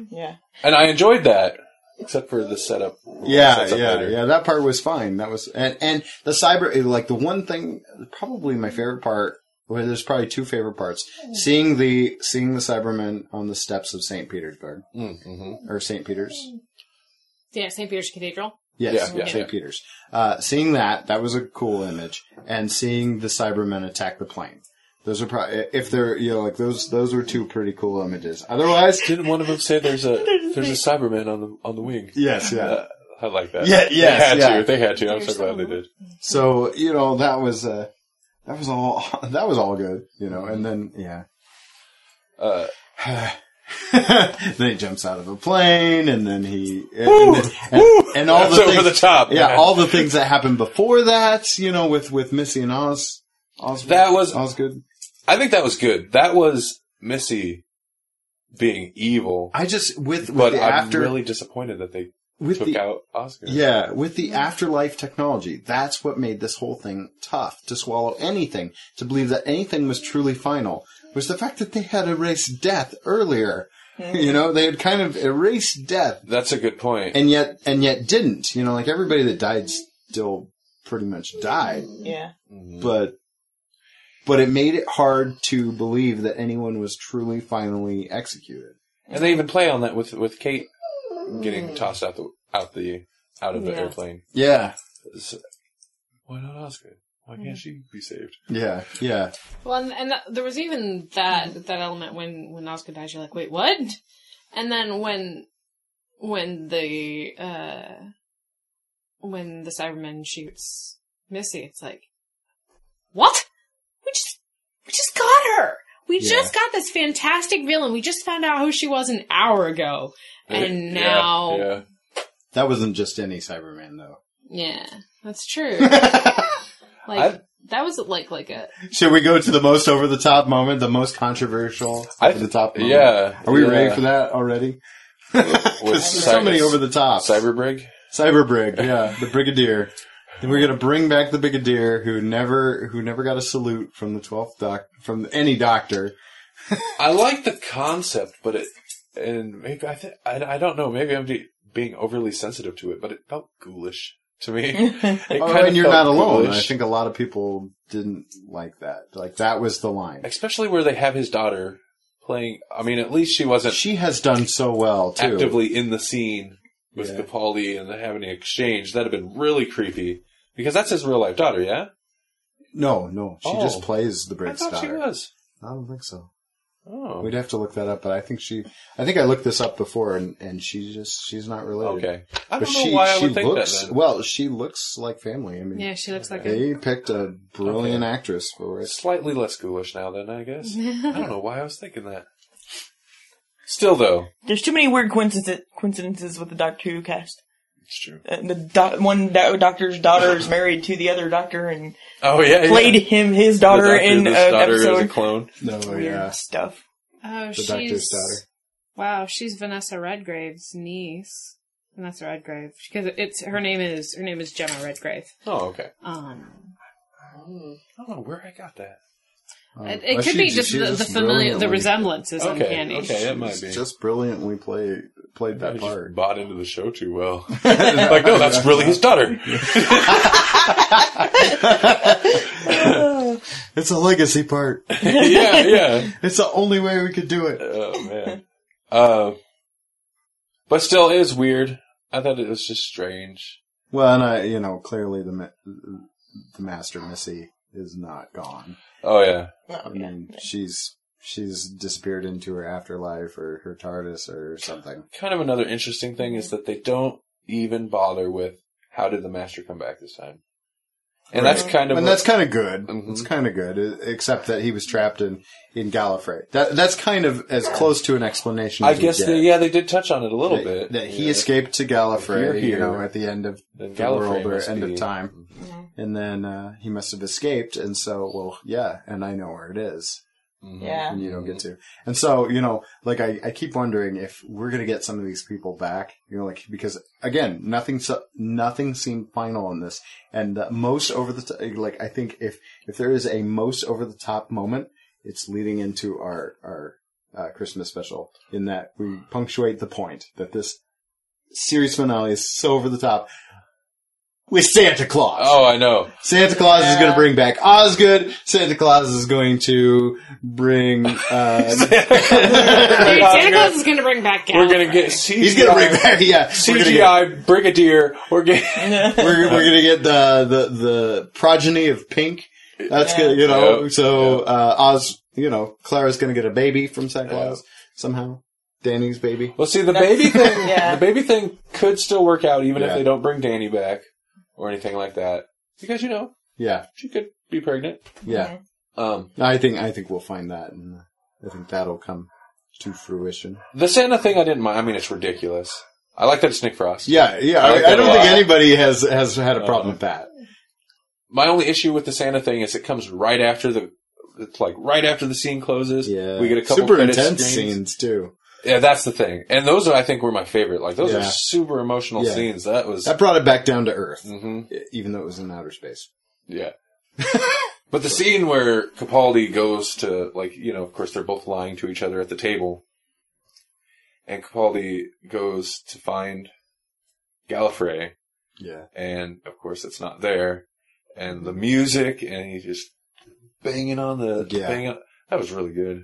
Speaker 4: Yeah.
Speaker 2: and I enjoyed that, except for the setup.
Speaker 3: Yeah,
Speaker 2: sets
Speaker 3: yeah,
Speaker 2: later.
Speaker 3: yeah. That part was fine. That was and and the cyber like the one thing probably my favorite part. Well, there's probably two favorite parts: seeing the seeing the Cybermen on the steps of Saint Petersburg
Speaker 2: Mm-hmm.
Speaker 3: or Saint Peter's.
Speaker 5: Yeah, St. Peter's Cathedral.
Speaker 3: Yes,
Speaker 2: Yeah, yeah.
Speaker 3: Saint Peter's. Uh, seeing that that was a cool image, and seeing the Cybermen attack the plane. Those are probably if they're you know like those those were two pretty cool images. Otherwise,
Speaker 2: Didn't one of them say there's a there's a Cyberman on the on the wing?
Speaker 3: yes, yeah.
Speaker 2: Uh, I like that.
Speaker 3: Yeah, yes,
Speaker 2: they had
Speaker 3: yeah.
Speaker 2: to. They had to. I'm so glad they did.
Speaker 3: So you know that was uh, that was all that was all good, you know. And then yeah,
Speaker 2: Uh,
Speaker 3: then he jumps out of a plane, and then he and, then- and, and all
Speaker 2: That's
Speaker 3: the
Speaker 2: over
Speaker 3: things,
Speaker 2: the top.
Speaker 3: yeah,
Speaker 2: man.
Speaker 3: all the things that happened before that, you know, with with Missy and Oz. Oz
Speaker 2: That was-
Speaker 3: Osgood.
Speaker 2: I think that was good. That was Missy being evil,
Speaker 3: I just with with
Speaker 2: but
Speaker 3: the
Speaker 2: I'm
Speaker 3: after
Speaker 2: really disappointed that they
Speaker 3: with
Speaker 2: took
Speaker 3: the
Speaker 2: out Oscar.
Speaker 3: Yeah, with the afterlife technology, that's what made this whole thing tough to swallow anything, to believe that anything was truly final, was the fact that they had erased death earlier. Hmm. You know, they had kind of erased death,
Speaker 2: That's a good point.
Speaker 3: and yet, and yet didn't. You know, like everybody that died still pretty much died,
Speaker 4: Yeah. Mm-hmm.
Speaker 3: but, but it made it hard to believe that anyone was truly finally executed.
Speaker 2: And they even play on that with with Kate getting tossed out the out the out of the
Speaker 4: Yeah.
Speaker 2: airplane.
Speaker 3: Yeah.
Speaker 2: It's- Why not Oscar? Why can't she be saved?
Speaker 3: Yeah, yeah.
Speaker 6: Well, and, and that, there was even that that element when when Oscar dies. You're like, wait, what? And then when when the uh when the Cyberman shoots Missy, it's like, what? We just we just got her. We
Speaker 3: Yeah.
Speaker 6: just got this fantastic villain. We just found out who she was an hour ago, and
Speaker 2: Yeah,
Speaker 6: now,
Speaker 2: yeah.
Speaker 3: That wasn't just any Cyberman though.
Speaker 6: yeah, that's true. like
Speaker 2: I-
Speaker 6: that was like like a
Speaker 3: Should we go to the most over the top moment, the most controversial
Speaker 2: I-
Speaker 3: over the top moment?
Speaker 2: yeah,
Speaker 3: Are we
Speaker 2: yeah.
Speaker 3: ready for that already?
Speaker 2: With
Speaker 3: There's so many over the top.
Speaker 2: Cyberbrig.
Speaker 3: Cyberbrig, yeah, the Brigadier. Then we're gonna bring back the Brigadier who never who never got a salute from the twelfth doc from any doctor.
Speaker 2: I like the concept, but it and maybe I think I, I don't know. Maybe I'm de- being overly sensitive to it, but it felt ghoulish to me. It
Speaker 3: Oh,
Speaker 2: kinda
Speaker 3: and you're not alone. I think a lot of people didn't like that. Like that was the line.
Speaker 2: especially where they have his daughter playing. I mean, at least she wasn't
Speaker 3: She has done so well too.
Speaker 2: actively in the scene with
Speaker 3: Yeah.
Speaker 2: Capaldi and having an exchange. That'd have been really creepy because that's his real life daughter. Yeah,
Speaker 3: No, no, she
Speaker 2: Oh.
Speaker 3: just plays the
Speaker 2: I
Speaker 3: Brig's
Speaker 2: thought she
Speaker 3: daughter.
Speaker 2: was.
Speaker 3: I don't think so.
Speaker 2: Oh,
Speaker 3: We'd have to look that up, but I think she. I think I looked this up before, and and she just she's not related.
Speaker 2: okay. I don't know
Speaker 3: she
Speaker 2: why I
Speaker 3: she
Speaker 2: would think
Speaker 3: looks
Speaker 2: that. Then.
Speaker 3: well. She looks like family. I mean,
Speaker 6: yeah. She looks like a
Speaker 3: they picked a brilliant
Speaker 2: Okay.
Speaker 3: actress for it.
Speaker 2: Slightly less ghoulish now, then I guess. I don't know why I was thinking that. Still, though,
Speaker 4: There's too many weird coincidences, coincidences with the Doctor Who cast.
Speaker 2: It's true.
Speaker 4: Uh, the do- one do- doctor's daughter is married to the other doctor and
Speaker 2: Oh yeah, yeah.
Speaker 4: played him his
Speaker 2: The
Speaker 4: daughter
Speaker 2: Doctor,
Speaker 4: in an
Speaker 2: this daughter is a clone.
Speaker 3: No,
Speaker 4: Weird
Speaker 3: yeah,
Speaker 4: stuff.
Speaker 6: Oh,
Speaker 3: the
Speaker 6: she's
Speaker 3: doctor's daughter.
Speaker 6: Wow, she's Vanessa Redgrave's niece. Vanessa Redgrave, because it's her name is her name is Gemma Redgrave.
Speaker 2: Oh, okay.
Speaker 6: Um,
Speaker 2: I don't know where I got that.
Speaker 3: Oh,
Speaker 6: it, it
Speaker 3: well,
Speaker 6: could
Speaker 3: she-
Speaker 6: be just
Speaker 3: she
Speaker 6: the, the familiar, the resemblance is
Speaker 2: Okay,
Speaker 6: uncanny.
Speaker 2: okay, that might be.
Speaker 3: Just brilliantly play played
Speaker 2: I
Speaker 3: that
Speaker 2: just
Speaker 3: part.
Speaker 2: bought into the show too well. like, no, that's really his daughter.
Speaker 3: It's a legacy part.
Speaker 2: yeah, yeah.
Speaker 3: It's the only way we could do it.
Speaker 2: Oh man. Uh, but still, it is weird. I thought it was just strange.
Speaker 3: Well, and I, you know, clearly the the master Missy is not gone.
Speaker 2: Oh yeah.
Speaker 3: I mean, she's she's disappeared into her afterlife or her TARDIS or something.
Speaker 2: Kind of another interesting thing is that they don't even bother with how did the master come back this time, and that's kind of
Speaker 3: and that's kind of good.
Speaker 2: Mhm.
Speaker 3: It's kind of good, except that he was trapped in in Gallifrey. That that's kind of as close to an explanation.
Speaker 2: I
Speaker 3: as we
Speaker 2: guess
Speaker 3: get.
Speaker 2: they, yeah, they did touch on it a little
Speaker 3: that,
Speaker 2: bit.
Speaker 3: that he
Speaker 2: Yeah.
Speaker 3: escaped to
Speaker 2: If you're
Speaker 3: Gallifrey, you know, at the end of
Speaker 2: Then
Speaker 3: the world or end
Speaker 2: be-
Speaker 3: of time, and then uh, he must have escaped. And so, well, yeah, and I know where it is.
Speaker 2: Mhm.
Speaker 4: Yeah.
Speaker 3: and you don't get to. And so, you know, like I, I keep wondering if we're gonna get some of these people back. You know, like because again, nothing so, nothing seemed final in this, and the most over the t- like I think if if there is a most over the top moment, it's leading into our our uh, Christmas special in that we punctuate the point that this series finale is so over the top. With Santa Claus.
Speaker 2: Oh, I know.
Speaker 3: Santa Claus is going to bring back Osgood. Santa Claus is going to bring. Uh,
Speaker 6: Dude, Santa Claus is going to bring back.
Speaker 2: We're gonna get CGI.
Speaker 3: he's going to bring back. Yeah, we're get-
Speaker 2: CGI Brigadier. We're getting.
Speaker 3: We're, we're gonna get the, the the progeny of Pink. That's
Speaker 4: Yeah.
Speaker 3: good, you know.
Speaker 2: Yeah.
Speaker 3: So uh, Oz, you know, Clara's gonna get a baby from Santa Claus somehow. Danny's baby.
Speaker 2: Well, see, the baby thing.
Speaker 4: Yeah.
Speaker 2: The baby thing could still work out even if they don't bring Danny back or anything like that, because you know
Speaker 3: Yeah,
Speaker 2: she could be pregnant.
Speaker 3: yeah.
Speaker 2: Um,
Speaker 3: I think I think we'll find that, and uh, I think that'll come to fruition.
Speaker 2: the Santa thing, I didn't mind. I mean, it's ridiculous. I like that it's Nick Frost.
Speaker 3: Yeah, yeah.
Speaker 2: I
Speaker 3: I,
Speaker 2: like
Speaker 3: I
Speaker 2: that
Speaker 3: don't think anybody has has had a problem
Speaker 2: Uh,
Speaker 3: with that.
Speaker 2: My only issue with the Santa thing is it comes right after the. It's like right after the scene closes.
Speaker 3: Yeah,
Speaker 2: we get a couple
Speaker 3: super intense
Speaker 2: screens.
Speaker 3: scenes too.
Speaker 2: Yeah, that's the thing, and those are, I think were my favorite. Like those
Speaker 3: Yeah.
Speaker 2: are super emotional
Speaker 3: Yeah.
Speaker 2: scenes. That was.
Speaker 3: That brought it back down to earth,
Speaker 2: hmm
Speaker 3: even though it was in outer space.
Speaker 2: Yeah. but the scene where Capaldi goes to, like, you know, of course they're both lying to each other at the table, and Capaldi goes to find Gallifrey,
Speaker 3: Yeah,
Speaker 2: and of course it's not there, and the music, and he's just banging on the,
Speaker 3: Yeah.
Speaker 2: banging on, that was really good.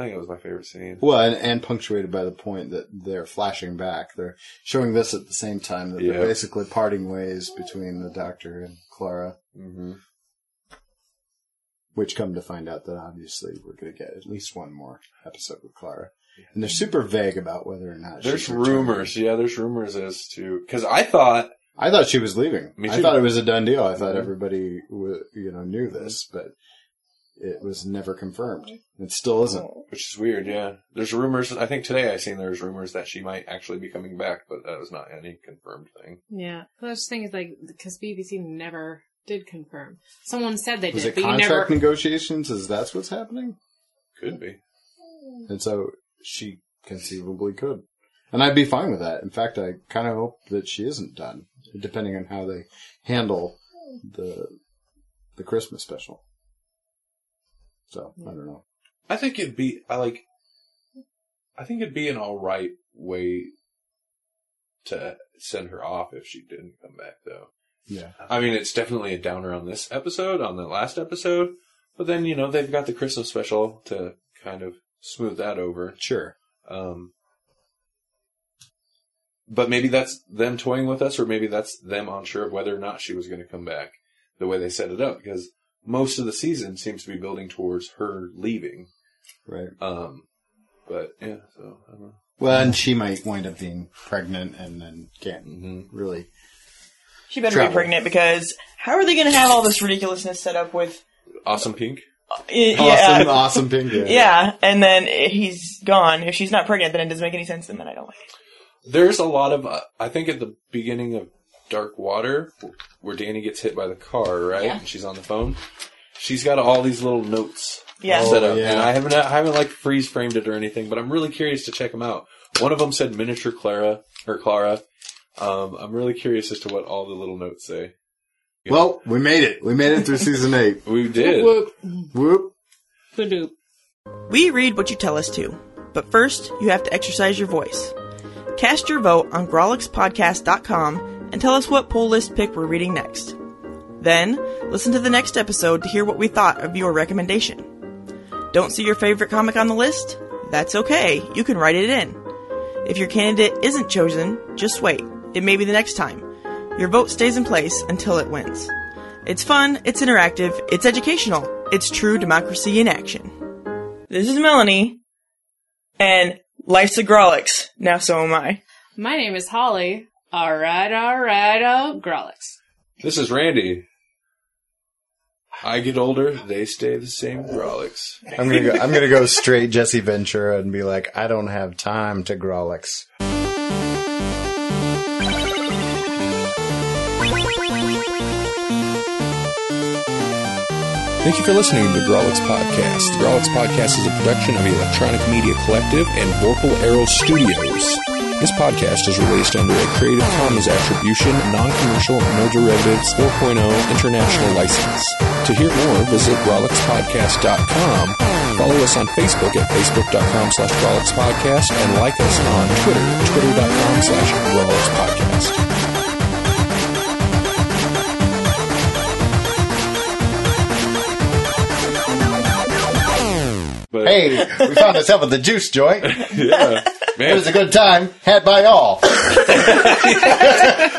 Speaker 2: I think it was my favorite scene.
Speaker 3: Well, and, and punctuated by the point that they're flashing back. They're showing this at the same time that
Speaker 2: Yeah.
Speaker 3: they're basically parting ways between the Doctor and Clara.
Speaker 2: hmm
Speaker 3: Which come to find out that obviously we're going to get at least one more episode with Clara. And they're super vague about whether or not
Speaker 2: There's rumors. Yeah, there's rumors as to because I thought
Speaker 3: I thought she was leaving.
Speaker 2: Me
Speaker 3: I thought it was a done deal. I thought
Speaker 2: Mhm.
Speaker 3: everybody, w- you know, knew this, but it was never confirmed. It still isn't. Oh.
Speaker 2: Which is weird, yeah. There's rumors. I think today I seen there's rumors that she might actually be coming back, but that was not any confirmed thing.
Speaker 6: Yeah. The thing is, like, because BBC never did confirm. Someone said they
Speaker 3: Was
Speaker 6: did,
Speaker 3: it
Speaker 6: but you
Speaker 3: contract
Speaker 6: never.
Speaker 3: negotiations? Is that's what's happening?
Speaker 2: Could be.
Speaker 3: And so she conceivably could. And I'd be fine with that. In fact, I kind of hope that she isn't done, depending on how they handle the the Christmas special. So I don't know.
Speaker 2: I think it'd be. I like. I think it'd be an all right way to send her off if she didn't come back, though.
Speaker 3: Yeah,
Speaker 2: I mean, it's definitely a downer on this episode, on the last episode, but then you know they've got the Christmas special to kind of smooth that over.
Speaker 3: sure.
Speaker 2: Um, but maybe that's them toying with us, or maybe that's them unsure of whether or not she was going to come back. The way they set it up, because most of the season seems to be building towards her leaving.
Speaker 3: Right.
Speaker 2: Um, but yeah, so I don't know.
Speaker 3: Well, and she might wind up being pregnant and then can't
Speaker 2: hmm
Speaker 3: really.
Speaker 4: She better
Speaker 3: Travel.
Speaker 4: be pregnant because how are they going to have all this ridiculousness set up with?
Speaker 2: Awesome Pink.
Speaker 4: Uh, yeah,
Speaker 3: Awesome, awesome pink. Yeah.
Speaker 4: yeah, and then he's gone. If she's not pregnant, then it doesn't make any sense. And then I don't like it.
Speaker 2: There's a lot of, uh, I think at the beginning of Dark Water, where Danny gets hit by the car, right?
Speaker 4: Yeah.
Speaker 2: And she's on the phone. She's got all these little notes
Speaker 4: Yeah.
Speaker 2: set
Speaker 3: Oh,
Speaker 2: up,
Speaker 3: yeah.
Speaker 2: and I haven't, I haven't like freeze framed it or anything, but I'm really curious to check them out. One of them said miniature Clara or Clara. Um, I'm really curious as to what all the little notes say.
Speaker 3: Well, we made it. We made it through season eight.
Speaker 2: We did.
Speaker 6: Whoop.
Speaker 3: Whoop.
Speaker 6: Badoop.
Speaker 4: We read what you tell us to, but first you have to exercise your voice. Cast your vote on GrawlixPodcast.com and tell us what poll list pick we're reading next. Then, listen to the next episode to hear what we thought of your recommendation. Don't see your favorite comic on the list? That's okay, you can write it in. If your candidate isn't chosen, just wait. It may be the next time. Your vote stays in place until it wins. It's fun, it's interactive, it's educational, it's true democracy in action. This is Melanie, and life's a Grawlix. Now so am I.
Speaker 6: My name is Holly. Alright, alright, oh, Grawlix.
Speaker 2: This is Randy. I get older, they stay the same Grawlix.
Speaker 3: I'm gonna go. I'm gonna go straight Jesse Ventura and be like, I don't have time to Grawlix.
Speaker 8: Thank you for listening to the Grawlix Podcast. The Grawlix Podcast is a production of the Electronic Media Collective and Vorpal Arrow Studios. This podcast is released under a Creative Commons Attribution, Non-Commercial, No Derivatives 4.0 International License. To hear more, visit grawlixpodcast.com, follow us on Facebook at facebook.com slash grawlixpodcast, and like us on Twitter, twitter.com slash grawlixpodcast.
Speaker 2: But
Speaker 3: Hey, we found ourselves at the juice joint. It
Speaker 2: yeah, man,
Speaker 3: was a good time had by all.